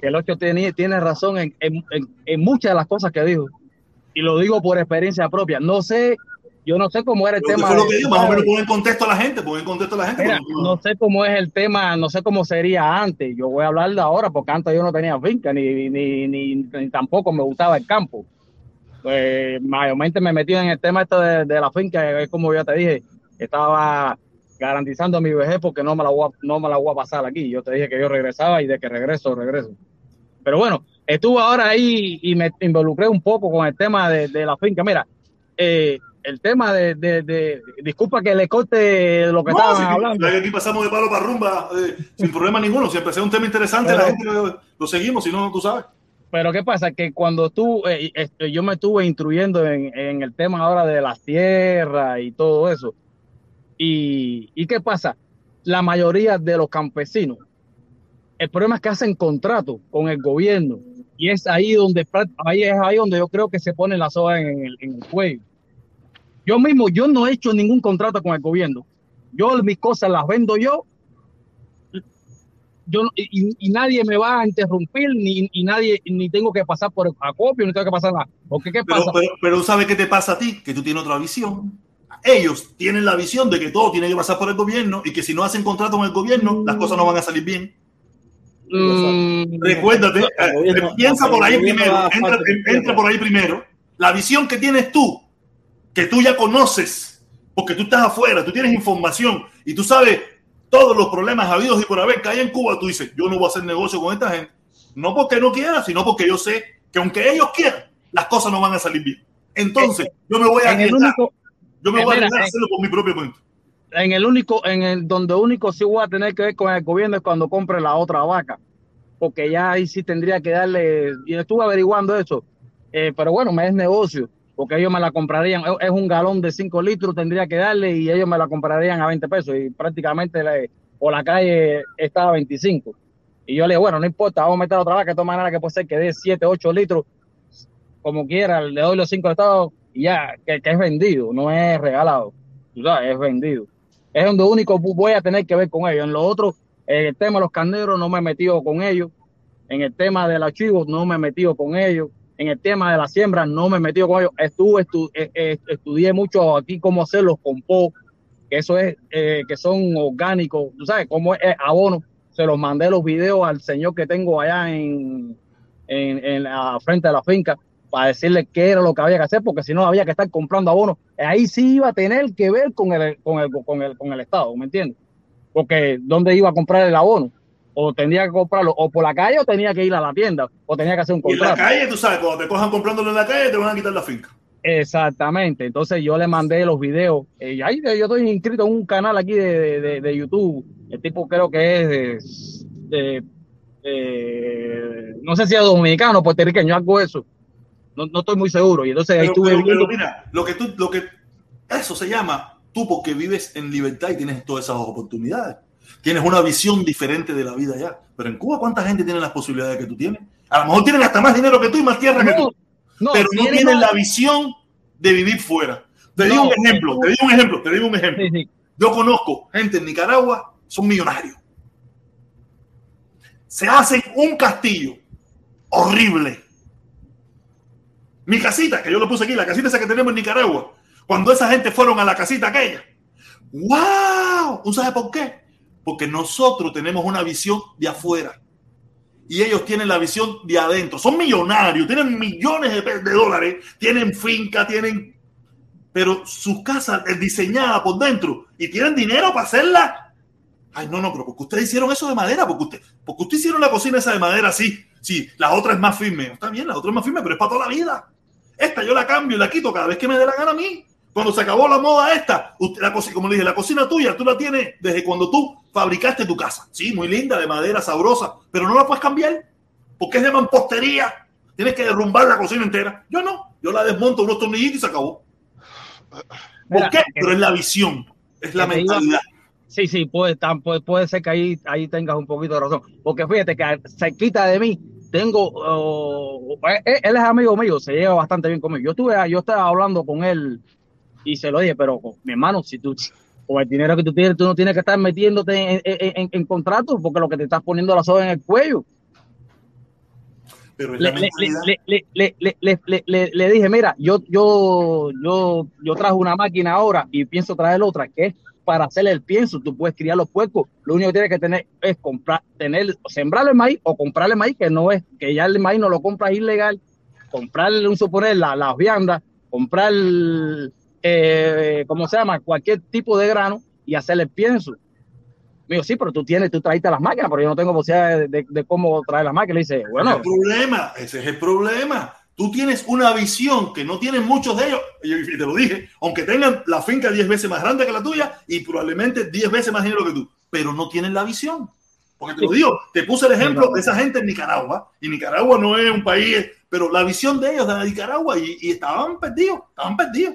que el 8 tiene, tiene razón en, en- en- en muchas de las cosas que dijo. Y lo digo por experiencia propia. No sé, yo no sé cómo era el Pero tema. eso es lo de- que digo, más o menos pon en contexto a la gente, pon en contexto a la gente. Mira, no sé cómo es el tema, no sé cómo sería antes. Yo voy a hablar de ahora porque antes yo no tenía finca ni, ni, ni, ni tampoco me gustaba el campo. Pues mayormente me metí en el tema esto de, de la finca, es como ya te dije, estaba garantizando mi vejez porque no me la voy a, no me la voy a pasar aquí. Yo te dije que yo regresaba y de que regreso, regreso. Pero bueno, estuve ahora ahí y me involucré un poco con el tema de, de la finca. Mira, eh, el tema de, de, de- disculpa que le corte lo que No, estaban sí, hablando. aquí pasamos de palo para rumba eh, sin problema ninguno. Siempre sea un tema interesante, Pero- la gente lo, lo seguimos, si no, tú sabes. Pero ¿qué pasa? Que cuando tú, eh, este, yo me estuve instruyendo en, en el tema ahora de las tierras y todo eso. Y, ¿Y qué pasa? La mayoría de los campesinos, el problema es que hacen contrato con el gobierno. Y es ahí donde, ahí es ahí donde yo creo que se pone la soga en el, en el cuello. Yo mismo, yo no he hecho ningún contrato con el gobierno. Yo mis cosas las vendo yo yo y, y nadie me va a interrumpir ni, y nadie ni tengo que pasar por acopio ni tengo que pasar nada porque qué Pero, pasa pero, pero ¿sabes qué te pasa a ti? Que tú tienes otra visión. Ellos tienen la visión de que todo tiene que pasar por el gobierno y que si no hacen contrato con el gobierno, las cosas no van a salir bien. Mm, Recuérdate, eh, gobierno- piensa por ahí primero, entra, por ahí primero. La visión que tienes tú, que tú ya conoces, porque tú estás afuera, tú tienes información y tú sabes todos los problemas habidos y por haber que hay en Cuba, tú dices, yo no voy a hacer negocio con esta gente. No porque no quiera, sino porque yo sé que aunque ellos quieran, las cosas no van a salir bien. Entonces, yo me voy a arriesgar, yo me eh, voy a mira, a eh, hacerlo por mi propio cuenta. en el único en el donde único sí voy a tener que ver con el gobierno es cuando compre la otra vaca porque ya ahí sí tendría que darle y estuve averiguando eso eh, pero bueno me es negocio porque ellos me la comprarían es- un galón de 5 litros tendría que darle y ellos me la comprarían a 20 pesos y prácticamente la, la calle está a 25 y yo le digo bueno no importa vamos a meter otra vaca de todas maneras que puede ser que dé 7 8 litros como quiera le doy los 5 estados y ya que, es vendido no es regalado tú sabes, es vendido. Es donde único voy a tener que ver con ellos. En lo otro, en el tema de los carneros no me he metido con ellos. En el tema de los chivos no me he metido con ellos. En el tema de la siembra no me he metido con ellos. Estuve, estu- eh, eh, estudié mucho aquí cómo hacer los compos, que eso es, eh, que son orgánicos. Tú sabes, cómo es abono. Se los mandé los videos al señor que tengo allá en, en, en la frente de la finca para decirle qué era lo que había que hacer, porque si no había que estar comprando abonos. Ahí sí iba a tener que ver con el, con el, con el, con el Estado, ¿me entiendes? Porque ¿dónde iba a comprar el abono? O tendría que comprarlo o por la calle o tenía que ir a la tienda o tenía que hacer un Y en la contrato. calle, tú sabes, cuando te cojan comprándolo en la calle, te van a quitar la finca. Exactamente. Entonces yo le mandé los videos. eh, y ahí yo estoy inscrito en un canal aquí de, de, de YouTube. El tipo creo que es de, no sé si es dominicano puertorriqueño, algo eso. No, no estoy muy seguro. Y entonces ahí estuve pero- pero viendo. mira, lo que tú, lo que, eso se llama, tú porque vives en libertad y tienes todas esas oportunidades. Tienes una visión diferente de la vida ya. Pero en Cuba, ¿cuánta gente tiene las posibilidades que tú tienes? A lo mejor tienen hasta más dinero que tú y más tierra que tú. No, pero no tiene tienen la visión de vivir fuera. Te digo un ejemplo, te digo un ejemplo, te digo un ejemplo. Sí, sí. Yo conozco gente en Nicaragua, son millonarios. Se hacen un castillo horrible. Mi casita, que yo lo puse aquí, la casita esa que tenemos en Nicaragua, cuando esa gente fueron a la casita aquella, ¡wow! ¿Tú sabes por qué? Porque nosotros tenemos una visión de afuera y ellos tienen la visión de adentro. Son millonarios, tienen millones de, dólares, tienen finca, tienen pero sus casas es diseñada por dentro y tienen dinero para hacerla. Ay, no, no, pero porque ustedes hicieron eso de madera, porque usted, porque usted hicieron la cocina esa de madera así. Sí, la otra es más firme. Está bien, la otra es más firme, pero es para toda la vida. Esta yo la cambio y la quito cada vez que me dé la gana a mí. Cuando se acabó la moda esta, usted, la cocina, como le dije, la cocina tuya, tú la tienes desde cuando tú fabricaste tu casa. Sí, muy linda, de madera, sabrosa, pero no la puedes cambiar porque es de mampostería. Tienes que derrumbar la cocina entera. Yo no, yo la desmonto unos tornillitos y se acabó. ¿Por Mira, qué? que- Pero es la visión, es la iba- mentalidad. Sí, sí, puede, puede, puede ser que ahí, ahí tengas un poquito de razón. Porque fíjate que cerquita de mí tengo, oh, él, él es amigo mío, se lleva bastante bien conmigo. Yo estuve, yo estaba hablando con él y se lo dije, pero mi hermano, si tú, con el dinero que tú tienes, tú no tienes que estar metiéndote en, en, en- en contratos porque lo que te estás poniendo la soga en el cuello. Pero le, dije, mira, yo, yo, yo, yo traje una máquina ahora y pienso traer otra, que es para hacerle el pienso. Tú puedes criar los puercos. Lo único que tienes que tener es comprar, tener, sembrarle el maíz o comprarle maíz, que no es, que ya el maíz no lo compras ilegal. Comprarle un suponer la, las viandas, comprar, eh, ¿cómo se llama? Cualquier tipo de grano y hacerle pienso. Me sí, pero tú tienes, tú traiste las máquinas, pero yo no tengo posibilidad de, de- de cómo traer las máquinas. Le dice, bueno, el problema, ese es el problema. Tú tienes una visión que no tienen muchos de ellos, y y te lo dije, aunque tengan la finca 10 veces más grande que la tuya y probablemente 10 veces más dinero que tú, pero no tienen la visión. Porque te lo digo, te puse el ejemplo de esa gente en Nicaragua, y Nicaragua no es un país, pero la visión de ellos de Nicaragua, y, y estaban perdidos, estaban perdidos.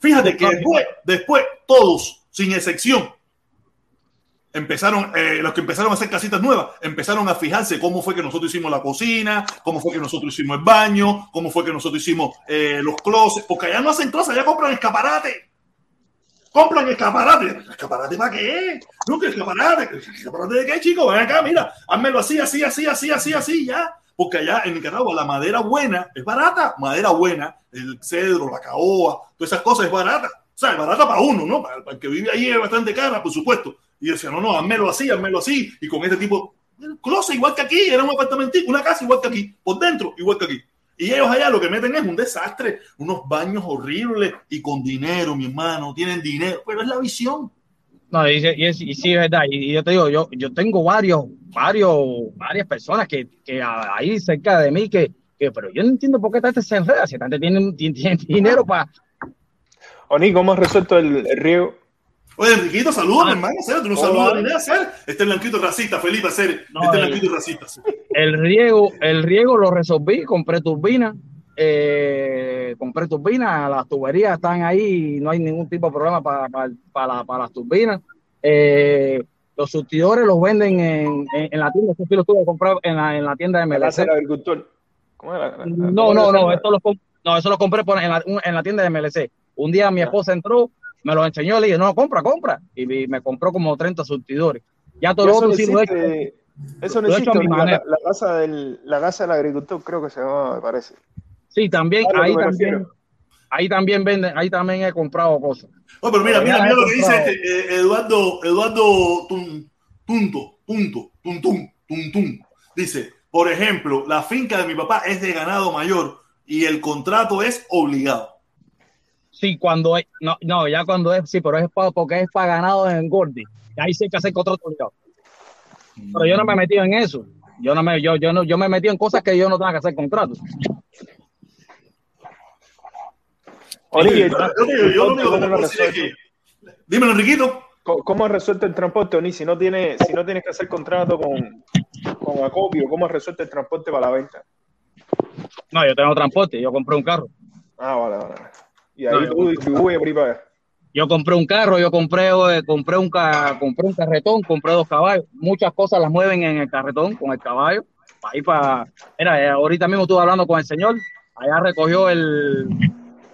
Fíjate que después, después, todos, sin excepción, empezaron, eh, los que empezaron a hacer casitas nuevas, empezaron a fijarse cómo fue que nosotros hicimos la cocina, cómo fue que nosotros hicimos el baño, cómo fue que nosotros hicimos eh, los closets, porque allá no hacen cosas, allá compran escaparate. Compran escaparate. ¿Escaparate para qué? No, que escaparate. ¿Escaparate de qué, chicos? Ven acá, mira, házmelo así, así, así, así, así, así, ya. Porque allá en Nicaragua la madera buena es barata. Madera buena, el cedro, la caoba, todas esas cosas es barata. O sea, es barata para uno, ¿no? Para, para el que vive ahí es bastante cara, por supuesto. Y decía, no, no, házmelo así, házmelo así. Y con este tipo, closet igual que aquí, era un apartamentico, una casa igual que aquí, por dentro igual que aquí. Y ellos allá lo que meten es un desastre, unos baños horribles y con dinero, mi hermano, tienen dinero, pero es la visión. No, y, y, es- y sí es verdad. Y, y yo te digo, yo, yo tengo varios, varios, varias personas que, que ahí cerca de mí que, que, pero yo no entiendo por qué esta gente se enreda, si esta gente tiene, tiene- tiene dinero para. Oni, ¿cómo has resuelto el, el riego? Oye, Enriquito, saludos, Ah. hermano, ¿sabes? Tú no saludas ni nada, ¿sabes? Este blanquito racista, Felipe, hacer. No, este el- blanquito racista. sí. El riego, el riego lo resolví, compré turbinas, eh, compré turbinas, las tuberías están ahí, no hay ningún tipo de problema para, para, para, para las turbinas. Eh, los surtidores los venden en, en, en la tienda, eso sí los tuve que comprar en la, en la tienda de MLC. del agricultor. ¿Cómo era? La- la- No, ¿cómo no, no, esto lo, com- no, eso lo compré por- en, la, en la tienda de MLC. Un día mi esposa entró, me lo enseñó, le dije, no, compra, compra. Y me- me compró como 30 surtidores. Ya todo lo Eso otro sí lo he eso no he existe. la, manera. la casa del, la casa del agricultor creo que se llama, me parece. Sí, también, ahí también, ahí también venden, ahí también he comprado cosas. Oh, pero mira, mira, mira lo que dice este, eh, Eduardo, Eduardo Tun- Tunto, Tunto, Tuntum, Tuntum. Dice, por ejemplo, la finca de mi papá es de ganado mayor y el contrato es obligado. Sí, cuando es, no, no, ya cuando es, sí, pero es pa- porque es para ganado en Gordy. Ahí sí hay que hacer contrato obligado. Pero yo no me he metido en eso. Yo no me, yo, yo no, yo me he metido en cosas que yo no tengo que hacer contratos. Oni, Oye, Dímelo, Enriquito. ¿Cómo- ¿Cómo has resuelto el transporte, Oni? Si no tienes, si no tienes que hacer contrato con, con Acopio, ¿cómo has resuelto el transporte para la venta? No, yo tengo transporte, yo compré un carro. Ah, vale, vale. Y ahí No, tú distribuyes por ahí para allá. Yo compré un carro, yo compré, eh, compré, un, ca- compré un carretón, compré dos caballos. Muchas cosas las mueven en el carretón con el caballo. Ahí para. Mira, eh, ahorita mismo estuve hablando con el señor. Allá recogió el,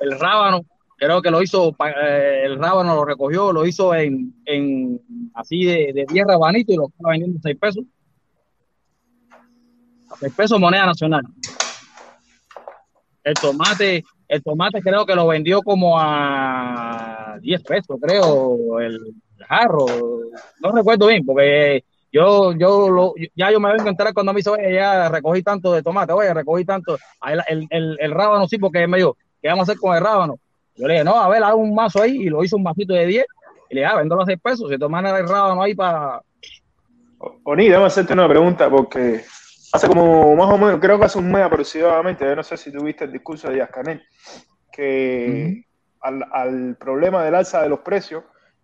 el rábano. Creo que lo hizo, eh, el rábano lo recogió, lo hizo en, en así de, de 10 rabanitos y lo estaba vendiendo a 6 pesos. A 6 pesos moneda nacional. El tomate, el tomate creo que lo vendió como a 10 pesos, creo, el jarro. No recuerdo bien, porque yo, yo lo, ya yo me vengo a enterar cuando me hizo, oye, ya recogí tanto de tomate, oye, recogí tanto. La- El, el, el rábano sí, porque me dijo, ¿qué vamos a hacer con el rábano? Yo le dije, no, a ver, hago un mazo ahí y lo hizo un masito de 10. Y le dije, ah, véndolo a 6 pesos. Si toman el rábano ahí para. Oni, déjame hacerte una pregunta porque hace como más o menos, creo que hace un mes aproximadamente, yo no sé si tuviste el discurso de Díaz Canel, que al, al problema del alza de los precios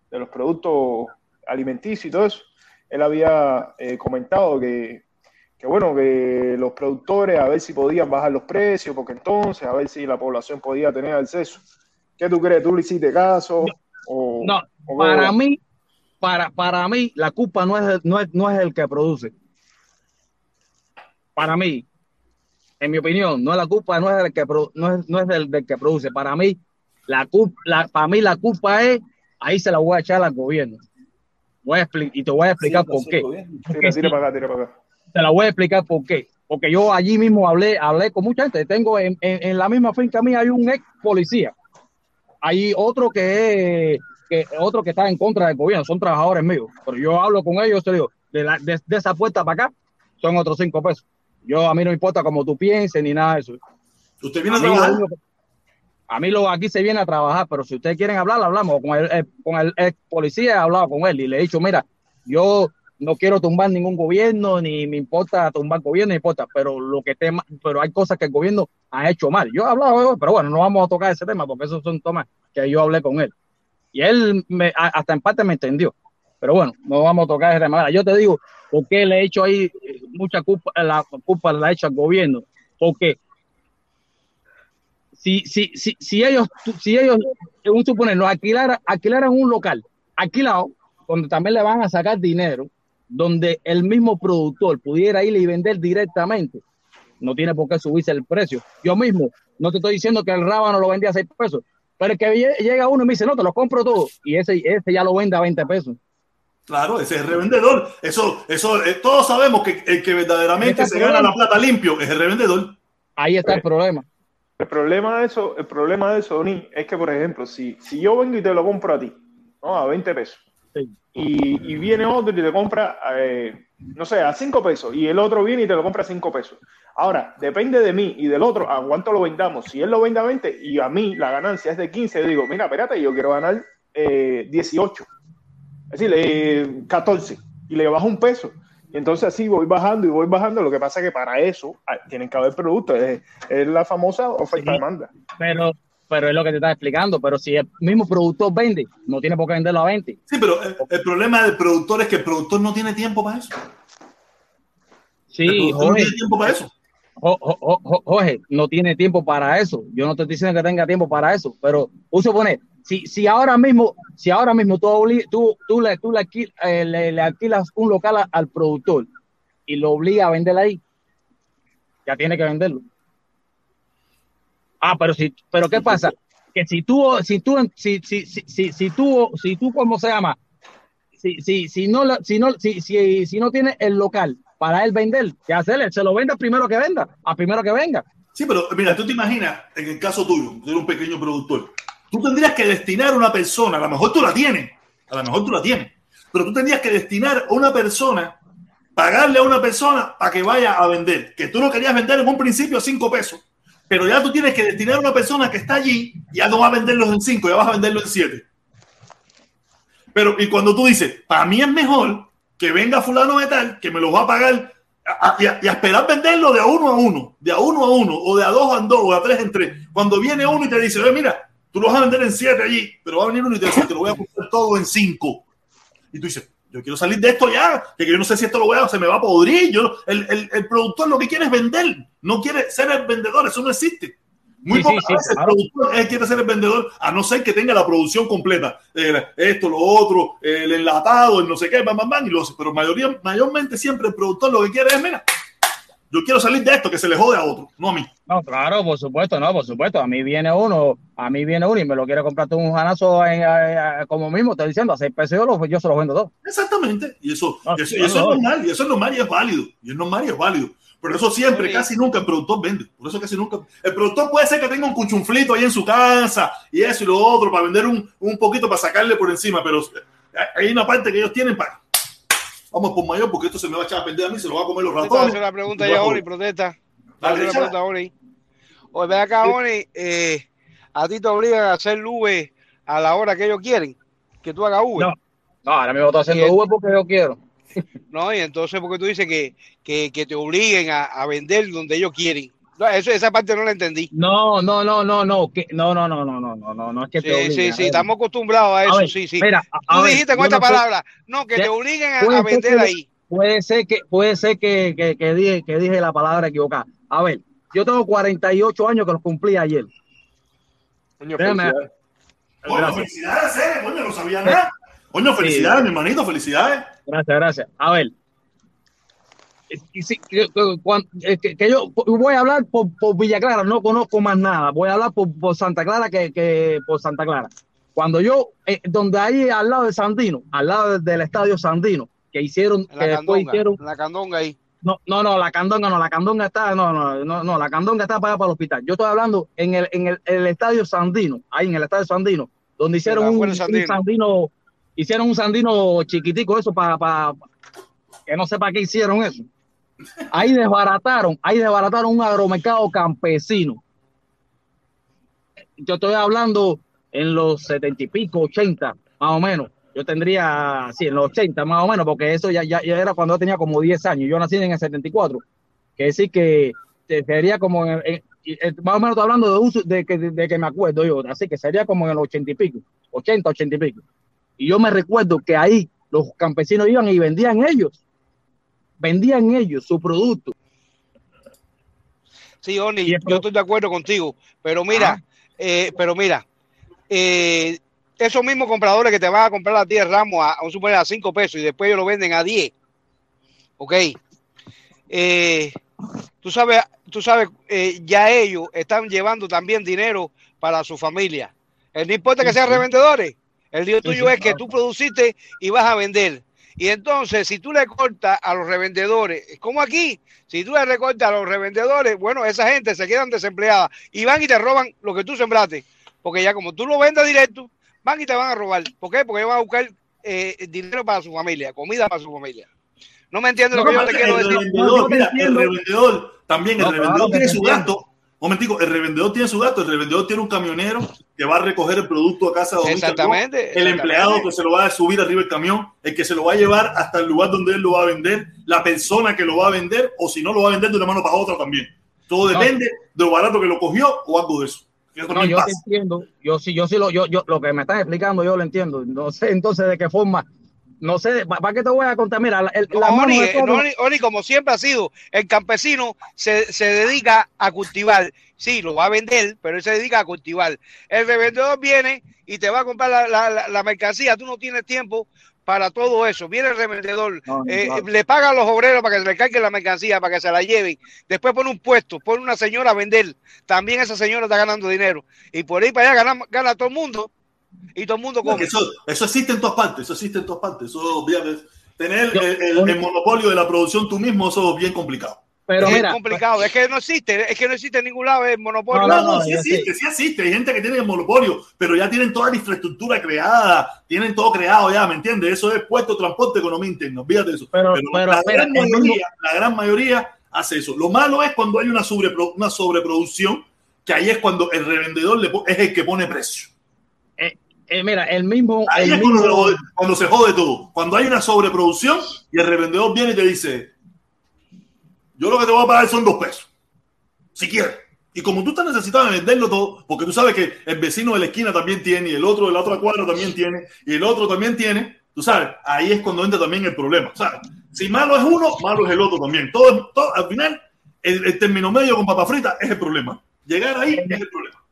de los productos alimenticios y todo eso, él había eh, comentado que, que, bueno, que los productores a ver si podían bajar los precios, porque entonces a ver si la población podía tener acceso. ¿Qué tú crees? ¿Tú le hiciste caso? O, No, o- para mí, para, para mí, la culpa no es, no, es, no es el que produce. Para mí, en mi opinión, no es la culpa, no es el que pro- no es, no es del, del que produce. Para mí, la culpa, la, para mí la culpa es, ahí se la voy a echar al gobierno. Voy a y te voy a explicar por qué. Tira, tira para acá, tira para acá. Te la voy a explicar por qué. Porque yo allí mismo hablé, hablé con mucha gente. Tengo en, en, en la misma finca mía hay un ex policía. Hay otro que, es- que otro que está en contra del gobierno, son trabajadores míos. Pero yo hablo con ellos, te digo, de, la- de, de esa puerta para acá, son otros cinco pesos. Yo a mí no importa como tú pienses ni nada de eso. Usted viene A a lo trabajar. a mí lo, aquí se viene a trabajar, pero si ustedes quieren hablar, hablamos. Con el, el- con el ex policía he hablado con él y le he dicho, mira, yo no quiero tumbar ningún gobierno, ni me importa tumbar gobierno, ni importa, pero lo que tema, pero hay cosas que el gobierno ha hecho mal. Yo he hablado, pero bueno, no vamos a tocar ese tema porque esos son temas que yo hablé con él. Y él me, hasta en parte me entendió. Pero bueno, no vamos a tocar ese tema. Yo te digo, ¿por qué le he hecho ahí eh, mucha culpa, la culpa la he hecho al gobierno? Porque si, si, si, si ellos, si ellos, un suponer, nos alquilaran, alquilaran un local alquilado, donde también le van a sacar dinero, donde el mismo productor pudiera ir y vender directamente, no tiene por qué subirse el precio. Yo mismo, no te estoy diciendo que el rábano lo vendía a 6 pesos, pero es que lle- llega uno y me dice, no, te lo compro todo, y ese, ese ya lo vende a 20 pesos. Claro, ese es el revendedor. Eso, eso, eh, todos sabemos que el que verdaderamente se gana la plata limpio es el revendedor. Ahí está el problema. El problema de eso, el problema de eso, Oni, es que, por ejemplo, si, si yo vengo y te lo compro a ti, ¿no? A 20 pesos, Sí. y, y viene otro y te compra, eh, no sé, a 5 pesos, y el otro viene y te lo compra a 5 pesos. Ahora, depende de mí y del otro a cuánto lo vendamos. Si él lo vende a 20 y a mí la ganancia es de 15, yo digo, mira, espérate, yo quiero ganar eh, 18. Es decir, eh, 14, y le bajo un peso. Y entonces así voy bajando y voy bajando. Lo que pasa es que para eso ah, tienen que haber productos. Es, es la famosa oferta-demanda. Pero, pero es lo que te estaba explicando, pero si el mismo productor vende, no tiene por qué venderlo a 20. Sí, pero el, el problema del productor es que el productor no tiene tiempo para eso. el Sí, productor no Jorge, tiene tiempo para eso. Jo- jo- jo- jo- Jorge, no tiene tiempo para eso. Yo no te estoy diciendo que tenga tiempo para eso, pero un supone, si, si ahora mismo, si ahora mismo tú, tú, tú, le, tú le, eh, le- le alquilas un local a- al productor y lo obliga a vender ahí, ya tiene que venderlo. Ah, pero si, pero ¿qué pasa? Que si tú, si tú, si, si, si, si, si tú, si tú, ¿cómo se llama? Si, si, si no, si no, si, si, si no tiene el local para él vender, ¿qué hacerle? Se lo venda primero que venda, a primero que venga. Sí, pero mira, tú te imaginas, en el caso tuyo, tú eres un pequeño productor, tú tendrías que destinar a una persona, a lo mejor tú la tienes, a lo mejor tú la tienes, pero tú tendrías que destinar a una persona, pagarle a una persona para que vaya a vender, que tú lo querías vender en un principio a cinco pesos, pero ya tú tienes que destinar a una persona que está allí, ya no va a venderlos en cinco, ya vas a venderlo en siete. Pero, y cuando tú dices, para mí es mejor que venga fulano de tal, que me lo va a pagar a- a- y, a, a esperar venderlo de a uno a uno, de a uno a uno, o de a dos en dos, o de a tres en tres. Cuando viene uno y te dice, "Oye, mira, tú lo vas a vender en siete allí, pero va a venir uno y te dice, te lo voy a comprar todo en cinco. Y tú dices, yo quiero salir de esto ya, que yo no sé si esto lo voy a, se me va a podrir. Yo, el, el, el productor lo que quiere es vender, no quiere ser el vendedor, eso no existe. Muy Sí, pocas sí, veces claro. el productor quiere ser el vendedor, a no ser que tenga la producción completa. Eh, esto, lo otro, el enlatado, el no sé qué, bam, bam, bam, y lo hace. Pero mayoría, mayormente siempre el productor lo que quiere es, mira, yo quiero salir de esto, que se le jode a otro, no a mí. No, claro, por supuesto, no, por supuesto. A mí viene uno, a mí viene uno y me lo quiere comprar todo un janazo en, eh, eh, como mismo, estoy diciendo, a seis pesos yo, lo- yo se lo vendo todo. Exactamente. Y eso, No, y eso, sí, y eso no, es no. normal, y eso es normal y es válido. Y es normal y es válido. Pero eso siempre, Sí. casi nunca el productor vende. Por eso casi nunca. El productor puede ser que tenga un cuchunflito ahí en su casa y eso y lo otro para vender un, un poquito para sacarle por encima. Pero hay una parte que ellos tienen para. Vamos por mayor porque esto se me va a echar a perder a mí, se lo va a comer los te voy a ratones. hacer una pregunta ya, Oni, protesta. Dale, una pregunta, Oni. Oye, ven acá, Oni, eh, a ti te obligan a hacer Uber a la hora que ellos quieren que tú hagas Uber. No. No, ahora mismo estoy haciendo Uber porque yo quiero. No, y entonces, porque tú dices que, que, que te obliguen a, a vender donde ellos quieren? No, eso, esa parte no la entendí. No, no, no, no, no, que, no, no, no, no, no, no, no, no es que te Sí, obliguen. sí, a sí, ver. estamos acostumbrados a A eso, ver, sí, sí. Mira, a- a Tú ver, dijiste con yo esta no palabra, no, que Ya- te obliguen a, a vender ahí. Puede ser que, puede ser que, que, que dije, que dije la palabra equivocada. A ver, yo tengo 48 años que los cumplí ayer. Coño, Déjame- felicidades. Coño, Gracias. felicidades, Cere, coño, no sabía nada. Coño, felicidades, mi hermanito, felicidades. Gracias, gracias. A ver. Sí, que, eh, que- yo voy a hablar por, por Villa Clara, no conozco más nada. Voy a hablar por, por Santa Clara que, que por Santa Clara. Cuando yo, eh, donde ahí al lado de Sandino, al lado del, estadio Sandino, que hicieron, En que la después candonga, hicieron, la candonga ahí. no, no, no, la candonga no, la candonga está, no, no, no, no, la candonga está para allá para el hospital. Yo estoy hablando en el, en el, el estadio Sandino, ahí en el estadio Sandino, donde hicieron la un, Sandino. hicieron un sandino chiquitico, eso para, para, que no sé para qué hicieron eso. Ahí desbarataron, ahí desbarataron un agromercado campesino. Yo estoy hablando en los setenta y pico, ochenta, más o menos. Yo tendría, sí, en los 80 más o menos, porque eso ya, ya, era cuando yo tenía como 10 años. Yo nací en el 74. Que decir que eh, sería como, en, en- en- más o menos estoy hablando de uso, de que, de que me acuerdo yo. Así que sería como en el 80 y pico, 80, 80 y pico. Y yo me recuerdo que ahí los campesinos iban y vendían ellos, vendían ellos su producto. Sí, Oni, yo estoy de acuerdo contigo, pero mira, Ajá. eh, pero mira, eh, esos mismos compradores que te van a comprar a 10 ramos a, a un suponer a 5 pesos y después ellos lo venden a 10, ok, eh, tú sabes, tú sabes, eh, ya ellos están llevando también dinero para su familia. Eh, no importa que sean revendedores, el Sí, tuyo es que tú produciste y vas a vender. Y entonces, si tú le cortas a los revendedores, como aquí, si tú le recortas a los revendedores, bueno, esa gente se quedan desempleadas y van y te roban lo que tú sembraste. Porque ya como tú lo vendes directo, van y te van a robar. ¿Por qué? Porque ellos van a buscar eh, dinero para su familia, comida para su familia. ¿No me entiendes lo que yo te quiero el decir? revendedor, mira, el revendedor también, el No, revendedor claro tiene su gasto. Momentico, el revendedor tiene su gasto, el revendedor tiene un camionero que va a recoger el producto a casa de Don Víctor, Exactamente. el exactamente. empleado que se lo va a subir arriba el camión, el que se lo va a llevar hasta el lugar donde él lo va a vender, la persona que lo va a vender, o si no lo va a vender de una mano para otra también. Todo No. depende de lo barato que lo cogió o algo de eso. Eso No, yo te entiendo. Yo sí, yo sí lo, yo, yo, lo que me están explicando, yo lo entiendo. No sé entonces de qué forma. No sé, ¿para qué te voy a contar? Mira, el- No, la Oni, eh, no, Oni, como siempre ha sido, el campesino se, se dedica a cultivar. Sí, lo va a vender, pero él se dedica a cultivar. El revendedor viene y te va a comprar la, la- la- la mercancía. Tú no tienes tiempo para todo eso. Viene el revendedor, No, eh, le paga a los obreros para que se le carguen la mercancía, para que se la lleven. Después pone un puesto, pone una señora a vender. También esa señora está ganando dinero. Y por ahí para allá gana, gana todo el mundo. Y todo el mundo come. Eso, eso existe en todas partes, eso existe en todas partes. Eso, olvídate. tener Yo- el, el- el monopolio de la producción tú mismo, eso es bien complicado. Pero es mira, complicado, es que no existe, es que no existe en ningún lado el monopolio. No, No, no, no, sí existe, sí existe. Hay gente que tiene el monopolio, pero ya tienen toda la infraestructura creada, tienen todo creado ya, ¿me entiendes? Eso es puesto, transporte, economía interna, olvídate de eso. Pero- Pero, pero, la, espera, gran el mismo- mayoría, la gran mayoría hace eso. Lo malo es cuando hay una, sobrepro- una sobreproducción, que ahí es cuando el revendedor le es el que pone precio. Eh, mira, el mismo, Ahí el es cuando, se mismo, jode- cuando se jode todo. Cuando hay una sobreproducción y el revendedor viene y te dice, yo lo que te voy a pagar son dos pesos, si quieres. Y como tú estás necesitado de venderlo todo, porque tú sabes que el vecino de la esquina también tiene, y el otro de la otra cuadra también tiene, y el otro también tiene, tú sabes, ahí es cuando entra también el problema. ¿sabes? Si malo es uno, malo es el otro también. Todo, todo al final, el, el término medio con papa frita es el problema. Llegar ahí es el problema.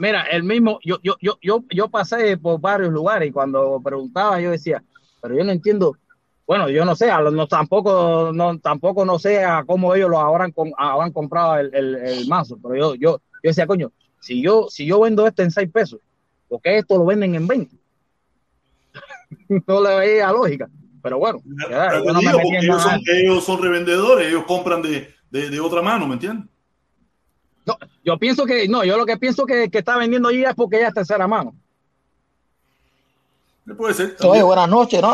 Mira, el mismo, yo, yo, yo, yo, yo pasé por varios lugares y cuando preguntaba yo decía, pero yo no entiendo, bueno, yo no sé, no, tampoco, no, tampoco no sé a cómo ellos lo habrán, con- habrán comprado el, el, el mazo, pero yo, yo, yo decía, coño, si yo, si yo vendo este en 6 pesos, ¿por qué esto lo venden en 20? *laughs* no le veía lógica, pero bueno, Pero yo no digo, ellos son, ellos son revendedores, ellos compran de, de, de otra mano, ¿me entiendes? No, yo pienso que, no, yo lo que pienso que, que está vendiendo allí es porque ya es tercera mano. Puede ser. Oye, también. buenas noches, ¿no?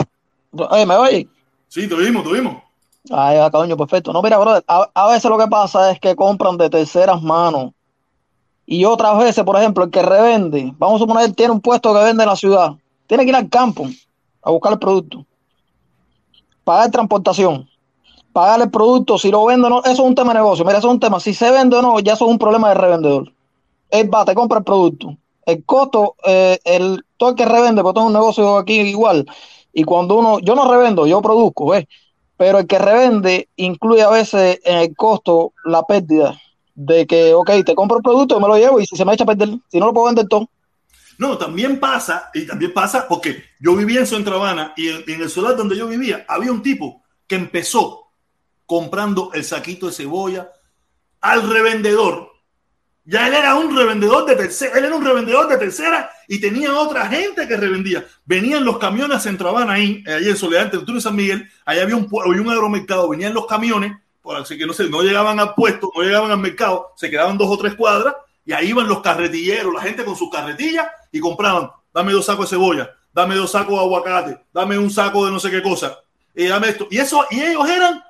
Oye, ¿me oye? Sí, tuvimos, tuvimos. Ay, ah, coño, perfecto. No, mira, brother, a, a veces lo que pasa es que compran de terceras manos. Y otras veces, por ejemplo, el que revende, vamos a suponer, tiene un puesto que vende en la ciudad, tiene que ir al campo a buscar el producto, pagar transportación, pagar el producto, si lo vende o no, eso es un tema de negocio. Mira, eso es un tema. Si se vende o no, ya eso es un problema del revendedor. Él va, te compra el producto. El costo, eh, el, todo el que revende, porque todo un negocio aquí igual. Y cuando uno, yo no revendo, yo produzco, ¿ves? Pero el que revende incluye a veces en el costo la pérdida de que, ok, te compro el producto me lo llevo y si se me echa a perder, si no lo puedo vender todo. No, también pasa, y también pasa porque yo vivía en Centro Habana y en, en el solar donde yo vivía había un tipo que empezó comprando el saquito de cebolla al revendedor. Ya él era un revendedor de tercera, él era un revendedor de tercera y tenía otra gente que revendía. Venían los camiones a Centro Habana ahí, ahí en Soledad, entre y San Miguel, allá había un, había un agromercado, venían los camiones, por así que no sé, no llegaban al puesto, no llegaban al mercado, se quedaban dos o tres cuadras y ahí iban los carretilleros, la gente con sus carretillas y compraban, dame dos sacos de cebolla, dame dos sacos de aguacate, dame un saco de no sé qué cosa, y dame esto. Y eso, y ellos eran,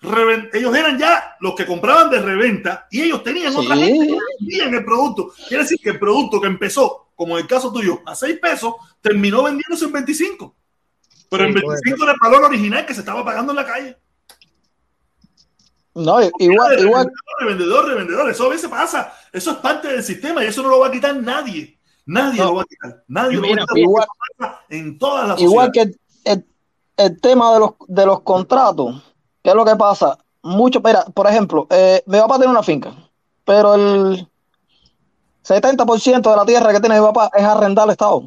ellos eran ya los que compraban de reventa y ellos tenían Sí. otra gente que vendían el producto. Quiere decir que el producto que empezó, como en el caso tuyo, a 6 pesos, terminó vendiéndose en 25. Pero Sí, en puede 25 era el valor original que se estaba pagando en la calle. No, igual, Revendedor, igual, Revendedor, revendedor, eso a veces pasa. Eso es parte del sistema y eso no lo va a quitar nadie. Nadie No. lo va a quitar. Nadie lo va a quitar. igual- en todas las igual que el, el- el tema de los, de los contratos, ¿qué es lo que pasa? Mucho, mira, por ejemplo, eh, mi papá tiene una finca, pero el 70% de la tierra que tiene mi papá es arrendada al Estado.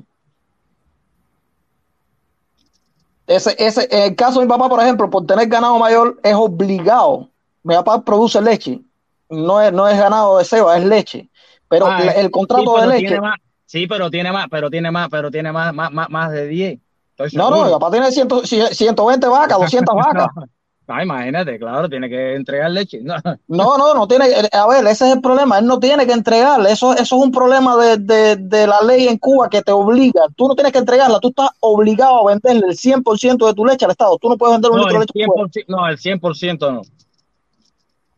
Ese, ese, en el caso de mi papá, por ejemplo, por tener ganado mayor, es obligado. Mi papá produce leche, no es, no es ganado de ceba, es leche. Pero Ah, el sí, contrato de leche, más, sí, pero tiene más, pero tiene más, pero tiene más, más, más, más de 10. Estoy no, no, mi papá tiene 100 120 vacas, 200 vacas. *laughs* Ah, imagínate, claro, tiene que entregar leche. *laughs* No, No, no, no tiene. A ver, ese es el problema. Él no tiene que entregarle. Eso, eso es un problema de, de, de la ley en Cuba que te obliga. Tú no tienes que entregarla. Tú estás obligado a venderle el 100% de tu leche al Estado. Tú no puedes vender un no, litro de leche. por fuera. 100%, no, el 100% no.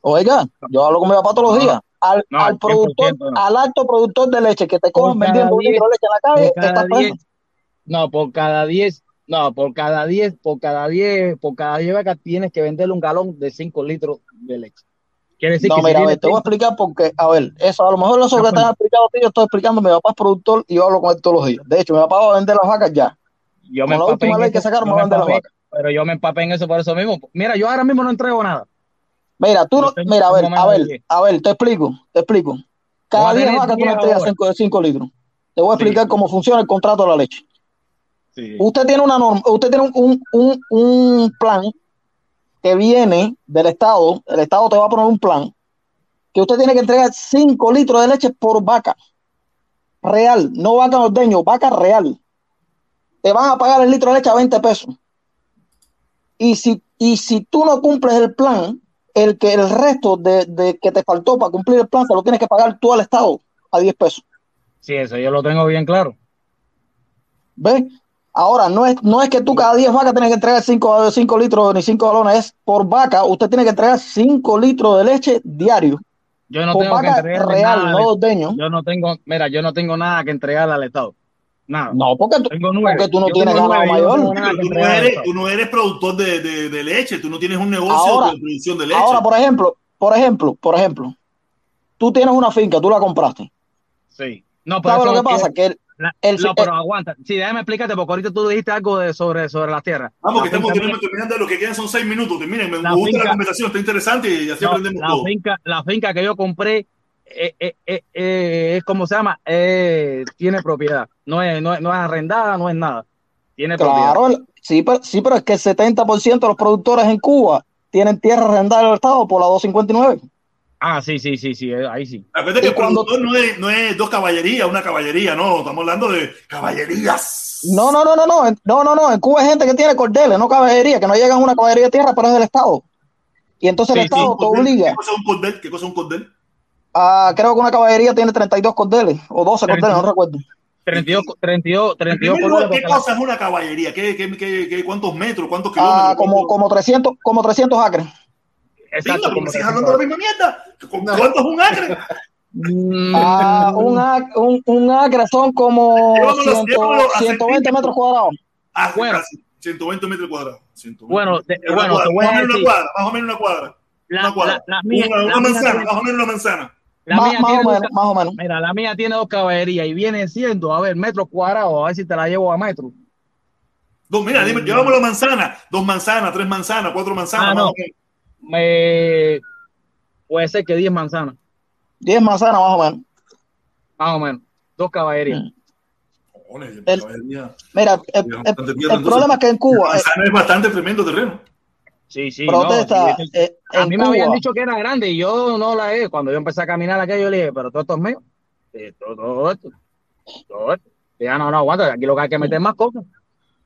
Oiga, yo hablo con mi papá todos los No, días. Al, no, al productor, 100% no. al alto productor de leche que te cada vendiendo un 10, litro de leche en la calle, estás 10, preso. no, por cada 10, no, por cada 10, por cada 10, por cada 10 vacas tienes que venderle un galón de 5 litros de leche. Quiere decir No, que si mira, a ver, te voy a 5, explicar porque, a ver, eso a lo mejor eso ah, que a ti, yo estoy explicando, mi papá es productor y yo hablo con él todos los días. De hecho, mi papá va a vender las vacas ya. yo me la última ley que sacaron, me va a vender las vacas. pero yo me empapé en eso por eso mismo. Mira, yo ahora mismo no entrego nada. Mira, tú no, mira, a ver, a de ver, 10. a ver, te explico, te explico. Cada a 10 tener vacas tú 10 me entregas ahora. 5 de 5 litros. Te voy a Sí, explicar cómo funciona el contrato de la leche. Sí. Usted tiene una norma, usted tiene un, un, un, un plan que viene del Estado, el Estado te va a poner un plan que usted tiene que entregar 5 litros de leche por vaca. Real, no vaca ordeño, vaca real. Te van a pagar el litro de leche a 20 pesos. Y si, y si tú no cumples el plan, el que el resto de, de que te faltó para cumplir el plan, se lo tienes que pagar tú al Estado a 10 pesos. Sí, eso yo lo tengo bien claro. ¿Ves? Ahora, no es, no es que tú cada 10 vacas tienes que entregar 5, cinco litros ni 5 galones, es por vaca, usted tiene que entregar 5 litros de leche diario. Yo no por tengo que vaca entregarle real, nada. no de- ordeño. yo no tengo, mira, yo no tengo nada que entregarle al Estado. Nada. No, porque tú, porque tú no Yo tienes ganado no mayor. que tú no, eres, tú no eres productor de, de- de leche, tú no tienes un negocio Ahora- de producción de leche. Ahora, por ejemplo, por ejemplo, por ejemplo, tú tienes una finca, tú la compraste. Sí. No, pero ¿Sabes eso lo que pasa? Que el, la- el- no, el- pero aguanta. Sí, déjame explicarte, porque ahorita tú dijiste algo de, sobre, sobre las tierras. Vamos, que La estamos finca terminando, lo que quedan son seis minutos. Terminen, me La gusta finca- la conversación, está interesante y así no, aprendemos la todo. finca, la finca que yo compré eh, eh, eh, eh, es como se llama, Eh, tiene propiedad. No es, no, es, no es arrendada, no es nada. Tiene propiedad. Claro, sí, pero, sí, pero es que el 70% de los productores en Cuba tienen tierra arrendada del Estado por la 259. Ah, sí, sí, sí, sí, eh, ahí sí. Acuérdate que el cuando- productor no es, no es dos caballerías, una caballería, no, estamos hablando de caballerías. No, no, no, no, no, no, no, no, en Cuba hay gente que tiene cordeles, no caballería, que no llegan a una caballería de tierra, pero es del Estado. Y entonces el Sí, sí, Estado te obliga, ¿Qué cosa es un cordel? ¿Qué cosa es un cordel? a, creo que una caballería tiene 32 cordeles, o 12 cordeles, no recuerdo. 32, 32, 32 Primero, colores. ¿Qué cosa es una caballería? ¿Qué, qué, qué, qué- cuántos metros? ¿Cuántos Ah, kilómetros? como, ¿Cuántos- como 300, como 300 acres. Exacto, Venga, como sigues hablando de la misma mierda. ¿Cu- ¿Cuánto es un acre? *laughs* Ah, un, ac- un, un acre son como Llévamelo, 100 llévamelo a 120 centímetros. metros cuadrados. Ah, Bueno. casi 120 metros cuadrados. 120. Bueno, bueno, cuadra, más o menos una cuadra, más o menos una cuadra. la, una cuadra. la- la mía, una, la una mía manzana, tiene- más o menos una manzana. la Más, mía más tiene o dos menos, más o menos. Mira, la mía tiene dos caballerías y viene siendo, a ver, metros cuadrados, a ver si te la llevo a metro. Dos, mira, dime, llevamos la manzana, dos manzanas, tres manzanas, cuatro manzanas. Ah, más no. Me... Puede ser que 10 manzanas, 10 manzanas más o menos. más o menos. Dos caballerías. Cojones, El- caballería. Mira, el, el- entonces. problema es que en Cuba, eh, manzana es bastante tremendo terreno. Sí, sí. protesta, no, sí, eh, a mí me habían dicho que era grande y yo no la he. Cuando yo empecé a caminar aquello, yo le dije, pero todo esto es mío. Todo, todo esto. Todo esto. Ya no, no aguanta, aquí lo que hay que meter más cosas.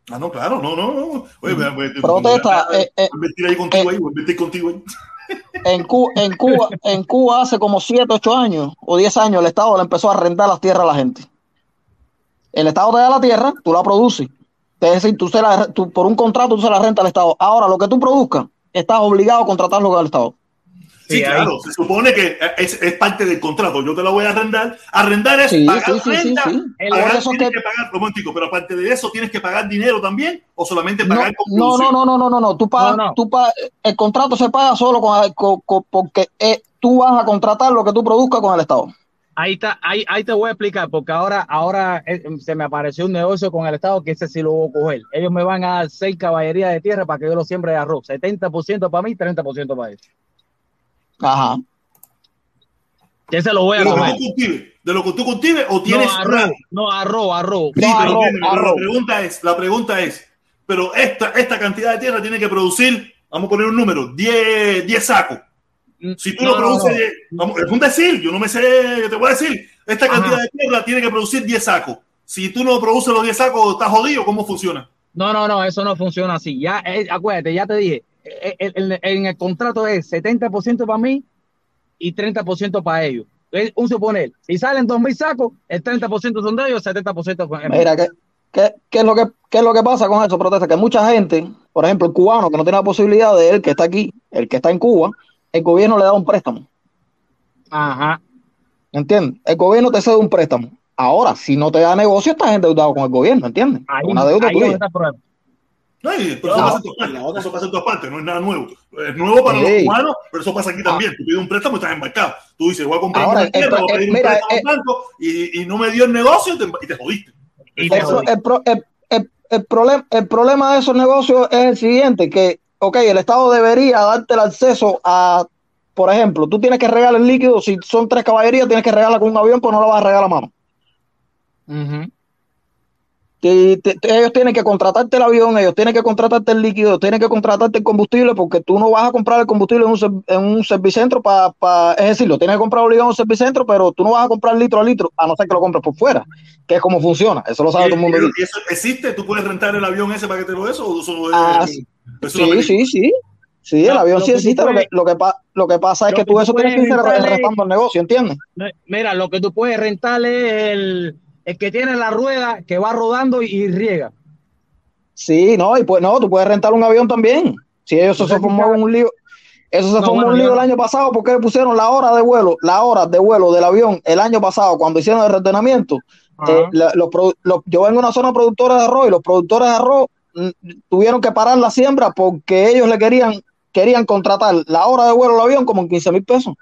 Ah, no, claro, no, no, no. Oye, voy a- Protesta, voy a- eh, eh, voy a invertir ahí contigo ahí, voy a invertir contigo ahí. *laughs* en Cuba, en Cuba, en Cuba hace como 7, 8 años o 10 años el Estado le empezó a arrendar las tierras a la gente. El Estado te da la tierra, tú la produces. Es decir, tú, se la, tú por un contrato tú se la renta al Estado. Ahora, lo que tú produzcas, estás obligado a contratarlo con el Estado. Sí, ahí. claro, se supone que es, es parte del contrato. Yo te la voy a arrendar. Arrendar es Sí, pagar sí, sí, sí, renta. pagar, tienes que- que pagar, un momentico, pero aparte de eso, ¿tienes que pagar dinero también? ¿O solamente No, pagar con no, producción? no, no, no, no, no. Tú pagas, No, no. tú pagas- el contrato se paga solo con, con- con- porque eh, tú vas a contratar lo que tú produzcas con el Estado. Ahí está, ahí, ahí te voy a explicar, porque ahora, ahora eh, se me apareció un negocio con el Estado que ese sí lo voy a coger. Ellos me van a dar seis caballerías de tierra para que yo lo siembre de arroz. 70% para mí, 30% para ellos. Ajá. Ese lo voy a de lo que coger. tú cultives, de lo que tú cultives o No, tienes arroz, una- no, arroz, arroz. Sí, No, pero arroz, arroz. la pregunta es, la pregunta es, pero esta, esta cantidad de tierra tiene que producir, vamos a poner un número, 10, 10 sacos. Si tú No, no, no, produces, no. 10, vamos, es un decir, yo no me sé, te voy a decir, esta Ajá. cantidad de tierra tiene que producir 10 sacos. Si tú no produces los 10 sacos, estás jodido, ¿cómo funciona? No, no, no, eso no funciona así. Ya, eh, acuérdate, ya te dije, en el contrato es 70% para mí y 30% para ellos. Un suponer, si salen 2.000 sacos, el 30% son de ellos, el 70% es mío. Mira, ¿qué, qué, qué es lo que, ¿qué es lo que pasa con eso, protesta? Que mucha gente, por ejemplo, el cubano que no tiene la posibilidad de él que está aquí, el que está en Cuba, el gobierno le da un préstamo. Ajá. ¿Entiendes? El gobierno te cede un préstamo. Ahora, si no te da negocio, estás endeudado con el gobierno, ¿entiendes? Ahí, Una deuda ahí tuya. está el problema. No, y- pero eso Ah. pasa en todas partes, eso pasa en todas partes, no es nada nuevo. Es nuevo para los cubanos, pero eso pasa aquí también. Tú pides un préstamo y estás embarcado. Tú dices, voy a comprar Ahora, una tierra, voy a pedir eh, un mira, préstamo eh, banco y, y no me dio el negocio y te, y te jodiste. Y te El, pro- el pro- el- el- el problema, el problema de esos negocios es el siguiente, que, ok, el Estado debería darte el acceso a, por ejemplo, tú tienes que regalar el líquido, si son tres caballerías, tienes que regalar con un avión, pues no lo vas a regalar a mano. Y te- te- ellos tienen que contratarte el avión, ellos tienen que contratarte el líquido, ellos tienen que contratarte el combustible, porque tú no vas a comprar el combustible en un, en un servicentro para, es decir, lo tienes que comprar obligado en un servicentro, pero tú no vas a comprar litro a litro, a no ser que lo compres por fuera, que es como funciona, eso lo sabe Y- todo el mundo. y eso existe? ¿Tú puedes rentar el avión ese para que te lo des o eso es, Ah, eso Sí, sí, sí. Sí, el avión sí existe. Lo que, lo, que pa- lo que pasa es lo que que tú tú eso tienes que rentarle- restando el negocio, ¿entiendes? Mira, lo que tú puedes rentar es el, el que tiene la rueda que va rodando y, y riega. Sí, no, y pues no, tú puedes rentar un avión también. Si ellos se, formó un lío. Eso se No, formó bueno, un lío yo- el año pasado porque le pusieron la hora de vuelo, la hora de vuelo del avión el año pasado cuando hicieron el reordenamiento. Ajá. eh, la- los los- yo vengo de una zona productora de arroz y los productores de arroz mm, tuvieron que parar la siembra porque ellos le querían querían contratar la hora de vuelo del avión como en 15 mil pesos.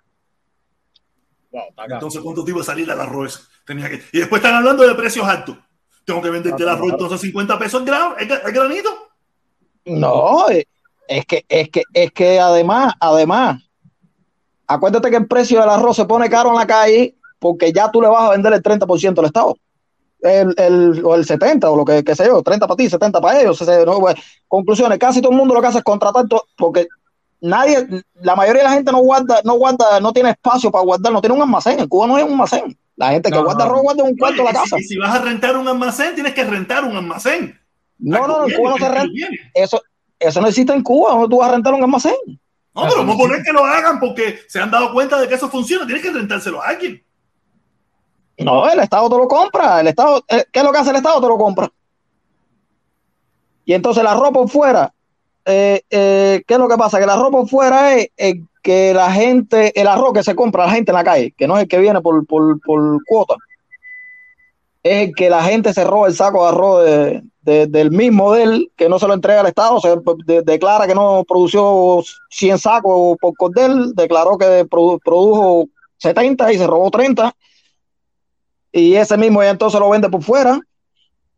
Wow. Entonces, ¿cuánto te iba a salir al arroz? Tenía que... Y después están hablando de precios altos. Tengo que venderte el arroz entonces a 50 pesos el, grano, el, el granito. No, eh, es que, es que, es que además, además, acuérdate que el precio del arroz se pone caro en la calle porque ya tú le vas a vender el 30% al Estado. El, el, o el 70 o lo que, que sé yo, 30 para ti, 70 para ellos. no, pues, conclusiones, casi todo el mundo lo que hace es contratar porque nadie, la mayoría de la gente no guarda, no guarda, no tiene espacio para guardar, no tiene un almacén. En Cuba no hay un almacén. La gente que No, guarda no. arroz guarda un cuarto de la y casa. si- y si vas a rentar un almacén, tienes que rentar un almacén. No, no, no, en Cuba no se renta. Eso, eso no existe en Cuba, donde tú vas a rentar un almacén. No, pero vamos a poner que lo hagan porque se han dado cuenta de que eso funciona. Tienes que rentárselo a alguien. No, el Estado te lo compra. El Estado, eh, ¿qué es lo que hace el Estado? Te lo compra. Y entonces la ropa por fuera, eh, eh, ¿qué es lo que pasa? Que la ropa por fuera es eh, que la gente, el arroz que se compra la gente en la calle, que no es el que viene por, por, por cuota, es el que la gente se roba el saco de arroz de- de- del mismo de él, que no se lo entrega al Estado, se de- declara que no produció 100 sacos por cordel, declaró que produ- produjo 70 y se robó 30 y ese mismo ya entonces lo vende por fuera.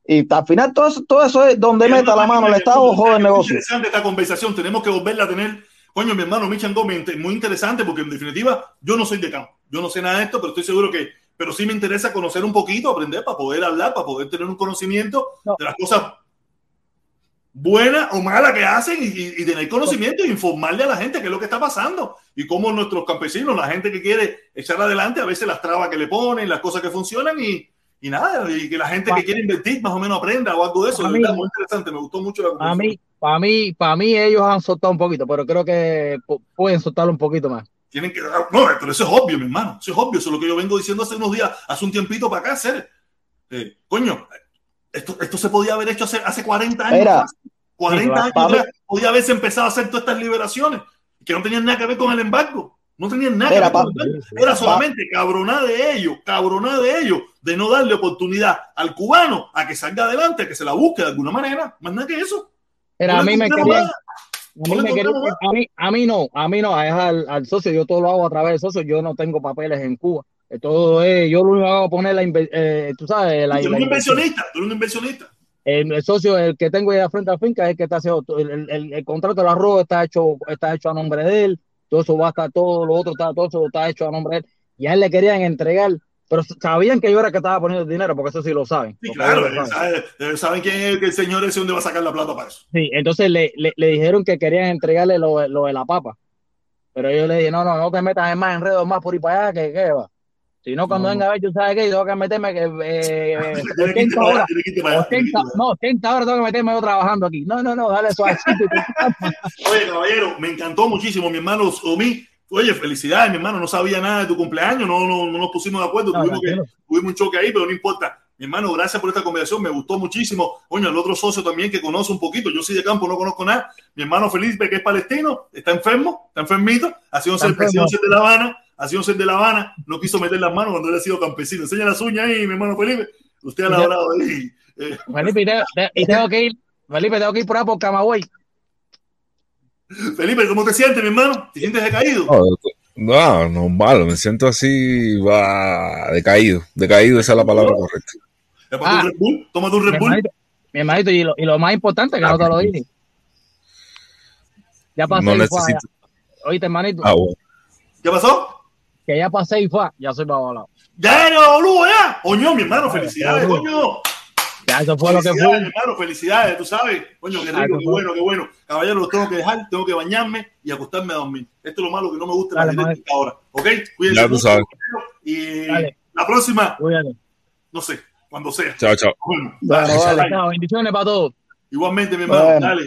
Y al final todo eso, todo eso es donde meta la mano el Estado, jode el Es negocio. interesante esta conversación. Tenemos que volverla a tener. Coño, mi hermano Michan Gómez, muy interesante porque en definitiva yo no soy de campo. Yo no sé nada de esto, pero estoy seguro que. Pero sí me interesa conocer un poquito, aprender para poder hablar, para poder tener un conocimiento No. de las cosas buenas o malas que hacen y, y- y tener conocimiento e informarle a la gente qué es lo que está pasando y cómo nuestros campesinos, la gente que quiere echar adelante, a veces las trabas que le ponen, las cosas que funcionan y, y nada, y que la gente que quiere invertir más o menos aprenda o algo de eso. Mí- muy interesante, me gustó mucho la Para conversación. mí, para mí, para mí ellos han soltado un poquito, pero creo que pu- pueden soltarlo un poquito más. Tienen que. No, pero eso es obvio, mi hermano. Eso es obvio. Eso es lo que yo vengo diciendo hace unos días, hace un tiempito para acá, hacer. Eh, coño, esto, esto se podía haber hecho hace, hace 40 años. Más. 40 sí, años atrás podía haberse empezado a hacer todas estas liberaciones que no tenían nada que ver con el embargo. No tenían nada Mira, que ver. Era solamente cabronada de ellos, cabronada de ellos, de no darle oportunidad al cubano a que salga adelante, a que se la busque de alguna manera. Más nada que eso. Pero No a mí me querían, a mí, me querían- a mí, a mí no, a mí no, es al, al socio, yo todo lo hago a través del socio, yo no tengo papeles en Cuba. Todo es, yo lo único que hago es poner la, eh, tú sabes, la, Tú eres la un inversionista, tú eres un inversionista. El, el socio, el que tengo ahí frente a la finca, es el que está haciendo el, el, el- el contrato del arroz está hecho, está hecho a nombre de él, todo eso va a estar, todo lo otro está, todo eso está hecho a nombre de él. Y a él le querían entregar, pero sabían que yo era el que estaba poniendo el dinero, porque eso sí lo saben. Sí, claro, lo saben. sabe- saben quién es el señor ese donde va a sacar la plata para eso. Sí, entonces le, le, le dijeron que querían entregarle lo, lo de la papa. Pero yo le dije, no, no, no te metas en más enredos más por ir para allá, que qué va. Si no, cuando No, venga a ver, tú sabes que tengo que meterme que, eh, *laughs* Tiene que irte 80 para allá, horas, tiene que irte para allá, tiene que irte 80, para allá. no, 80 horas tengo que meterme yo trabajando aquí. No, no, no, dale suavecito. Oye, caballero, me encantó muchísimo, mi hermano Omi. Oye, felicidades, mi hermano. No sabía nada de tu cumpleaños, no, no, no nos pusimos de acuerdo, No, tuvimos, que, tuvimos un choque ahí, pero no importa. Mi hermano, gracias por esta conversación, me gustó muchísimo. Coño, el otro socio también que conoce un poquito, yo soy de campo, no conozco nada. Mi hermano Felipe, que es palestino, está enfermo, está enfermito, ha sido ser de La Habana, ha sido un ser de La Habana, no quiso meter las manos cuando él ha sido campesino. Enseña las uñas ahí, mi hermano Felipe. Usted ha labrado ahí. Eh, Felipe, y, te- te- y tengo que ir, Felipe, tengo que ir por ahí por Camagüey. Felipe, ¿cómo te sientes, mi hermano? ¿Te sientes decaído? No, no, normal, me siento así, va, decaído, decaído, esa es la palabra correcta. ¿Es para Ah. tu Red Bull? Toma tu Mi Red Bull. hermanito, mi hermanito, y lo, y lo más importante, que no te lo dije. Ya pasé No necesito. Oíste, hermanito, Ah, bueno. ¿Qué pasó? Que ya pasé y fue. Ya soy babalado. Ya eres boludo, ya. Coño, mi hermano, felicidades, coño. Ya eso fue lo que fue. mi hermano, felicidades, tú sabes. Coño, qué Ah, rico, qué bueno, qué bueno. Caballero, los tengo que dejar, tengo que bañarme y acostarme a dormir. Esto es lo malo que no me gusta Dale, la ahora. ¿Ok? Cuídense Ya tú sabes. Y Dale. la próxima, Cuídate. no sé, cuando sea. Chao, chao. Bueno, vale. dale. Chao, bendiciones para todos. Igualmente, mi hermano, Bueno. dale.